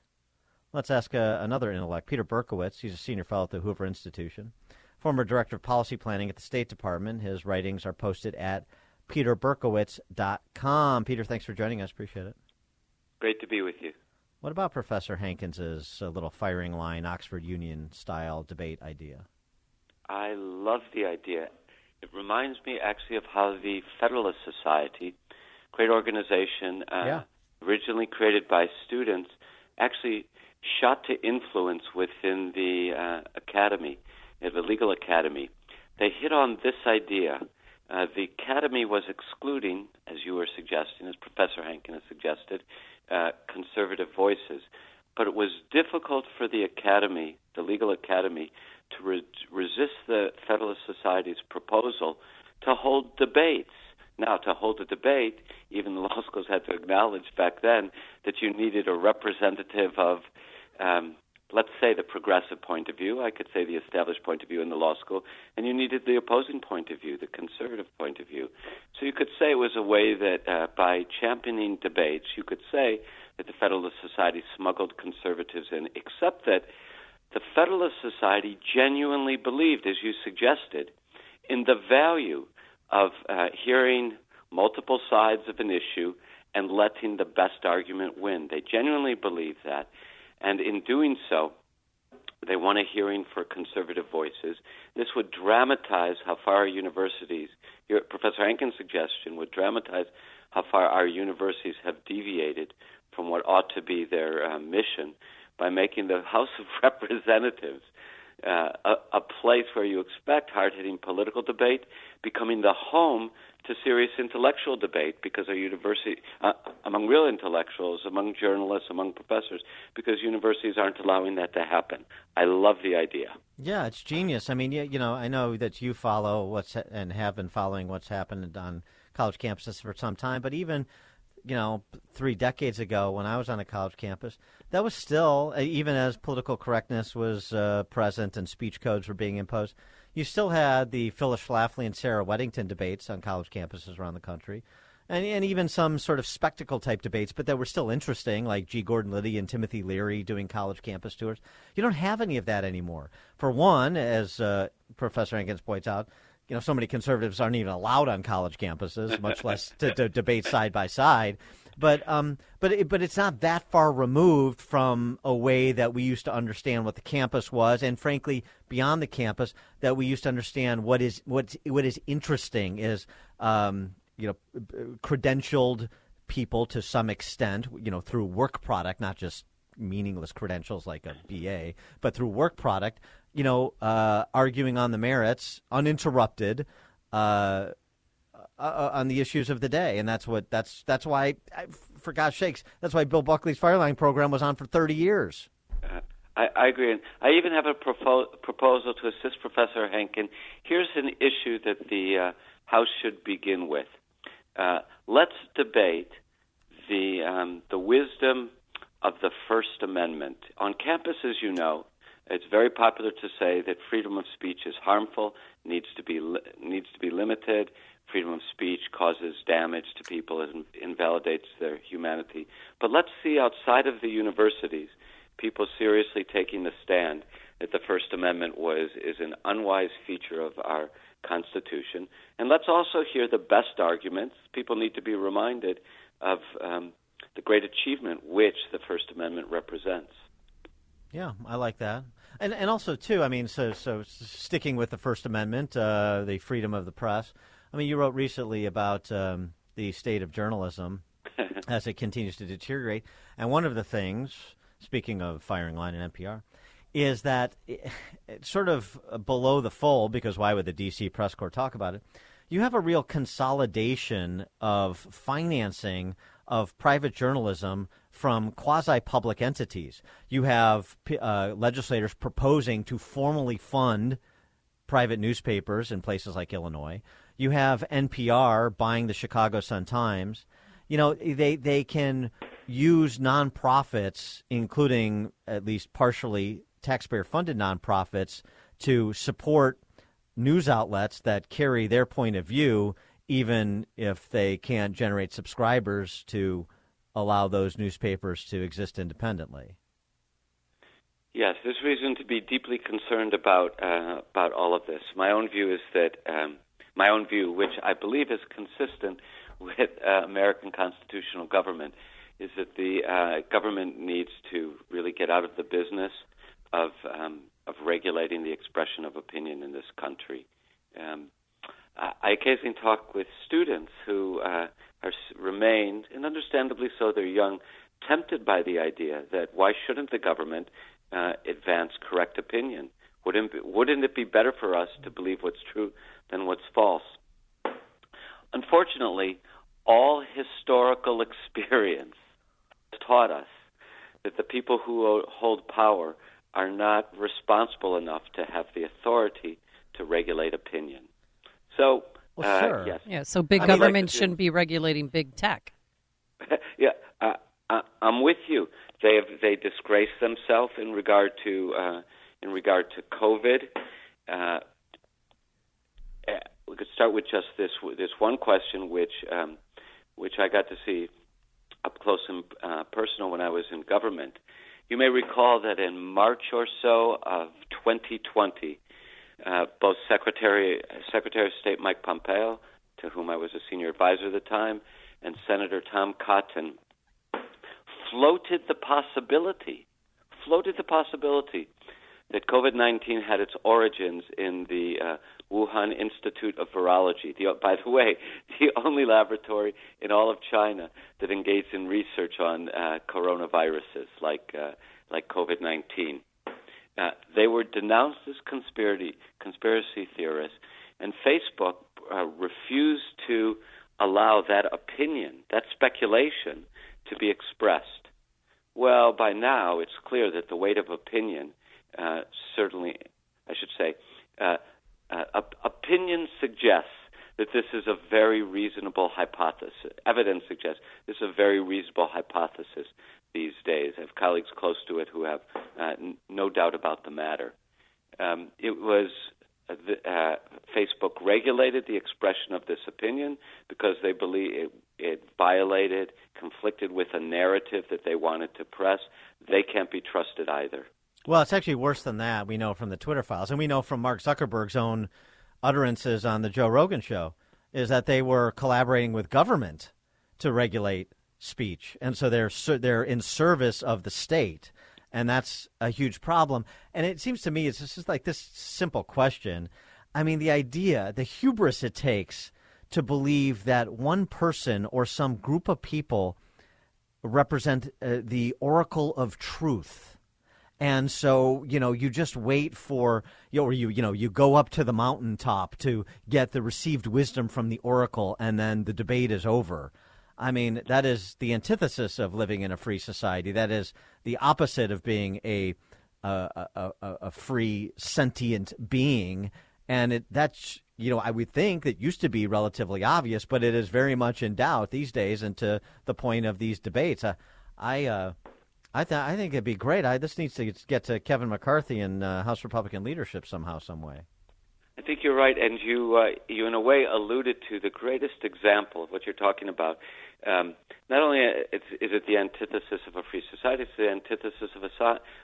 Let's ask uh, another intellect, Peter Berkowitz. He's a senior fellow at the Hoover Institution, former director of policy planning at the State Department. His writings are posted at peterberkowitz.com. Peter, thanks for joining us. Appreciate it. Great to be with you. What about Professor Hankins's uh, little firing line, Oxford Union style debate idea? I love the idea. It reminds me actually of how the Federalist Society, great organization, uh, yeah. originally created by students, actually shot to influence within the uh, academy, the legal academy. They hit on this idea uh, the academy was excluding, as you were suggesting, as Professor Hankin has suggested, uh, conservative voices. But it was difficult for the academy, the legal academy, to re- resist the Federalist Society's proposal to hold debates. Now, to hold a debate, even the law schools had to acknowledge back then that you needed a representative of um, let's say the progressive point of view, I could say the established point of view in the law school, and you needed the opposing point of view, the conservative point of view. So you could say it was a way that uh, by championing debates, you could say that the Federalist Society smuggled conservatives in, except that the Federalist Society genuinely believed, as you suggested, in the value of uh, hearing multiple sides of an issue and letting the best argument win. They genuinely believed that. And in doing so, they want a hearing for conservative voices. This would dramatize how far our universities, your, Professor Hankins' suggestion would dramatize how far our universities have deviated from what ought to be their uh, mission by making the House of Representatives uh, a, a place where you expect hard hitting political debate, becoming the home to serious intellectual debate because our university, uh, among real intellectuals, among journalists, among professors, because universities aren't allowing that to happen. I love the idea. Yeah, it's genius. I mean, you, you know, I know that you follow what's and have been following what's happened on college campuses for some time, but even you know, three decades ago when I was on a college campus, that was still, uh, even as political correctness was uh, present and speech codes were being imposed, you still had the Phyllis Schlafly and Sarah Weddington debates on college campuses around the country. And, and even some sort of spectacle type debates, but that were still interesting, like G. Gordon Liddy and Timothy Leary doing college campus tours. You don't have any of that anymore. For one, as uh, Professor Hankins points out, you know, so many conservatives aren't even allowed on college campuses, much less to, to, debate side by side. But um, but it, but it's not that far removed from a way that we used to understand what the campus was, and frankly, beyond the campus, that we used to understand what is what what is interesting is um, you know credentialed people to some extent, you know, through work product, not just meaningless credentials like a BA, but through work product, you know, uh, arguing on the merits, uninterrupted. Uh, uh, on the issues of the day, and that's what that's that's why, I, for God's sakes, that's why Bill Buckley's Firing Line program was on for thirty years. Uh, I, I agree, and I even have a propo- proposal to assist Professor Henkin. Here's an issue that the uh, House should begin with. Uh, let's debate the um, the wisdom of the First Amendment on campus. As you know, it's very popular to say that freedom of speech is harmful, needs to be li- needs to be limited. Freedom of speech causes damage to people and invalidates their humanity. But let's see outside of the universities people seriously taking the stand that the First Amendment was is an unwise feature of our Constitution. And let's also hear the best arguments. People need to be reminded of um, the great achievement which the First Amendment represents. Yeah, I like that. And and also too, I mean, so so sticking with the First Amendment, uh, the freedom of the press. I mean, you wrote recently about um, the state of journalism as it continues to deteriorate, and one of the things, speaking of firing line and NPR, is that it, it's sort of below the fold because why would the DC press corps talk about it? You have a real consolidation of financing of private journalism from quasi public entities. You have uh, legislators proposing to formally fund private newspapers in places like Illinois. You have NPR buying the Chicago Sun Times. You know, they, they can use nonprofits, including at least partially taxpayer funded nonprofits, to support news outlets that carry their point of view, even if they can't generate subscribers to allow those newspapers to exist independently. Yes, there's reason to be deeply concerned about uh, about all of this. My own view is that um, my own view, which I believe is consistent with uh, American constitutional government, is that the uh, government needs to really get out of the business of um, of regulating the expression of opinion in this country. Um, I occasionally talk with students who uh, are remained, and understandably so, they're young, tempted by the idea that why shouldn't the government uh, advance correct opinion? Wouldn't wouldn't it be better for us to believe what's true than what's false? Unfortunately, all historical experience has taught us that the people who hold power are not responsible enough to have the authority to regulate opinion. So, well, uh, sure. yes. Yeah, so big I government like shouldn't be regulating big tech. yeah, uh, I, I'm with you. They have they disgrace themselves in regard to uh, in regard to COVID. Uh, uh, we could start with just this this one question, which um, which I got to see up close and uh, personal when I was in government. You may recall that in March or so of 2020, uh, both Secretary Secretary of State Mike Pompeo, to whom I was a senior advisor at the time, and Senator Tom Cotton floated the possibility, floated the possibility that COVID 19 had its origins in the uh, Wuhan Institute of Virology. The, by the way, the only laboratory in all of China that engaged in research on uh, coronaviruses like, uh, like COVID 19. Uh, they were denounced as conspiracy, conspiracy theorists, and Facebook uh, refused to allow that opinion, that speculation, to be expressed. Well, by now it's clear that the weight of opinion uh, certainly, I should say, uh, uh, op- opinion suggests that this is a very reasonable hypothesis. Evidence suggests this is a very reasonable hypothesis these days. I have colleagues close to it who have uh, n- no doubt about the matter. Um, it was uh, the, uh, Facebook regulated the expression of this opinion because they believe it, it violated, conflicted with a narrative that they wanted to press. They can't be trusted either. Well, it's actually worse than that. We know from the Twitter files, and we know from Mark Zuckerberg's own utterances on the Joe Rogan show, is that they were collaborating with government to regulate speech, and so they're they're in service of the state, and that's a huge problem. And it seems to me it's just like this simple question. I mean, the idea, the hubris it takes to believe that one person or some group of people represent uh, the oracle of truth. And so, you know, you just wait for, you know, or you, you know, you go up to the mountaintop to get the received wisdom from the oracle, and then the debate is over. I mean, that is the antithesis of living in a free society. That is the opposite of being a a, a, a free sentient being, and it that's you know I would think that used to be relatively obvious, but it is very much in doubt these days. And to the point of these debates, uh, I uh, I th- I think it'd be great. I this needs to get to Kevin McCarthy and uh, House Republican leadership somehow, some way. I think you're right, and you uh, you in a way alluded to the greatest example of what you're talking about. Um, not only is it the antithesis of a free society, it's the antithesis of, a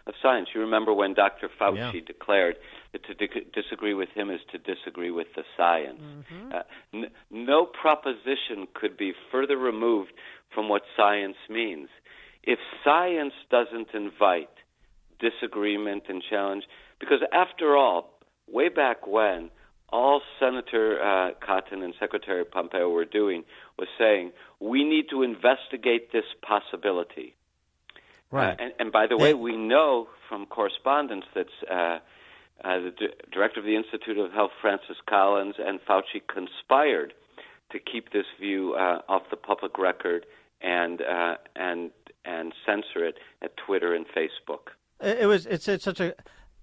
of science. You remember when Dr. Fauci Yeah. declared that to di- disagree with him is to disagree with the science. Mm-hmm. Uh, n- no proposition could be further removed from what science means. If science doesn't invite disagreement and challenge, because after all, way back when, all Senator uh, Cotton and Secretary Pompeo were doing was saying, we need to investigate this possibility. Right. Uh, and, and by the way, we know from correspondence that uh, uh, the d- director of the Institute of Health, Francis Collins, and Fauci conspired to keep this view uh, off the public record and uh, and and censor it at Twitter and Facebook. It, it was it's, it's such a,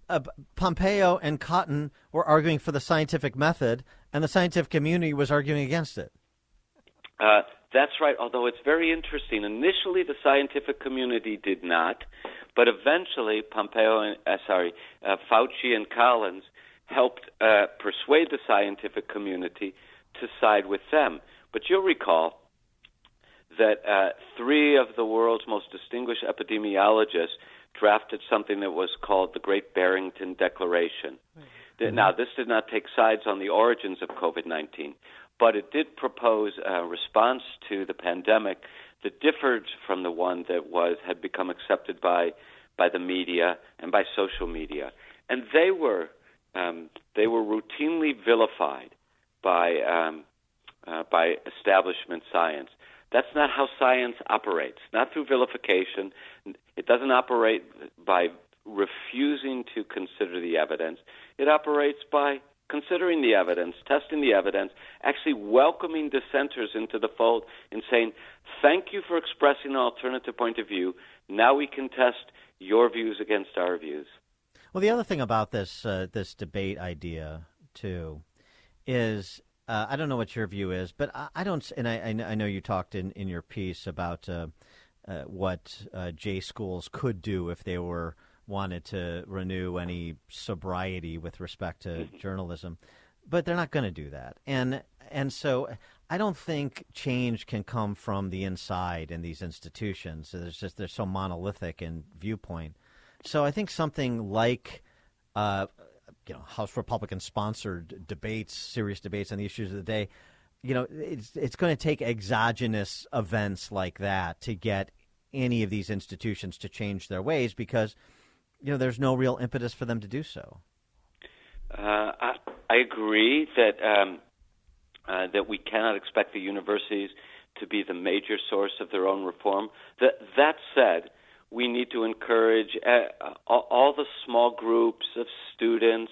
a Pompeo and Cotton were arguing for the scientific method, and the scientific community was arguing against it. Uh, that's right. Although it's very interesting. Initially, the scientific community did not, but eventually, Pompeo and uh, sorry, uh, Fauci and Collins helped uh, persuade the scientific community to side with them. But you'll recall that uh, three of the world's most distinguished epidemiologists drafted something that was called the Great Barrington Declaration. Th- Now, this did not take sides on the origins of COVID 19, but it did propose a response to the pandemic that differed from the one that was had become accepted by by the media and by social media, and they were um, they were routinely vilified by um, uh, by establishment science. That's not how science operates. Not through vilification. It doesn't operate by refusing to consider the evidence. It operates by considering the evidence, testing the evidence, actually welcoming dissenters into the fold and saying, Thank you for expressing an alternative point of view. Now we can test your views against our views. Well, the other thing about this uh, this debate idea too is uh, I don't know what your view is, but I, I don't. And I, I know you talked in, in your piece about uh, uh, what uh, J schools could do if they were wanted to renew any sobriety with respect to journalism, but they're not going to do that. And and so I don't think change can come from the inside in these institutions. There's just they're so monolithic in viewpoint. So I think something like uh, you know House Republican sponsored debates, serious debates on the issues of the day. You know, it's it's going to take exogenous events like that to get any of these institutions to change their ways because you know there's no real impetus for them to do so. Uh, I, I agree that um, uh, that we cannot expect the universities to be the major source of their own reform. That that said, we need to encourage uh, all, the small groups of students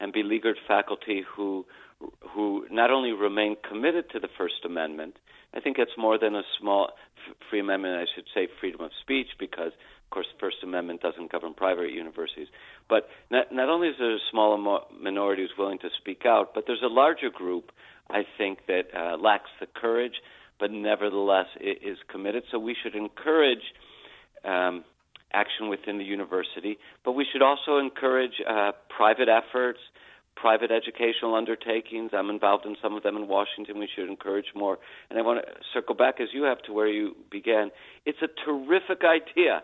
and beleaguered faculty who who not only remain committed to the First Amendment. I think it's more than a small f- free amendment. I should say freedom of speech because, of course, the First Amendment doesn't govern private universities. But not, not only is there a small minority who's willing to speak out, but there's a larger group, I think, that uh, lacks the courage, but nevertheless is committed. So we should encourage um, action within the university, but we should also encourage uh, private efforts, private educational undertakings. I'm involved in some of them in Washington. We should encourage more. And I want to circle back, as you have, to where you began. It's a terrific idea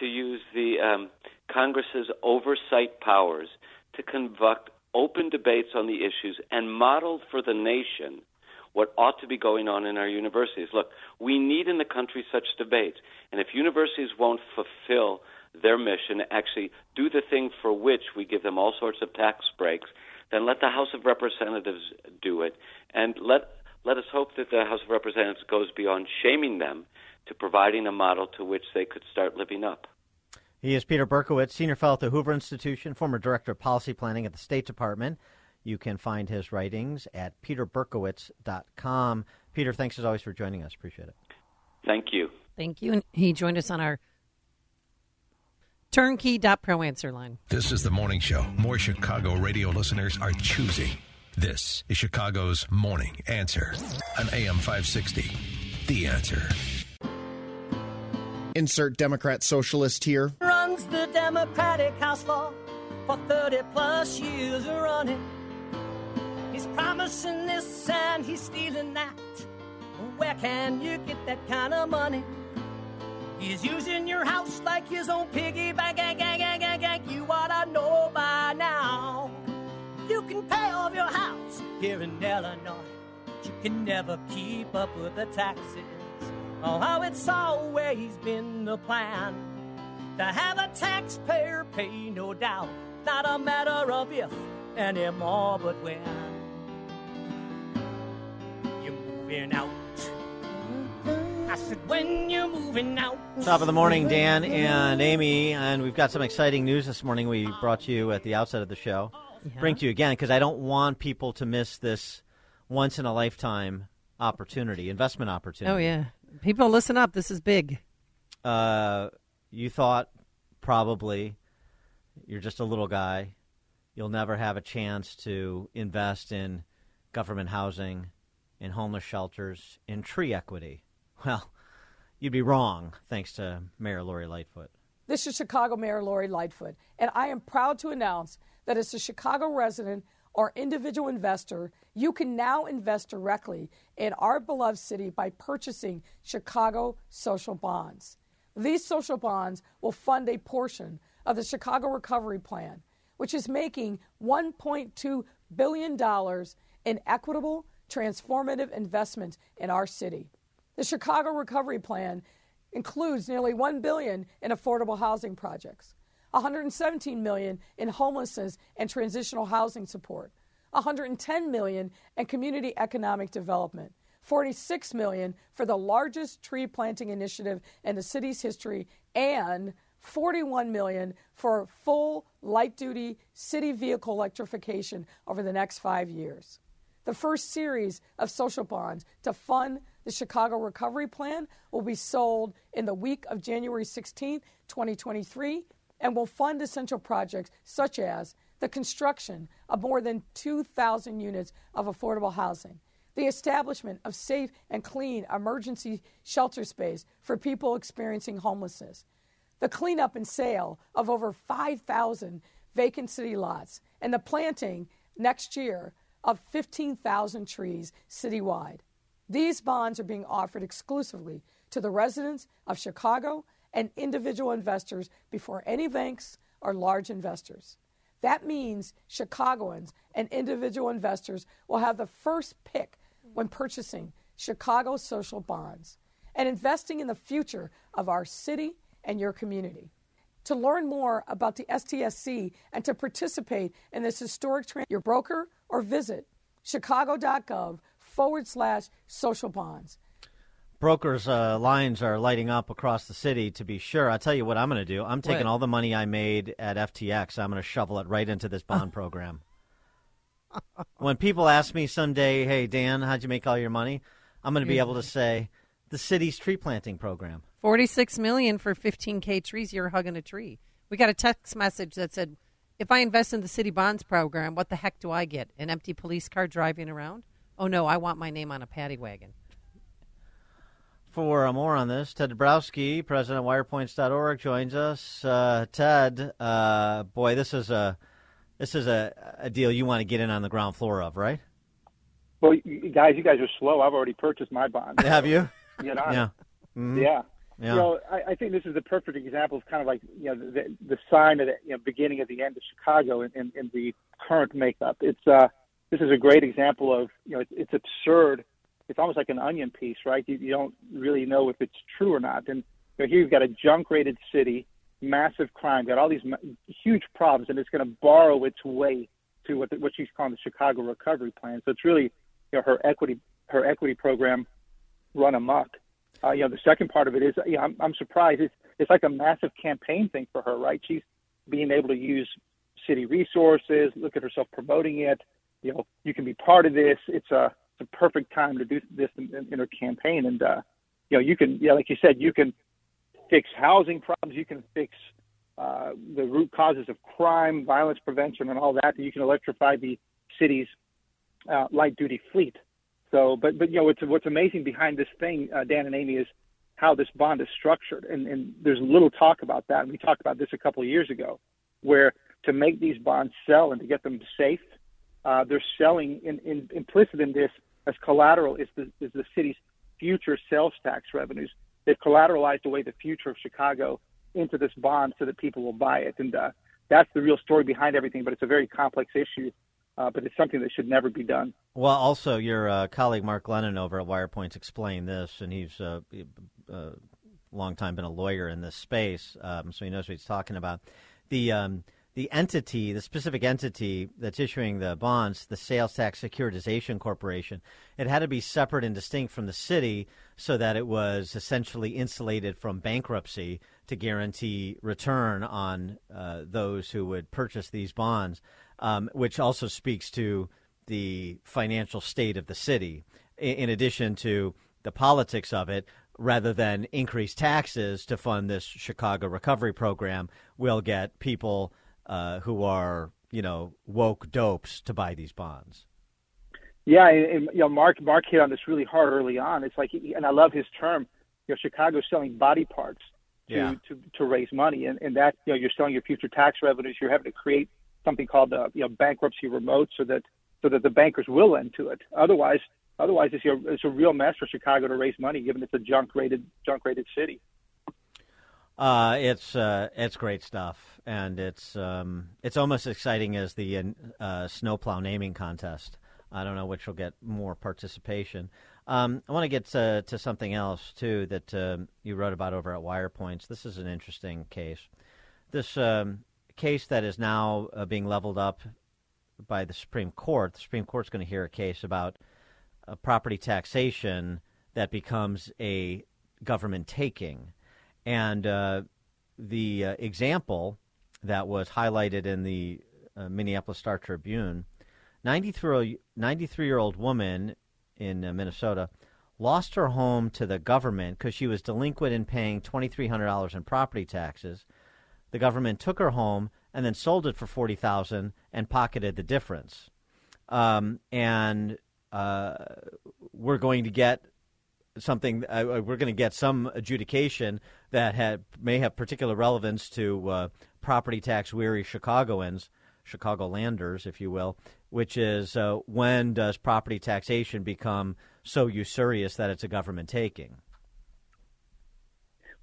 to use the um, Congress's oversight powers to conduct open debates on the issues and model for the nation what ought to be going on in our universities. Look, we need in the country such debates, and if universities won't fulfill their mission, actually do the thing for which we give them all sorts of tax breaks, then let the House of Representatives do it, and let let us hope that the House of Representatives goes beyond shaming them to providing a model to which they could start living up. He is Peter Berkowitz, Senior Fellow at the Hoover Institution, former Director of Policy Planning at the State Department. You can find his writings at peterberkowitz.com. Peter, thanks as always for joining us. Appreciate it. Thank you. Thank you. And he joined us on our turnkey.pro answer line. This is the morning show more Chicago radio listeners are choosing. This is Chicago's Morning Answer on AM 560. The Answer. Insert Democrat socialist here. Runs the Democratic House floor for 30 plus years running. He's promising this and he's stealing that. Where can you get that kind of money? He's using your house like his own piggy bank. Gang, gang, gang, gang, gang. You ought to know by now. You can pay off your house here in Illinois, but you can never keep up with the taxes. Oh, how it's always been the plan to have a taxpayer pay, no doubt. Not a matter of if anymore, but when you're moving out. I said, when you're moving out. Top of the morning, Dan and Amy, and we've got some exciting news this morning. We brought you at the outset of the show. Bring to you again because I don't want people to miss this once in a lifetime opportunity, investment opportunity. Oh, yeah. People, listen up. This is big. Uh, you thought probably you're just a little guy. You'll never have a chance to invest in government housing, in homeless shelters, in tree equity. Well, you'd be wrong, thanks to Mayor Lori Lightfoot. This is Chicago Mayor Lori Lightfoot, and I am proud to announce that as a Chicago resident or individual investor, you can now invest directly in our beloved city by purchasing Chicago social bonds. These social bonds will fund a portion of the Chicago Recovery Plan, which is making $1.2 billion in equitable, transformative investment in our city. The Chicago Recovery Plan includes nearly 1 billion in affordable housing projects, 117 million in homelessness and transitional housing support, 110 million in community economic development, 46 million for the largest tree planting initiative in the city's history, and 41 million for full light duty city vehicle electrification over the next 5 years. The first series of social bonds to fund the Chicago Recovery Plan will be sold in the week of January 16, 2023, and will fund essential projects such as the construction of more than 2,000 units of affordable housing, the establishment of safe and clean emergency shelter space for people experiencing homelessness, the cleanup and sale of over 5,000 vacant city lots, and the planting next year of 15,000 trees citywide. These bonds are being offered exclusively to the residents of Chicago and individual investors before any banks or large investors. That means Chicagoans and individual investors will have the first pick when purchasing Chicago social bonds and investing in the future of our city and your community. To learn more about the STSC and to participate in this historic trend, your broker or visit chicago.gov forward slash social bonds. Brokers' uh, lines are lighting up across the city, to be sure. I'll tell you what I'm going to do. I'm taking What? all the money I made at FTX, I'm going to shovel it right into this bond program. when people ask me someday, hey, Dan, how'd you make all your money? I'm going to be able to say, the city's tree planting program. 46 million for 15k trees you're hugging a tree we got a text message that said if i invest in the city bonds program what the heck do i get an empty police car driving around oh no i want my name on a paddy wagon For uh, more on this, Ted Dabrowski, president of WirePoints.org, joins us. Uh, Ted, uh, boy, this is a this is a, a deal you want to get in on the ground floor of, right? Well, you guys, you guys are slow. I've already purchased my bond. Have you? Get on it. Yeah. Mhm. Yeah. Yeah. You know, I, I think this is the perfect example of kind of like you know the, the sign of the you know, beginning of the end of Chicago in, in, in the current makeup. It's uh, this is a great example of you know it's, it's absurd it's almost like an onion piece, right? You, you don't really know if it's true or not. And you know, here you've got a junk rated city, massive crime, got all these ma- huge problems, and it's going to borrow its way to what the, what she's calling the Chicago Recovery Plan. So it's really you know her equity her equity program run amok. Uh, you know the second part of it is you know, I'm, I'm surprised it's it's like a massive campaign thing for her, right? She's being able to use city resources, look at herself promoting it. You know, you can be part of this. It's a a perfect time to do this in, in, in her campaign, and uh, you know you can yeah like you said you can fix housing problems, you can fix uh, the root causes of crime, violence prevention, and all that. You can electrify the city's uh, light duty fleet. So, but but you know what's what's amazing behind this thing, uh, Dan and Amy, is how this bond is structured, and, and there's little talk about that. And we talked about this a couple of years ago, where to make these bonds sell and to get them safe, uh, they're selling in, in, implicit in this as collateral is the is the city's future sales tax revenues. They've collateralized away the future of Chicago into this bond so that people will buy it, and uh, that's the real story behind everything. But it's a very complex issue, uh, but it's something that should never be done. Well, also your uh, colleague Mark Glennon over at WirePoints explained this, and he's uh, a long time been a lawyer in this space, um, so he knows what he's talking about. The um, the entity, the specific entity that's issuing the bonds, the Sales Tax Securitization Corporation, it had to be separate and distinct from the city so that it was essentially insulated from bankruptcy to guarantee return on uh, those who would purchase these bonds, um, which also speaks to the financial state of the city, in, in addition to the politics of it, rather than increase taxes to fund this Chicago recovery program, will get people uh, who are you know woke dopes to buy these bonds. Yeah, and, you know, Mark Mark hit on this really hard early on. It's like, and I love his term. You know, Chicago's selling body parts to yeah. to, to raise money, and and that you know you're selling your future tax revenues. You're having to create something called uh, you know bankruptcy remote so that so that the bankers will lend to it. Otherwise, otherwise it's, you know, it's a real mess for Chicago to raise money, given it's a junk rated junk rated city. Uh, it's uh, it's great stuff, and it's um, it's almost as exciting as the uh, snowplow naming contest. I don't know which will get more participation. Um, I want to get to, to, something else too that um, you wrote about over at WirePoints. This is an interesting case. This um, case that is now uh, being leveled up by the Supreme Court. The Supreme Court's going to hear a case about property taxation that becomes a government taking. And uh, the uh, example that was highlighted in the uh, Minneapolis Star Tribune 93 year old woman in uh, Minnesota lost her home to the government because she was delinquent in paying $2,300 in property taxes. The government took her home and then sold it for 40000 and pocketed the difference. Um, and uh, we're going to get something. Uh, uh we're going to get some adjudication that had may have particular relevance to uh, property tax weary Chicagoans, Chicagolanders, if you will. Which is uh, when does property taxation become so usurious that it's a government taking?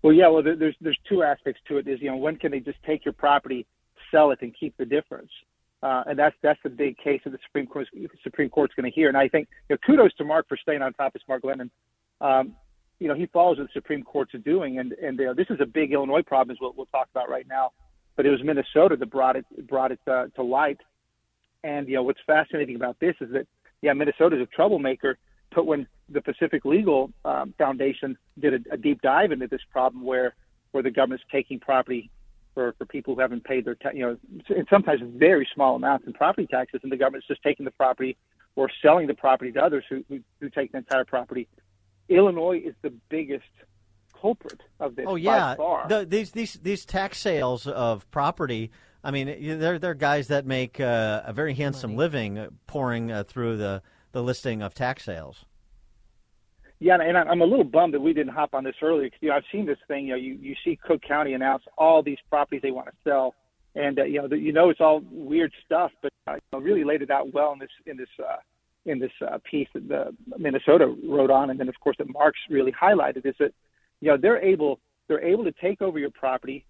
Well, yeah. Well, there's there's two aspects to it. Is you know when can they just take your property, sell it, and keep the difference? Uh, and that's that's the big case that the Supreme Court Supreme Court's going to hear. And I think you know, kudos to Mark for staying on top. It's Mark Glennon um, you know, he follows what the Supreme Court's doing, and and uh, this is a big Illinois problem, is what we'll talk about right now. But it was Minnesota that brought it brought it uh, to light. And you know, what's fascinating about this is that yeah, Minnesota's a troublemaker. But when the Pacific Legal um, Foundation did a, a deep dive into this problem, where where the government's taking property for, for people who haven't paid their, ta- you know, and sometimes very small amounts in property taxes, and the government's just taking the property or selling the property to others who, who, who take the entire property Illinois is the biggest culprit of this. Oh yeah, the, these these these tax sales of property. I mean, they're they're guys that make uh, a very handsome Money. living pouring uh, through the the listing of tax sales. Yeah, and I'm a little bummed that we didn't hop on this earlier. Cause, you know, I've seen this thing. You know, you, you see Cook County announce all these properties they want to sell, and uh, you know, the, you know, it's all weird stuff, but uh, you know, really laid it out well in this in this uh, in this uh, piece that the Minnesota wrote on, and then of course that Mark's really highlighted is that you know they're able they're able to take over your property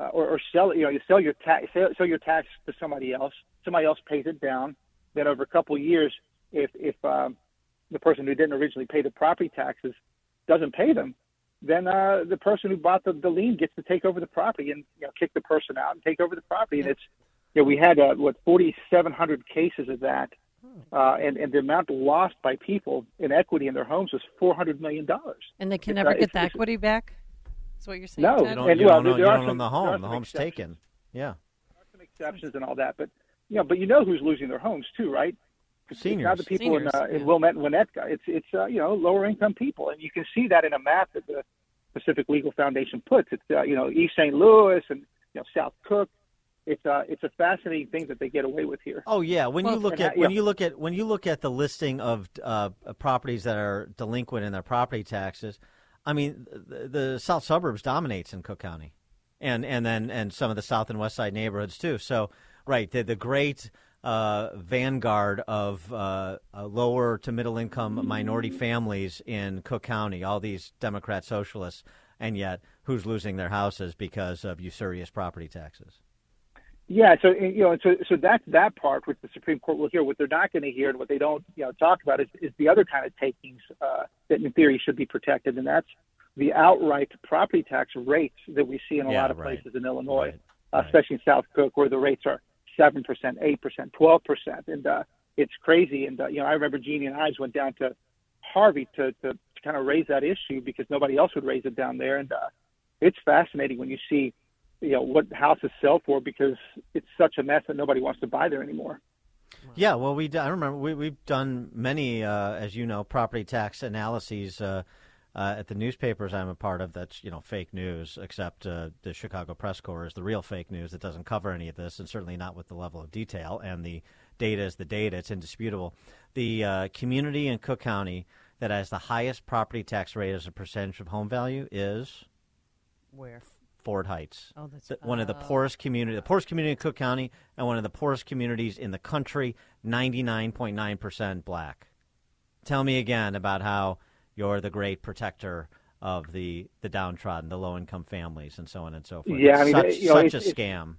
uh, or, or sell it. You know, you sell your tax sell, sell your tax to somebody else. Somebody else pays it down. Then over a couple of years, if if um, the person who didn't originally pay the property taxes doesn't pay them, then uh, the person who bought the, the lien gets to take over the property and you know kick the person out and take over the property. And it's you know we had uh, what 4,700 cases of that, uh, and and the amount lost by people in equity in their homes was 400 million dollars. And they can It's, never uh, get it's- the it's- equity back. That's what you're saying. No, You don't, And, you well, don't, know, there you are don't some- own the home. The home's exceptions. taken. Yeah. There are Some exceptions and all that. But you know, but you know who's losing their homes too, right? It's, it's not the Seniors. people in, uh, Seniors, in Wilmette and Winnetka. It's it's uh, you know lower income people, and you can see that in a map that the Pacific Legal Foundation puts. It's uh, you know East St. Louis and you know South Cook. It's uh it's a fascinating thing that they get away with here. Oh yeah, when you look at that- when yeah. you look at when you look at the listing of uh, properties that are delinquent in their property taxes, I mean the, the south suburbs dominates in Cook County, and and then and some of the south and west side neighborhoods too. So right, the the great uh, vanguard of uh, uh, lower to middle income minority families in Cook County, all these Democrat socialists, and yet who's losing their houses because of usurious property taxes? Yeah, so you know, so so that's that part which the Supreme Court will hear. What they're not going to hear and what they don't you know talk about is, is the other kind of takings uh, that in theory should be protected, and that's the outright property tax rates that we see in a Yeah, lot of right. places in Illinois, uh, especially in South Cook, where the rates are seven percent, eight percent, twelve percent, and uh, it's crazy. And uh, you know, I remember Jeannie and I went down to Harvey to to, to kind of raise that issue because nobody else would raise it down there, and uh, it's fascinating when you see you know what houses sell for because it's such a mess that nobody wants to buy there anymore. Yeah, well, we d- I remember we we've done many, uh, as you know, property tax analyses uh, uh, at the newspapers I'm a part of. That's you know fake news, except uh, the Chicago Press Corps is the real fake news that doesn't cover any of this, and certainly not with the level of detail. And the data is the data; it's indisputable. The uh, community in Cook County that has the highest property tax rate as a percentage of home value is Where? Ford Heights. Oh, that's The- one of the poorest community, the poorest community in Cook County, and one of the poorest communities in the country. Ninety nine point nine percent black. Tell me again about how you're the great protector of the the downtrodden, the low income families, and so on and so forth. Yeah, It's I mean, such, you know, such it's- a it's- scam.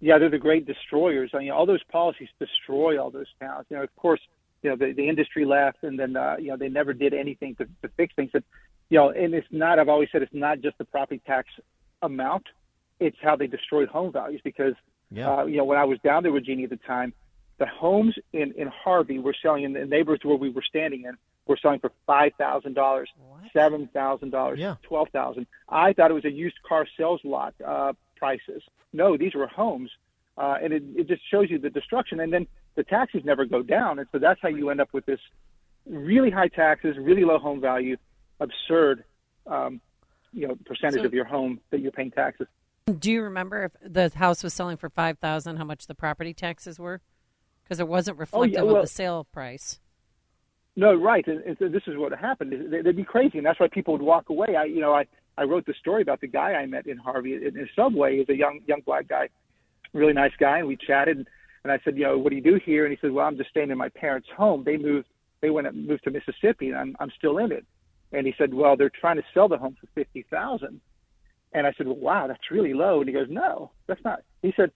Yeah, they're the great destroyers. I mean, all those policies destroy all those towns. You know, of course, you know the, the industry left, and then uh, you know they never did anything to, to fix things. And you know, and it's not. I've always said it's not just the property tax amount; it's how they destroyed home values. Because Yeah. uh, you know, when I was down there with Jeannie at the time, the homes in in Harvey were selling in the neighborhoods where we were standing in were selling for five thousand dollars, seven thousand dollars, twelve thousand. I thought it was a used car sales lot uh, prices. No, these were homes, uh, and it, it just shows you the destruction. And then the taxes never go down, and so that's how you end up with this really high taxes, really low home value, absurd, um, you know, percentage So- of your home that you're paying taxes. Do you remember if the house was selling for five thousand, how much the property taxes were? Because it wasn't oh, reflective Oh, well- of the sale price. No, right. And, and so this is what happened. They- They'd be crazy, and that's why people would walk away. I, you know, I, I wrote the story about the guy I met in Harvey in, in Subway. He's a young young black guy, really nice guy, and we chatted. And I said, you know, what do you do here? And he said, well, I'm just staying in my parents' home. They moved, they went and moved to Mississippi, and I'm I'm still in it. And he said, well, they're trying to sell the home for fifty thousand. And I said, well, wow, that's really low. And he goes, no, that's not. He said,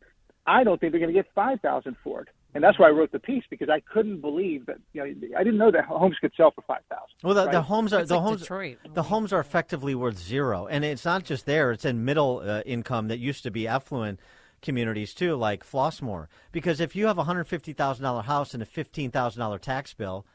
I don't think they're going to get five thousand for it. And that's why I wrote the piece because I couldn't believe that. You know, I didn't know that homes could sell for five thousand. Well, the, right? the homes are It's the like homes. Detroit. The homes are effectively worth zero, and it's not just there; it's in middle uh, income that used to be affluent communities too, like Flossmoor. Because if you have a hundred fifty thousand dollar house and a fifteen thousand dollar tax bill,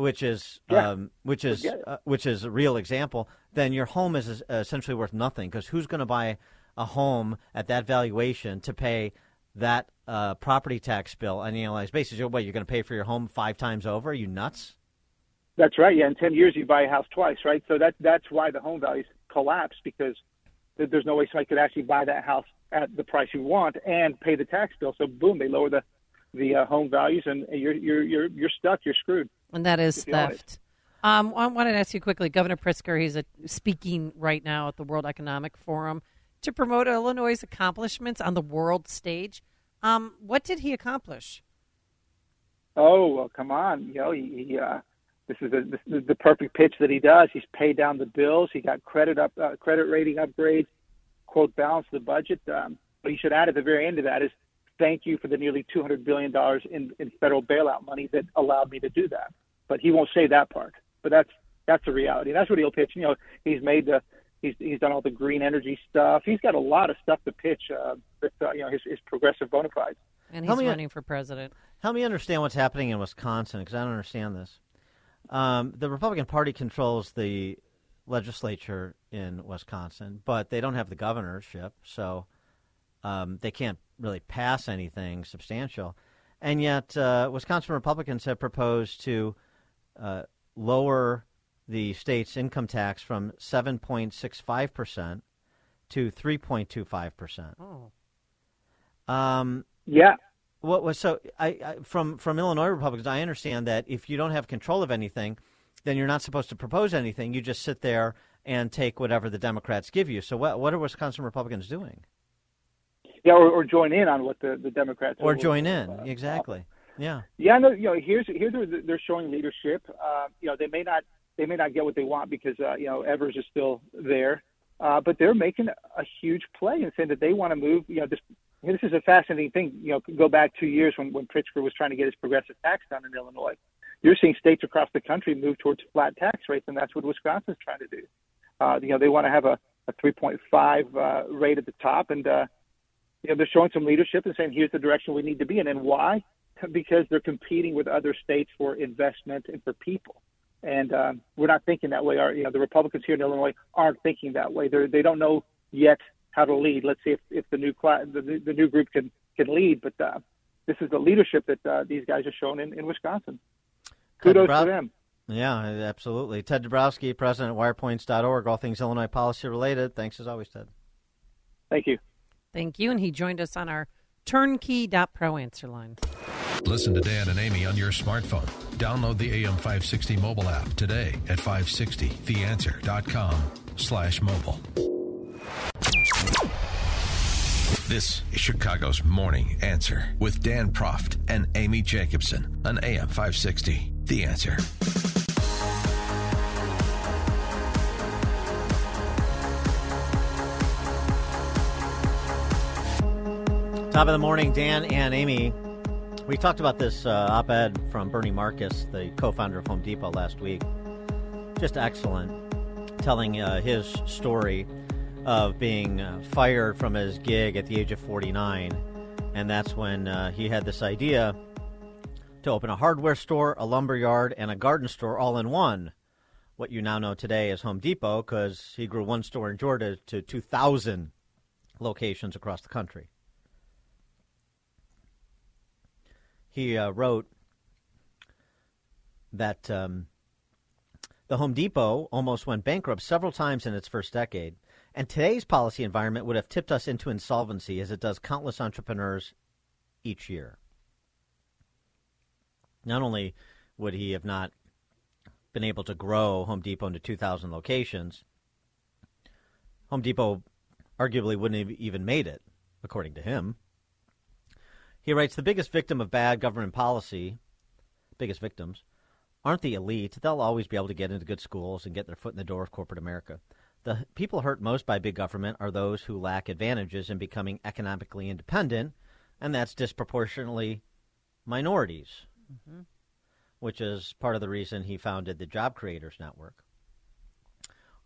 which is Yeah. um, which is uh, which is a real example, then your home is essentially worth nothing. Because who's going to buy a home at that valuation to pay that uh, property tax bill on an annualized basis? You're- What you're going to pay for your home five times over? Are you nuts? That's right. Yeah, in ten years you buy a house twice, right? So that that's why the home values collapse because there's no way somebody could actually buy that house at the price you want and pay the tax bill. So boom, they lower the the uh, home values and you're you're you're you're stuck. You're screwed. And that is if you own it. theft. Um, I wanted to ask you quickly. Governor Pritzker, he's a, speaking right now at the World Economic Forum to promote Illinois' accomplishments on the world stage. Um, what did he accomplish? Oh well, come on, you know he. he uh, this is the, this is the perfect pitch that he does. He's paid down the bills. He got credit up, uh, credit rating upgrades. Quote, balance the budget. Um, but he should add at the very end of that is thank you for the nearly two hundred billion dollars in, in federal bailout money that allowed me to do that. but he won't say that part. But that's that's the reality. That's what he'll pitch. You know, he's made the he's he's done all the green energy stuff. He's got a lot of stuff to pitch. Uh, with uh, you know his, his progressive bona fides. And he's Help me- running for president. Help me understand what's happening in Wisconsin because I don't understand this. Um, the Republican Party controls the legislature in Wisconsin, but they don't have the governorship, so um, they can't really pass anything substantial. And yet, uh, Wisconsin Republicans have proposed to uh, lower the state's income tax from 7.65% to 3.25%. Oh. Um, yeah. What was so? I, I from from Illinois Republicans, I understand that if you don't have control of anything, then you're not supposed to propose anything. You just sit there and take whatever the Democrats give you. So what what are Wisconsin Republicans doing? Yeah, or, or join in on what the the Democrats Or join in? Exactly. Yeah. Yeah, no, you know, here's here's where they're showing leadership. Uh, you know, they may not they may not get what they want because uh, you know Evers is still there, uh, but they're making a huge play and saying that they want to move. You know, this this is a fascinating thing. You know, go back two years when when Pritzker was trying to get his progressive tax done in Illinois. You're seeing states across the country move towards flat tax rates, and that's what Wisconsin's trying to do. Uh, you know, they want to have a, a 3.5 uh, rate at the top, and uh, you know they're showing some leadership and saying here's the direction we need to be in. And why? Because they're competing with other states for investment and for people. And um, we're not thinking that way. Our, you know, the Republicans here in Illinois aren't thinking that way. They they don't know yet how to lead. Let's see if, if the new class, the, the new group can can lead. But uh, this is the leadership that uh, these guys are showing in, in Wisconsin. Kudos Dubrow- to them. Yeah, absolutely. Ted Dabrowski, president at wirepoints.org, all things Illinois policy related. Thanks as always, Ted. Thank you. Thank you. And he joined us on our turnkey.pro answer line. Listen to Dan and Amy on your smartphone. Download the AM560 mobile app today at 560theanswer.com slash mobile. This is Chicago's Morning Answer with Dan Proft and Amy Jacobson on AM560. The Answer. Top of the morning, Dan and Amy. We talked about this uh, op ed from Bernie Marcus, the co founder of Home Depot, last week. Just excellent, telling uh, his story of being uh, fired from his gig at the age of 49. And that's when uh, he had this idea to open a hardware store, a lumber yard, and a garden store all in one. What you now know today as Home Depot, because he grew one store in Georgia to 2,000 locations across the country. He uh, wrote that um, the Home Depot almost went bankrupt several times in its first decade, and today's policy environment would have tipped us into insolvency as it does countless entrepreneurs each year. Not only would he have not been able to grow Home Depot into 2,000 locations, Home Depot arguably wouldn't have even made it, according to him. He writes The biggest victim of bad government policy, biggest victims, aren't the elite. They'll always be able to get into good schools and get their foot in the door of corporate America. The people hurt most by big government are those who lack advantages in becoming economically independent, and that's disproportionately minorities, Mhm. which is part of the reason he founded the Job Creators Network.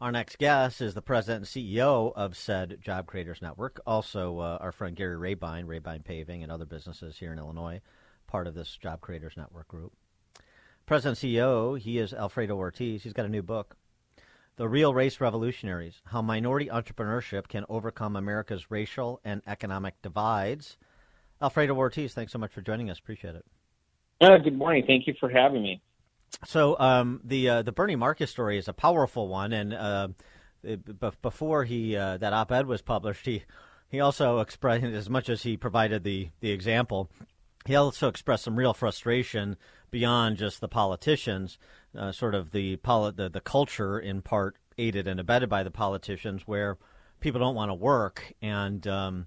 Our next guest is the president and CEO of said Job Creators Network, also uh, our friend Gary Rabine, Rabine Paving, and other businesses here in Illinois, part of this Job Creators Network group. President and CEO, he is Alfredo Ortiz. He's got a new book, The Real Race Revolutionaries How Minority Entrepreneurship Can Overcome America's Racial and Economic Divides. Alfredo Ortiz, thanks so much for joining us. Appreciate it. Uh, good morning. Thank you for having me. So um, the uh, the Bernie Marcus story is a powerful one, and uh, b- before he uh, that op-ed was published, he he also expressed as much as he provided the the example, he also expressed some real frustration beyond just the politicians, uh, sort of the, poli- the the culture in part aided and abetted by the politicians, where people don't want to work, and um,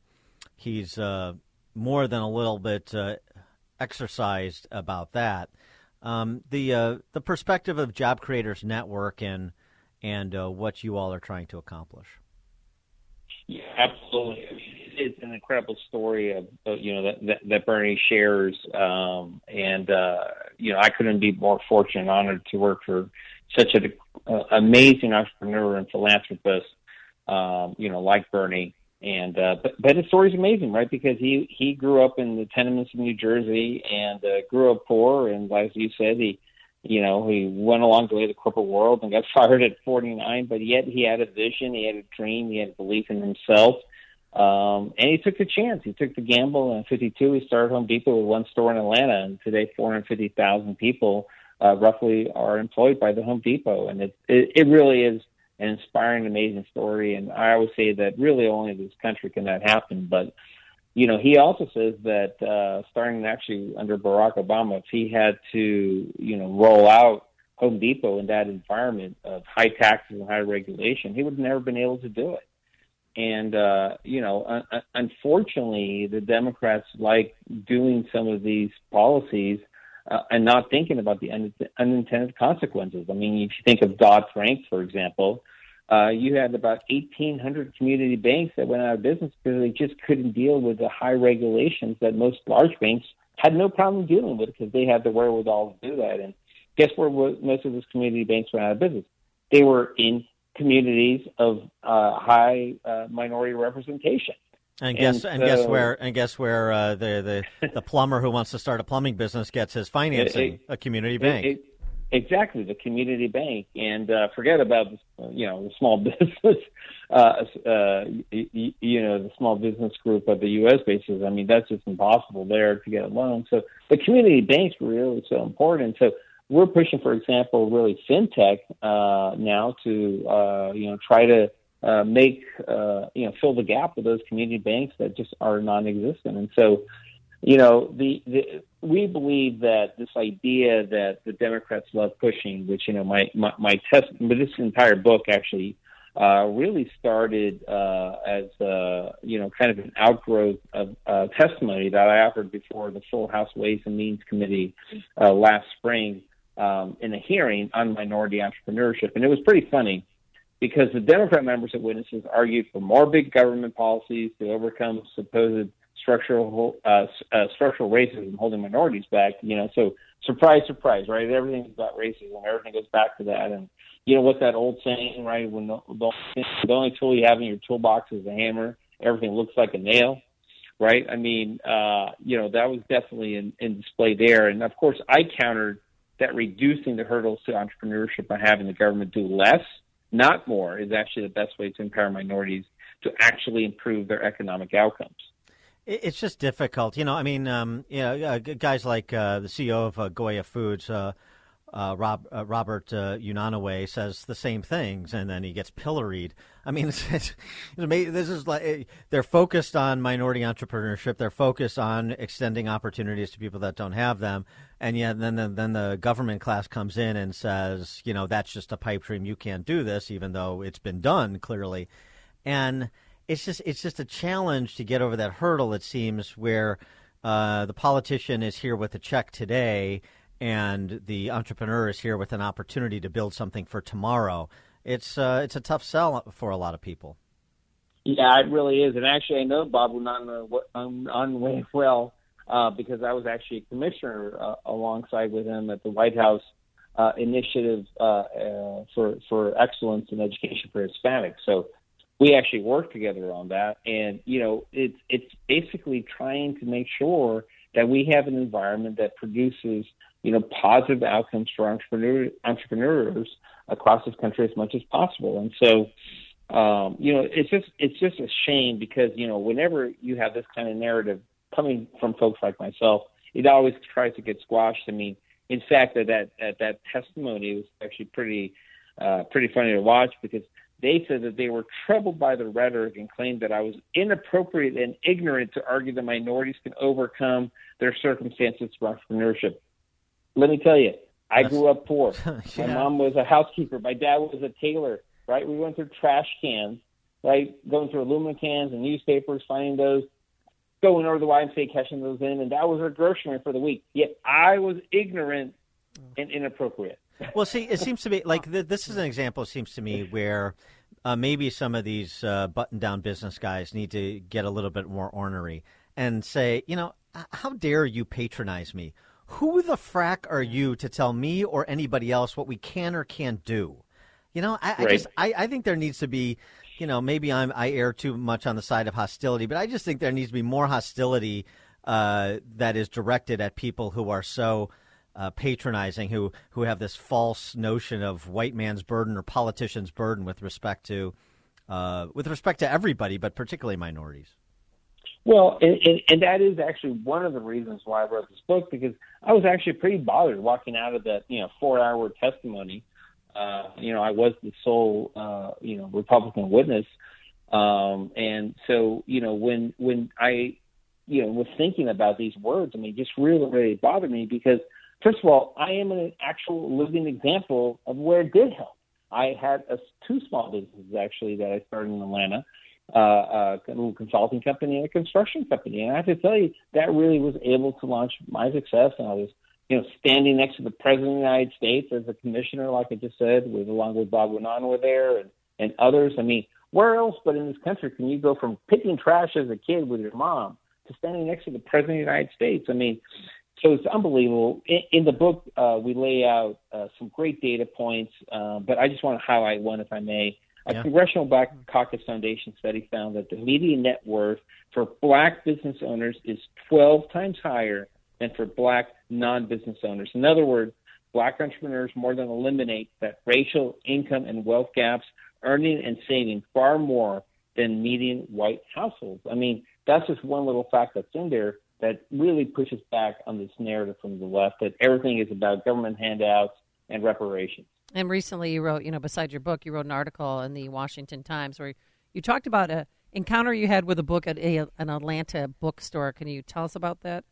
he's uh, more than a little bit uh, exercised about that. Um, the uh, the perspective of Job Creators Network and and uh, what you all are trying to accomplish. Yeah, absolutely. It's an incredible story of, of you know that, that that Bernie shares, um, and uh, you know, I couldn't be more fortunate and honored to work for such an uh, amazing entrepreneur and philanthropist, um, you know, like Bernie. And uh, but but his story's amazing, right? Because he he grew up in the tenements of New Jersey and uh, grew up poor, and as you said, he you know he went along the way of the corporate world and got fired at 49, but yet he had a vision, he had a dream, he had a belief in himself. Um, and he took the chance. He took the gamble. In 52, he started Home Depot with one store in Atlanta, and today 450,000 people uh, roughly are employed by the Home Depot. And it, it, it really is an inspiring, amazing story. And I always say that really only this country can that happen. But, you know, he also says that uh, starting actually under Barack Obama, if he had to, you know, roll out Home Depot in that environment of high taxes and high regulation, he would have never been able to do it. And uh, you know, un- unfortunately, the Democrats like doing some of these policies uh, and not thinking about the un- unintended consequences. I mean, if you think of Dodd Frank, for example, uh, you had about 1,800 community banks that went out of business because they just couldn't deal with the high regulations that most large banks had no problem dealing with because they had the wherewithal to do that. And guess where most of those community banks went out of business? They were in communities of uh, high uh, minority representation. And guess and, and guess where and guess where uh, the the the plumber who wants to start a plumbing business gets his financing it, a community bank. It, exactly, the community bank, and uh, forget about you know the small business, uh, uh, you, you know the small business group of the U.S. basis. I mean that's just impossible there to get a loan. So the community banks were really so important. So we're pushing, for example, really fintech uh, now to uh, you know try to uh, make uh, you know fill the gap with those community banks that just are non-existent. And so, you know, the, the we believe that this idea that the Democrats love pushing, which you know my my, my test, but this entire book actually. Uh, really started uh, as uh, you know kind of an outgrowth of uh, testimony that I offered before the full House Ways and Means Committee last spring, um, in a hearing on minority entrepreneurship. And it was pretty funny because the Democrat members and witnesses argued for more big government policies to overcome supposed structural uh, uh, structural racism holding minorities back. You know, so surprise, surprise, right? Everything's about racism. Everything goes back to that. And you know what's that old saying, right? When the, the, the only tool you have in your toolbox is a hammer, everything looks like a nail right? I mean, uh, you know, that was definitely in, in display there. And of course, I countered that reducing the hurdles to entrepreneurship by having the government do less, not more, is actually the best way to empower minorities to actually improve their economic outcomes. It's just difficult, you know. I mean, um, you know, uh, guys like uh, the CEO of uh, Goya Foods, uh, uh, Rob, uh, Robert uh, says the same things, and then he gets pilloried. I mean, it's, it's, it's this is like eh, they're focused on minority entrepreneurship. They're focused on extending opportunities to people that don't have them, and yet then the, then the government class comes in and says, you know, that's just a pipe dream. You can't do this, even though it's been done clearly, and it's just it's just a challenge to get over that hurdle. It seems where uh, the politician is here with a check today and the entrepreneur is here with an opportunity to build something for tomorrow. It's uh, it's a tough sell for a lot of people. Yeah, it really is. And actually, I know Bob Unanue well uh, because I was actually a commissioner uh, alongside with him at the White House uh, initiative uh, uh, for for excellence in education for Hispanics. So we actually worked together on that, and you know, it's it's basically trying to make sure that we have an environment that produces you know, positive outcomes for entrepreneur, entrepreneurs across this country as much as possible. And so, um, you know, it's just it's just a shame because you know, whenever you have this kind of narrative coming from folks like myself, it always tries to get squashed. I mean, in fact, that that that testimony was actually pretty uh, pretty funny to watch because they said that they were troubled by the rhetoric and claimed that I was inappropriate and ignorant to argue that minorities can overcome their circumstances for entrepreneurship let me tell you, I grew up poor. yeah. My mom was a housekeeper. My dad was a tailor. Right? We went through trash cans, right? Going through aluminum cans and newspapers, finding those, going over the YMCA, cashing those in, and that was our grocery for the week. Yet I was ignorant and inappropriate. Well, see, it seems to me like th- this is an example. It seems to me where uh, maybe some of these uh, button-down business guys need to get a little bit more ornery and say, you know, how dare you patronize me? Who the frack are you to tell me or anybody else what we can or can't do? You know, I, I just I, I think there needs to be, you know, maybe I'm I err too much on the side of hostility, but I just think there needs to be more hostility uh, that is directed at people who are so uh, patronizing, who who have this false notion of white man's burden or politicians' burden with respect to uh, with respect to everybody, but particularly minorities. Well, and, and, and that is actually one of the reasons why I wrote this book because I was actually pretty bothered walking out of that, you know, four-hour testimony. Uh, you know, I was the sole, uh, you know, Republican witness, um, and so you know when when I, you know, was thinking about these words, I mean, just really really bothered me because first of all, I am an actual living example of where it did help. I had a, two small businesses actually that I started in Atlanta uh, a little consulting company and a construction company. And I have to tell you, that really was able to launch my success. And I was, you know, standing next to the president of the United States as a commissioner, like I just said, with along with Bob Unanue were there and, and others. I mean, where else but in this country can you go from picking trash as a kid with your mom to standing next to the president of the United States? I mean, so it's unbelievable. In, in the book, uh, we lay out uh, some great data points, uh, but I just want to highlight one, if I may. A Yeah. Congressional Black Caucus Foundation study found that the median net worth for black business owners is 12 times higher than for black non-business owners. In other words, black entrepreneurs more than eliminate that racial income and wealth gaps, earning and saving far more than median white households. I mean, that's just one little fact that's in there that really pushes back on this narrative from the left that everything is about government handouts and reparations. And recently, you wrote, you know, beside your book, you wrote an article in the Washington Times where you talked about a encounter you had with a book at a, an Atlanta bookstore. Can you tell us about that?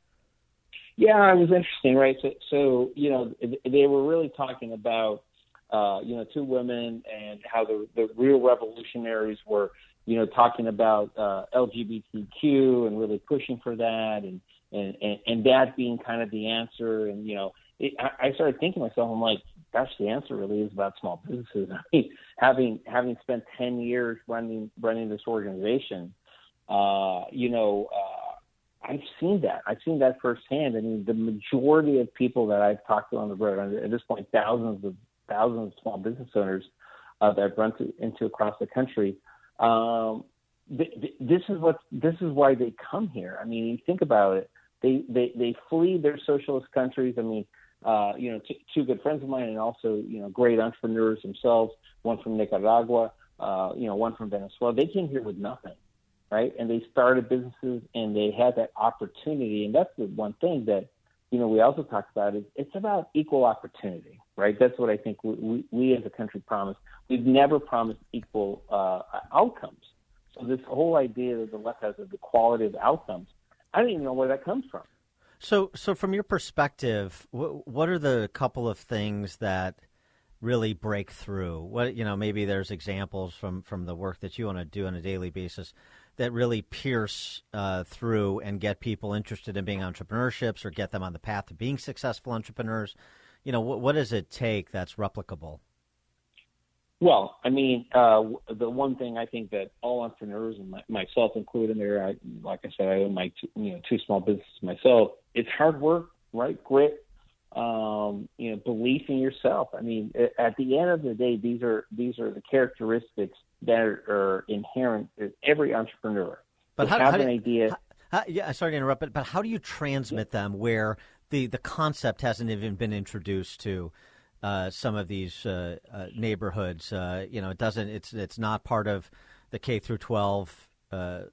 Yeah, it was interesting, right? So, so you know, they were really talking about, uh, you know, two women and how the the real revolutionaries were, you know, talking about uh, LGBTQ and really pushing for that, and and and, and that being kind of the answer. And you know, it, I, I started thinking to myself, I'm like, gosh, the answer really is about small businesses. I mean, having having spent ten years running running this organization, uh, you know. Uh, I've seen that. I've seen that firsthand. I mean, the majority of people that I've talked to on the road, at this point, thousands of thousands of small business owners uh, that I've run to, into across the country. Um, th- this is what this is why they come here. I mean, you think about it. They they they flee their socialist countries. I mean, uh, you know, t- two good friends of mine, and also you know, great entrepreneurs themselves. One from Nicaragua, uh, you know, one from Venezuela. They came here with nothing right? And they started businesses and they had that opportunity. And that's the one thing that, you know, we also talked about is it's about equal opportunity, right? That's what I think we, we, we as a country promise. We've never promised equal uh, outcomes. So this whole idea that the left has of the quality of outcomes, I don't even know where that comes from. So, so from your perspective, wh- what are the couple of things that really break through? What you know, maybe there's examples from from the work that you want to do on a daily basis that really pierce uh, through and get people interested in being entrepreneurships or get them on the path to being successful entrepreneurs. You know, what, what does it take that's replicable? Well, I mean, uh, the one thing I think that all entrepreneurs and my, myself included in there, I, like I said, I own my two, you know two small businesses myself. It's hard work, right? Grit, um, you know, belief in yourself. I mean, at the end of the day, these are these are the characteristics that are, inherent in every entrepreneur. But how, have how an do, idea. how- yeah, sorry to interrupt, but, but how do you transmit them where the, the concept hasn't even been introduced to uh, some of these uh, uh, neighborhoods? Uh, you know, it doesn't. It's it's not part of the K through twelve uh,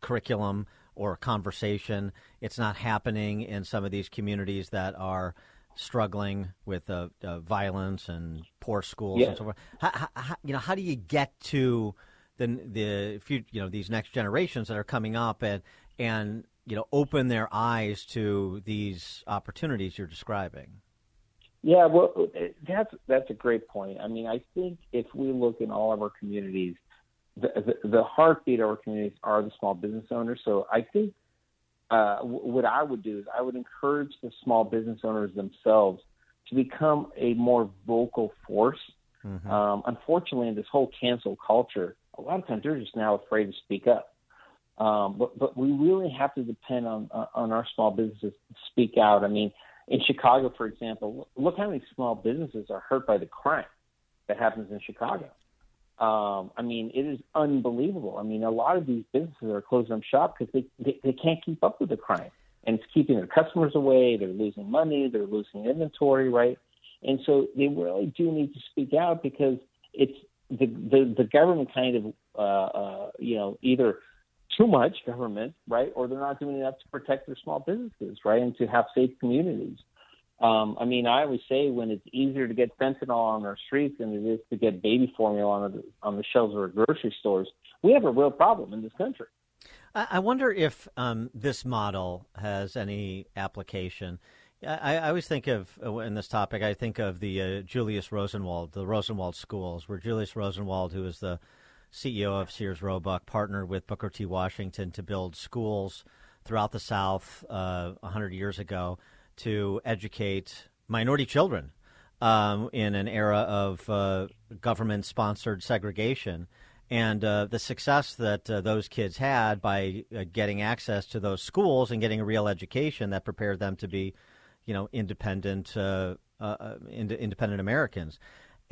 curriculum or conversation. It's not happening in some of these communities that are struggling with uh, uh, violence and poor schools Yeah. and so forth. How, how, how- you know, how do you get to the the few, you know these next generations that are coming up and and you know open their eyes to these opportunities you're describing? Yeah, well, that's that's a great point. I mean, I think if we look in all of our communities, the the, the heartbeat of our communities are the small business owners. So I think uh, w- what I would do is I would encourage the small business owners themselves to become a more vocal force. Um, unfortunately, in this whole cancel culture, a lot of times they're just now afraid to speak up. Um, but but we really have to depend on on our small businesses to speak out. I mean, in Chicago, for example, look how many small businesses are hurt by the crime that happens in Chicago. Um, I mean, it is unbelievable. I mean, a lot of these businesses are closing up shop because they, they they can't keep up with the crime, and it's keeping their customers away. They're losing money. They're losing inventory, right? And so they really do need to speak out because it's the the, the government kind of uh, uh, you know either too much government, right, or they're not doing enough to protect their small businesses, right, and to have safe communities. Um, I mean, I always say when it's easier to get fentanyl on our streets than it is to get baby formula on the, on the shelves of our grocery stores, we have a real problem in this country. I wonder if um, this model has any application. I, I, always think of uh, in this topic. I think of the uh, Julius Rosenwald, the Rosenwald schools, where Julius Rosenwald, who is the CEO of Sears Roebuck, partnered with Booker T. Washington to build schools throughout the South uh, 100 years ago to educate minority children um, in an era of uh, government sponsored segregation. And uh, the success that uh, those kids had by uh, getting access to those schools and getting a real education that prepared them to be, you know, independent, uh, ind- independent Americans.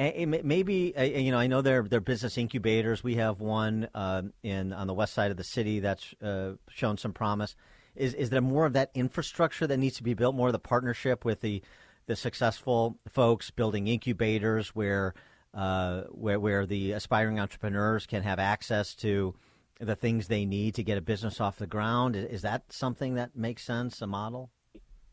Maybe you know I know they're they're business incubators. We have one in on the west side of the city that's shown some promise. Is is there more of that infrastructure that needs to be built? More of the partnership with the the successful folks building incubators where uh, where where the aspiring entrepreneurs can have access to the things they need to get a business off the ground. Is that something that makes sense? A model?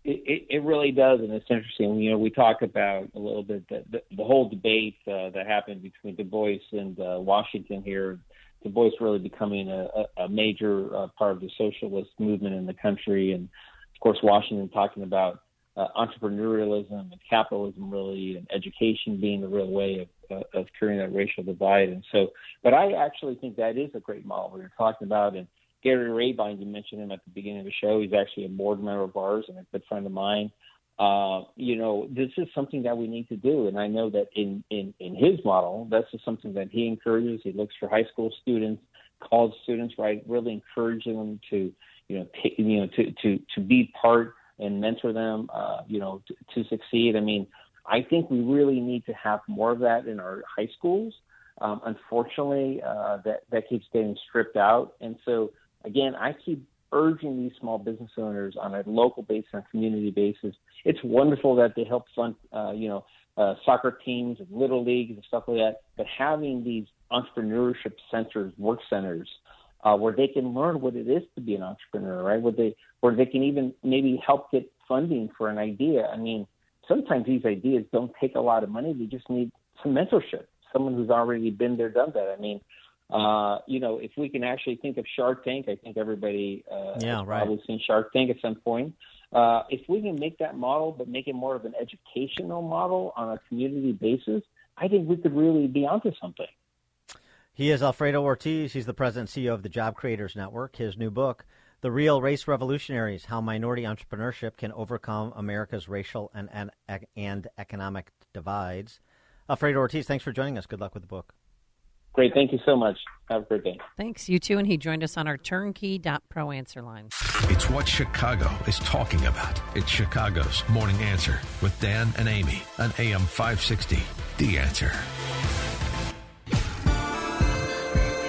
It, it, really does, and it's interesting. You know, we talk about a little bit the, the, the whole debate uh, that happened between Du Bois and uh, Washington here Du Bois really becoming a, a major uh, part of the socialist movement in the country, and of course Washington talking about uh, entrepreneurialism and capitalism really, and education being the real way of, uh, of curing that racial divide. And so, but I actually think that is a great model we are talking about. And Gary Rabine, you mentioned him at the beginning of the show. He's actually a board member of ours and a good friend of mine uh, you know, this is something that we need to do. And I know that in, in, in his model, that's just something that he encourages. He looks for high school students, college students, right, really encouraging them to, you know, take, you know, to, to, to be part and mentor them, uh, you know, to, to succeed. I mean, I think we really need to have more of that in our high schools. Um, unfortunately, uh, that, that keeps getting stripped out. And so, again, I keep urging these small business owners on a local basis, on a community basis. It's wonderful that they help fund, uh, you know, uh, soccer teams and little leagues and stuff like that. But having these entrepreneurship centers, work centers, uh, where they can learn what it is to be an entrepreneur, right? Where they where they can even maybe help get funding for an idea. I mean, sometimes these ideas don't take a lot of money; they just need some mentorship, someone who's already been there, done that. I mean, uh, you know, if we can actually think of Shark Tank, I think everybody uh, yeah, has right. probably seen Shark Tank at some point. Uh, if we can make that model, but make it more of an educational model on a community basis, I think we could really be onto something. He is Alfredo Ortiz. He's the president and CEO of the Job Creators Network. His new book, The Real Race Revolutionaries How Minority Entrepreneurship Can Overcome America's Racial and, and, and Economic Divides. Alfredo Ortiz, thanks for joining us. Good luck with the book. Great. Thank you so much. Have a great day. Thanks. You too. And he joined us on our turnkey.pro answer line. It's what Chicago is talking about. It's Chicago's Morning Answer with Dan and Amy on AM 560. The Answer.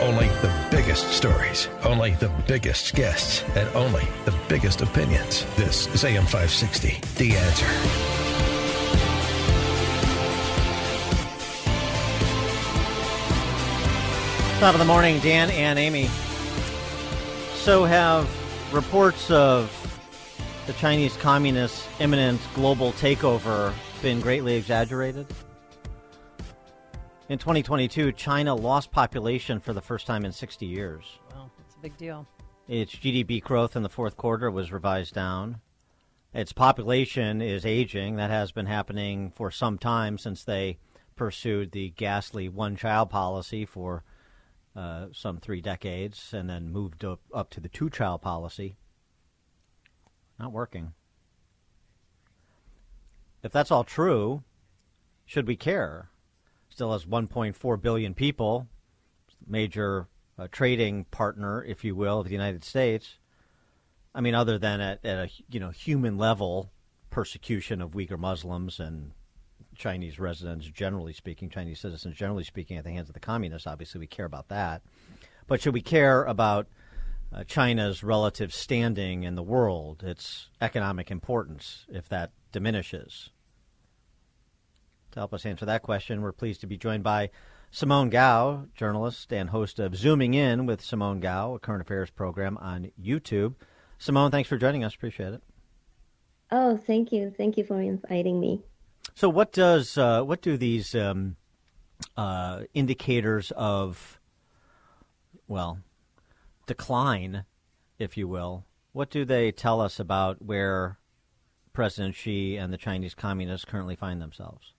Only the biggest stories, only the biggest guests, and only the biggest opinions. This is AM 560. The Answer. Top of the morning, Dan and Amy. So, have reports of the Chinese Communist imminent global takeover been greatly exaggerated? In 2022, China lost population for the first time in 60 years. Well, it's a big deal. Its GDP growth in the fourth quarter was revised down. Its population is aging. That has been happening for some time since they pursued the ghastly one child policy for uh, some three decades and then moved up, up to the two child policy. Not working. If that's all true, should we care? Still has 1.4 billion people, major uh, trading partner, if you will, of the United States. I mean, other than at, at a you know human level, persecution of Uyghur Muslims and Chinese residents, generally speaking, Chinese citizens, generally speaking, at the hands of the communists. Obviously, we care about that. But should we care about uh, China's relative standing in the world, its economic importance, if that diminishes? To help us answer that question, we're pleased to be joined by Simone Gao, journalist and host of Zooming In with Simone Gao, a current affairs program on YouTube. Simone, thanks for joining us. Appreciate it. Oh, thank you. Thank you for inviting me. So, what does uh, what do these um, uh, indicators of well decline, if you will, what do they tell us about where President Xi and the Chinese communists currently find themselves?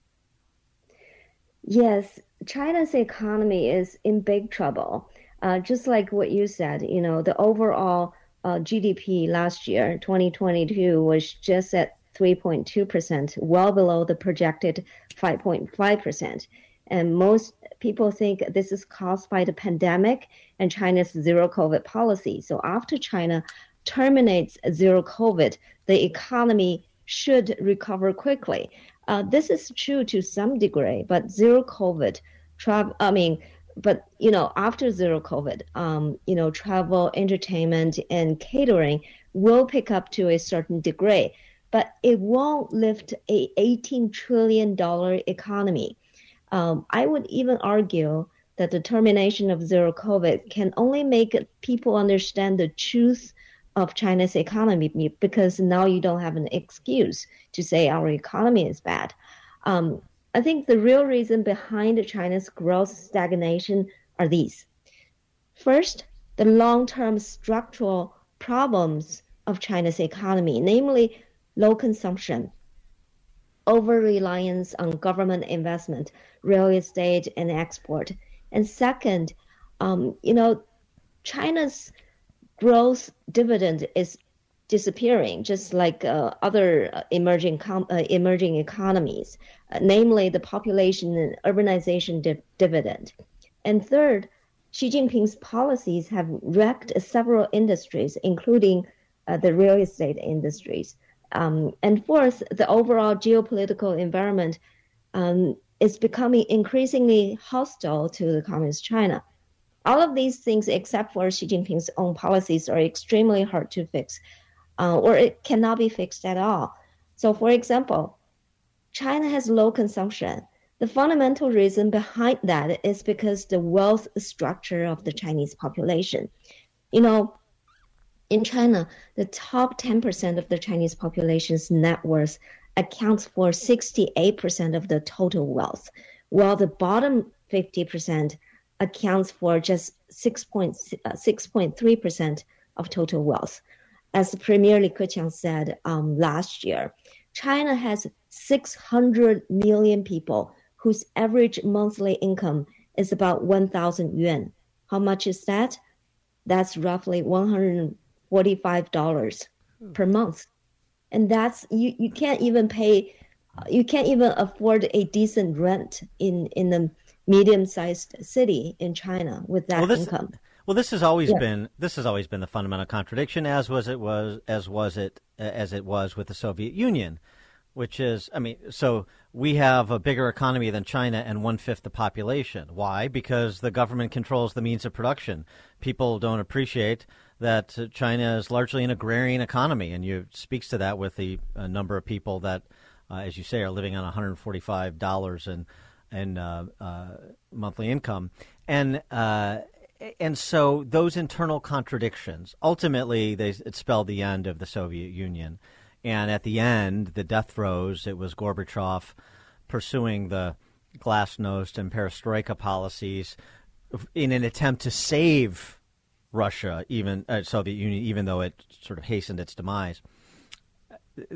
Yes, China's economy is in big trouble. Uh, just like what you said, you know, the overall uh, GDP last year, 2022, was just at 3.2%, well below the projected 5.5%. And most people think this is caused by the pandemic and China's zero COVID policy. So after China terminates zero COVID, the economy should recover quickly. Uh, this is true to some degree, but zero COVID travel. I mean, but you know, after zero COVID, um, you know, travel, entertainment, and catering will pick up to a certain degree, but it won't lift a 18 trillion dollar economy. Um, I would even argue that the termination of zero COVID can only make people understand the truth of China's economy because now you don't have an excuse to say our economy is bad. Um, I think the real reason behind China's growth stagnation are these. First, the long term structural problems of China's economy, namely low consumption, over reliance on government investment, real estate, and export. And second, um, you know, China's growth dividend is disappearing, just like uh, other uh, emerging com- uh, emerging economies, uh, namely the population and urbanization di- dividend. And third, Xi Jinping's policies have wrecked several industries, including uh, the real estate industries. Um, and fourth, the overall geopolitical environment um, is becoming increasingly hostile to the communist China. All of these things, except for Xi Jinping's own policies, are extremely hard to fix, uh, or it cannot be fixed at all. So, for example, China has low consumption. The fundamental reason behind that is because the wealth structure of the Chinese population. You know, in China, the top 10% of the Chinese population's net worth accounts for 68% of the total wealth, while the bottom 50% accounts for just 6.3% uh, of total wealth. As Premier Li Keqiang said um, last year, China has 600 million people whose average monthly income is about 1,000 yuan. How much is that? That's roughly $145 hmm. per month and that's you you can't even pay you can't even afford a decent rent in in a medium sized city in China with that well, this, income. Well, this has always yeah. been this has always been the fundamental contradiction, as was it was as was it as it was with the Soviet Union, which is I mean, so we have a bigger economy than China and one fifth the population. Why? Because the government controls the means of production. People don't appreciate that China is largely an agrarian economy, and you speaks to that with the uh, number of people that, uh, as you say, are living on 145 dollars and and uh, uh, monthly income, and uh, and so those internal contradictions ultimately they it spelled the end of the Soviet Union, and at the end, the death throes. It was Gorbachev pursuing the glasnost and perestroika policies in an attempt to save Russia, even uh, Soviet Union, even though it sort of hastened its demise.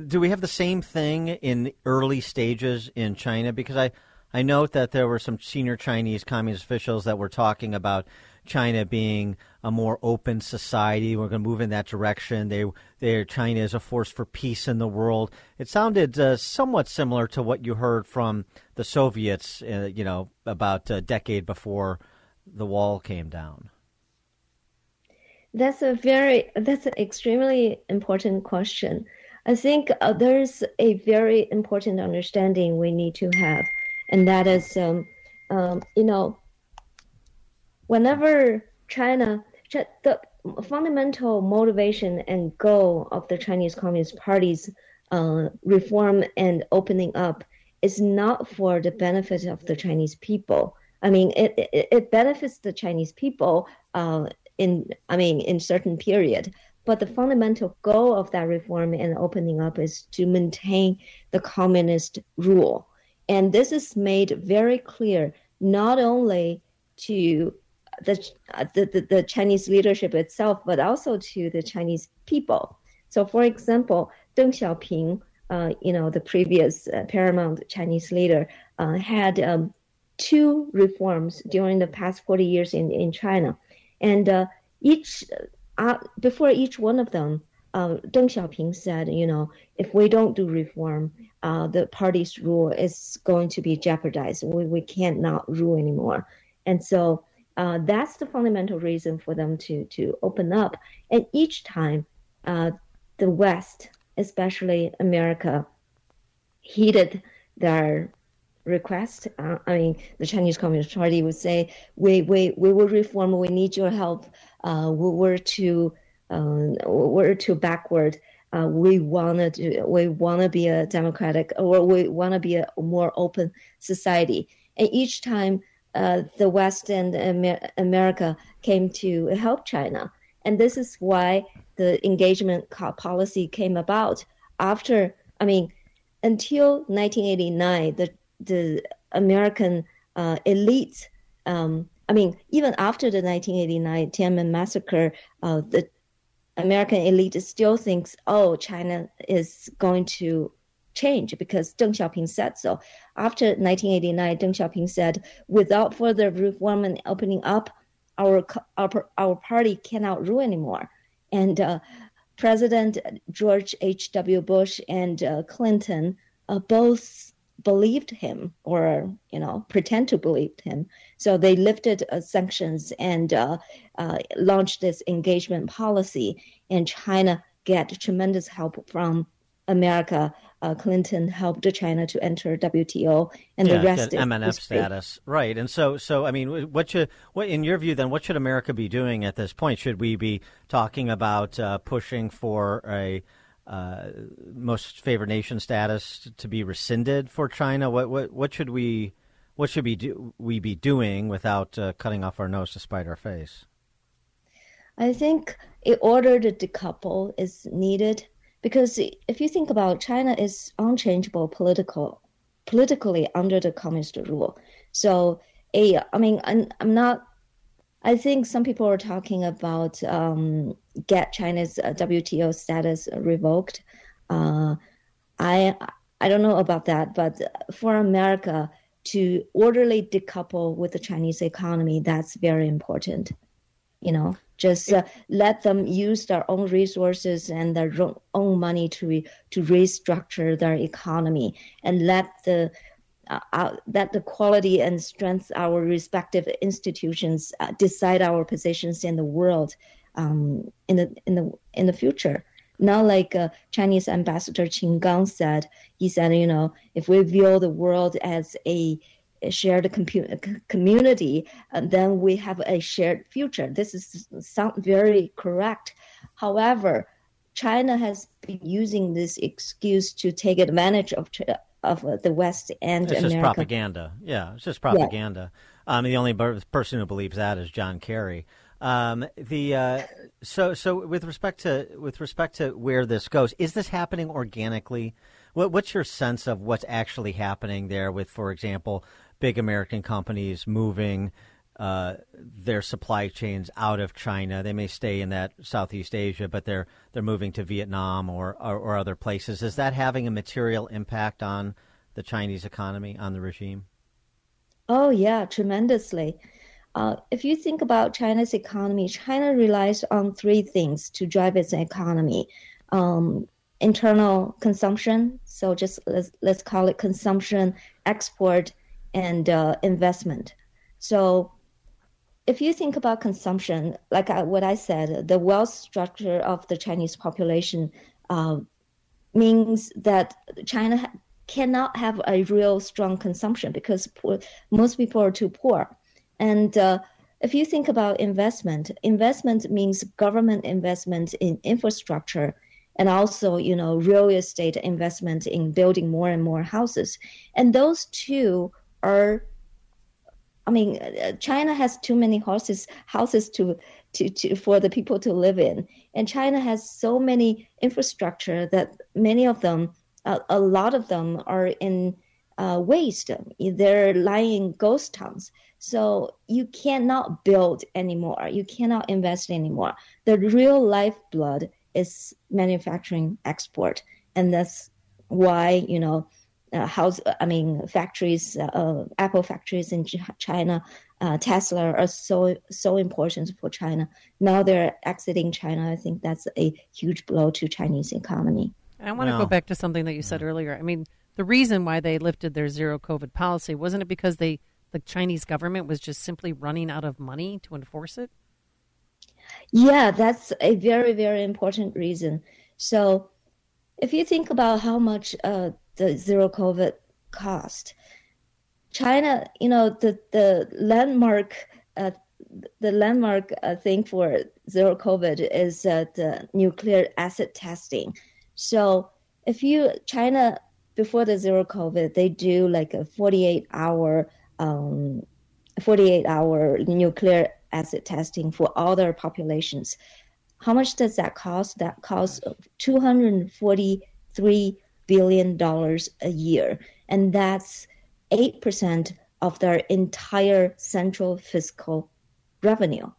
Do we have the same thing in early stages in China? Because I, I note that there were some senior Chinese communist officials that were talking about China being a more open society. We're going to move in that direction. They, they, China is a force for peace in the world. It sounded uh, somewhat similar to what you heard from the Soviets, uh, you know, about a decade before the wall came down. That's a very that's an extremely important question. I think uh, there's a very important understanding we need to have, and that is, um, um, you know, whenever China, the fundamental motivation and goal of the Chinese Communist Party's uh, reform and opening up is not for the benefit of the Chinese people. I mean, it, it, it benefits the Chinese people uh, in, I mean, in certain period. But the fundamental goal of that reform and opening up is to maintain the communist rule. And this is made very clear not only to the, the, the Chinese leadership itself, but also to the Chinese people. So, for example, Deng Xiaoping, uh, you know, the previous uh, paramount Chinese leader, uh, had um, two reforms during the past 40 years in, in China. And uh, each, uh, before each one of them, uh, Deng Xiaoping said, you know, if we don't do reform, uh, the party's rule is going to be jeopardized. We, we can't not rule anymore. And so uh, that's the fundamental reason for them to, to open up. And each time, uh, the West, especially America, heeded their request. Uh, I mean, the Chinese Communist Party would say, "We we we will reform. We need your help. Uh, we were too uh, we're too backward. Uh, we wanna do, we wanna be a democratic, or we wanna be a more open society." And each time, uh, the West and Amer- America came to help China, and this is why the engagement policy came about. After, I mean, until 1989, the the American uh, elite. Um, I mean, even after the 1989 Tiananmen massacre, uh, the American elite still thinks, oh, China is going to change because Deng Xiaoping said so. After 1989, Deng Xiaoping said, without further reform and opening up, our our, our party cannot rule anymore. And uh, President George H. W. Bush and uh, Clinton uh, both believed him or you know pretend to believe him. So they lifted uh, sanctions and uh, uh, launched this engagement policy and china get tremendous help from america. Uh, clinton helped china to enter wto and yeah, the rest get MNF status. Right and so so i mean what should what in your view then what should america be doing at this point? Should we be talking about uh, pushing for a uh, most favored nation status to be rescinded for China? What what what should we what should we do we be doing without uh, cutting off our nose to spite our face? I think in order to decouple is needed because if you think about China is unchangeable political politically under the communist rule. So a I mean I'm, I'm not I think some people are talking about um, get China's uh, WTO status revoked. Uh, I I don't know about that, but for America to orderly decouple with the Chinese economy, that's very important. You know, just uh, let them use their own resources and their own money to re- to restructure their economy, and let the uh, uh, that the quality and strength our respective institutions uh, decide our positions in the world um, in the in the in the future. Not like uh, Chinese Ambassador Qin Gang said. He said, you know, if we view the world as a, shared compu- community, uh, then we have a shared future. This is sound very correct. However, China has been using this excuse to take advantage of of uh, the West and it's America. just propaganda. Yeah, it's just propaganda. Yeah. Um, the only person who believes that is John Kerry. Um, the uh, so so with respect to with respect to where this goes, is this happening organically? What, what's your sense of what's actually happening there? With, for example, big American companies moving uh, their supply chains out of China. They may stay in that Southeast Asia, but they're they're moving to Vietnam or, or, or other places. Is that having a material impact on the Chinese economy, on the regime? Oh yeah, tremendously. Uh, if you think about China's economy, China relies on three things to drive its economy: um, internal consumption, so just let's let's call it consumption, export, and uh, investment. So if you think about consumption, like I, what I said, the wealth structure of the Chinese population uh, means that China cannot have a real strong consumption because poor, most people are too poor. And uh, if you think about investment, investment means government investment in infrastructure and also, you know, real estate investment in building more and more houses. And those two are I mean, China has too many houses houses to, to, to for the people to live in, and China has so many infrastructure that many of them, a lot of them, are in uh, waste. They're lying ghost towns. So you cannot build anymore. You cannot invest anymore. The real lifeblood is manufacturing export, and that's why you know uh, house, I mean, factories, uh, Apple factories in China, uh, Tesla are so so important for China. Now they're exiting China. I think that's a huge blow to Chinese economy. I want to go back to something that you said earlier. I mean, the reason why they lifted their zero COVID policy wasn't it because they the Chinese government was just simply running out of money to enforce it? Yeah, that's a very very important reason. So, if you think about how much uh, the zero COVID cost. China, you know, the the landmark uh, the landmark uh, thing for zero COVID is uh, the nucleic acid testing. So if you China before the zero COVID, they do like a 48 hour um, 48 hour nucleic acid testing for all their populations. How much does that cost? That costs 243 billion dollars a year, and that's eight percent of their entire central fiscal revenue.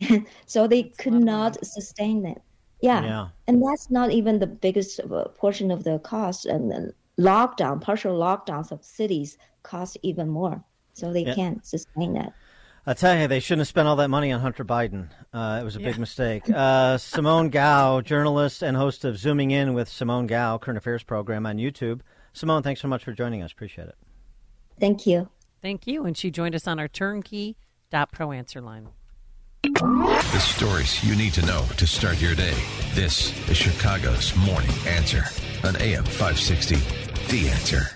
so they could not sustain it. Yeah. Yeah. and that's not even the biggest portion of the cost. And then lockdown, partial lockdowns of cities cost even more. So they Yeah. can't sustain that. I tell you, they shouldn't have spent all that money on Hunter Biden. Uh, it was a big mistake. Uh, Simone Gao, journalist and host of Zooming In with Simone Gao, current affairs program on YouTube. Simone, thanks so much for joining us. Appreciate it. Thank you. Thank you. And she joined us on our turnkey.pro answer line. The stories you need to know to start your day. This is Chicago's Morning Answer on AM 560. The Answer.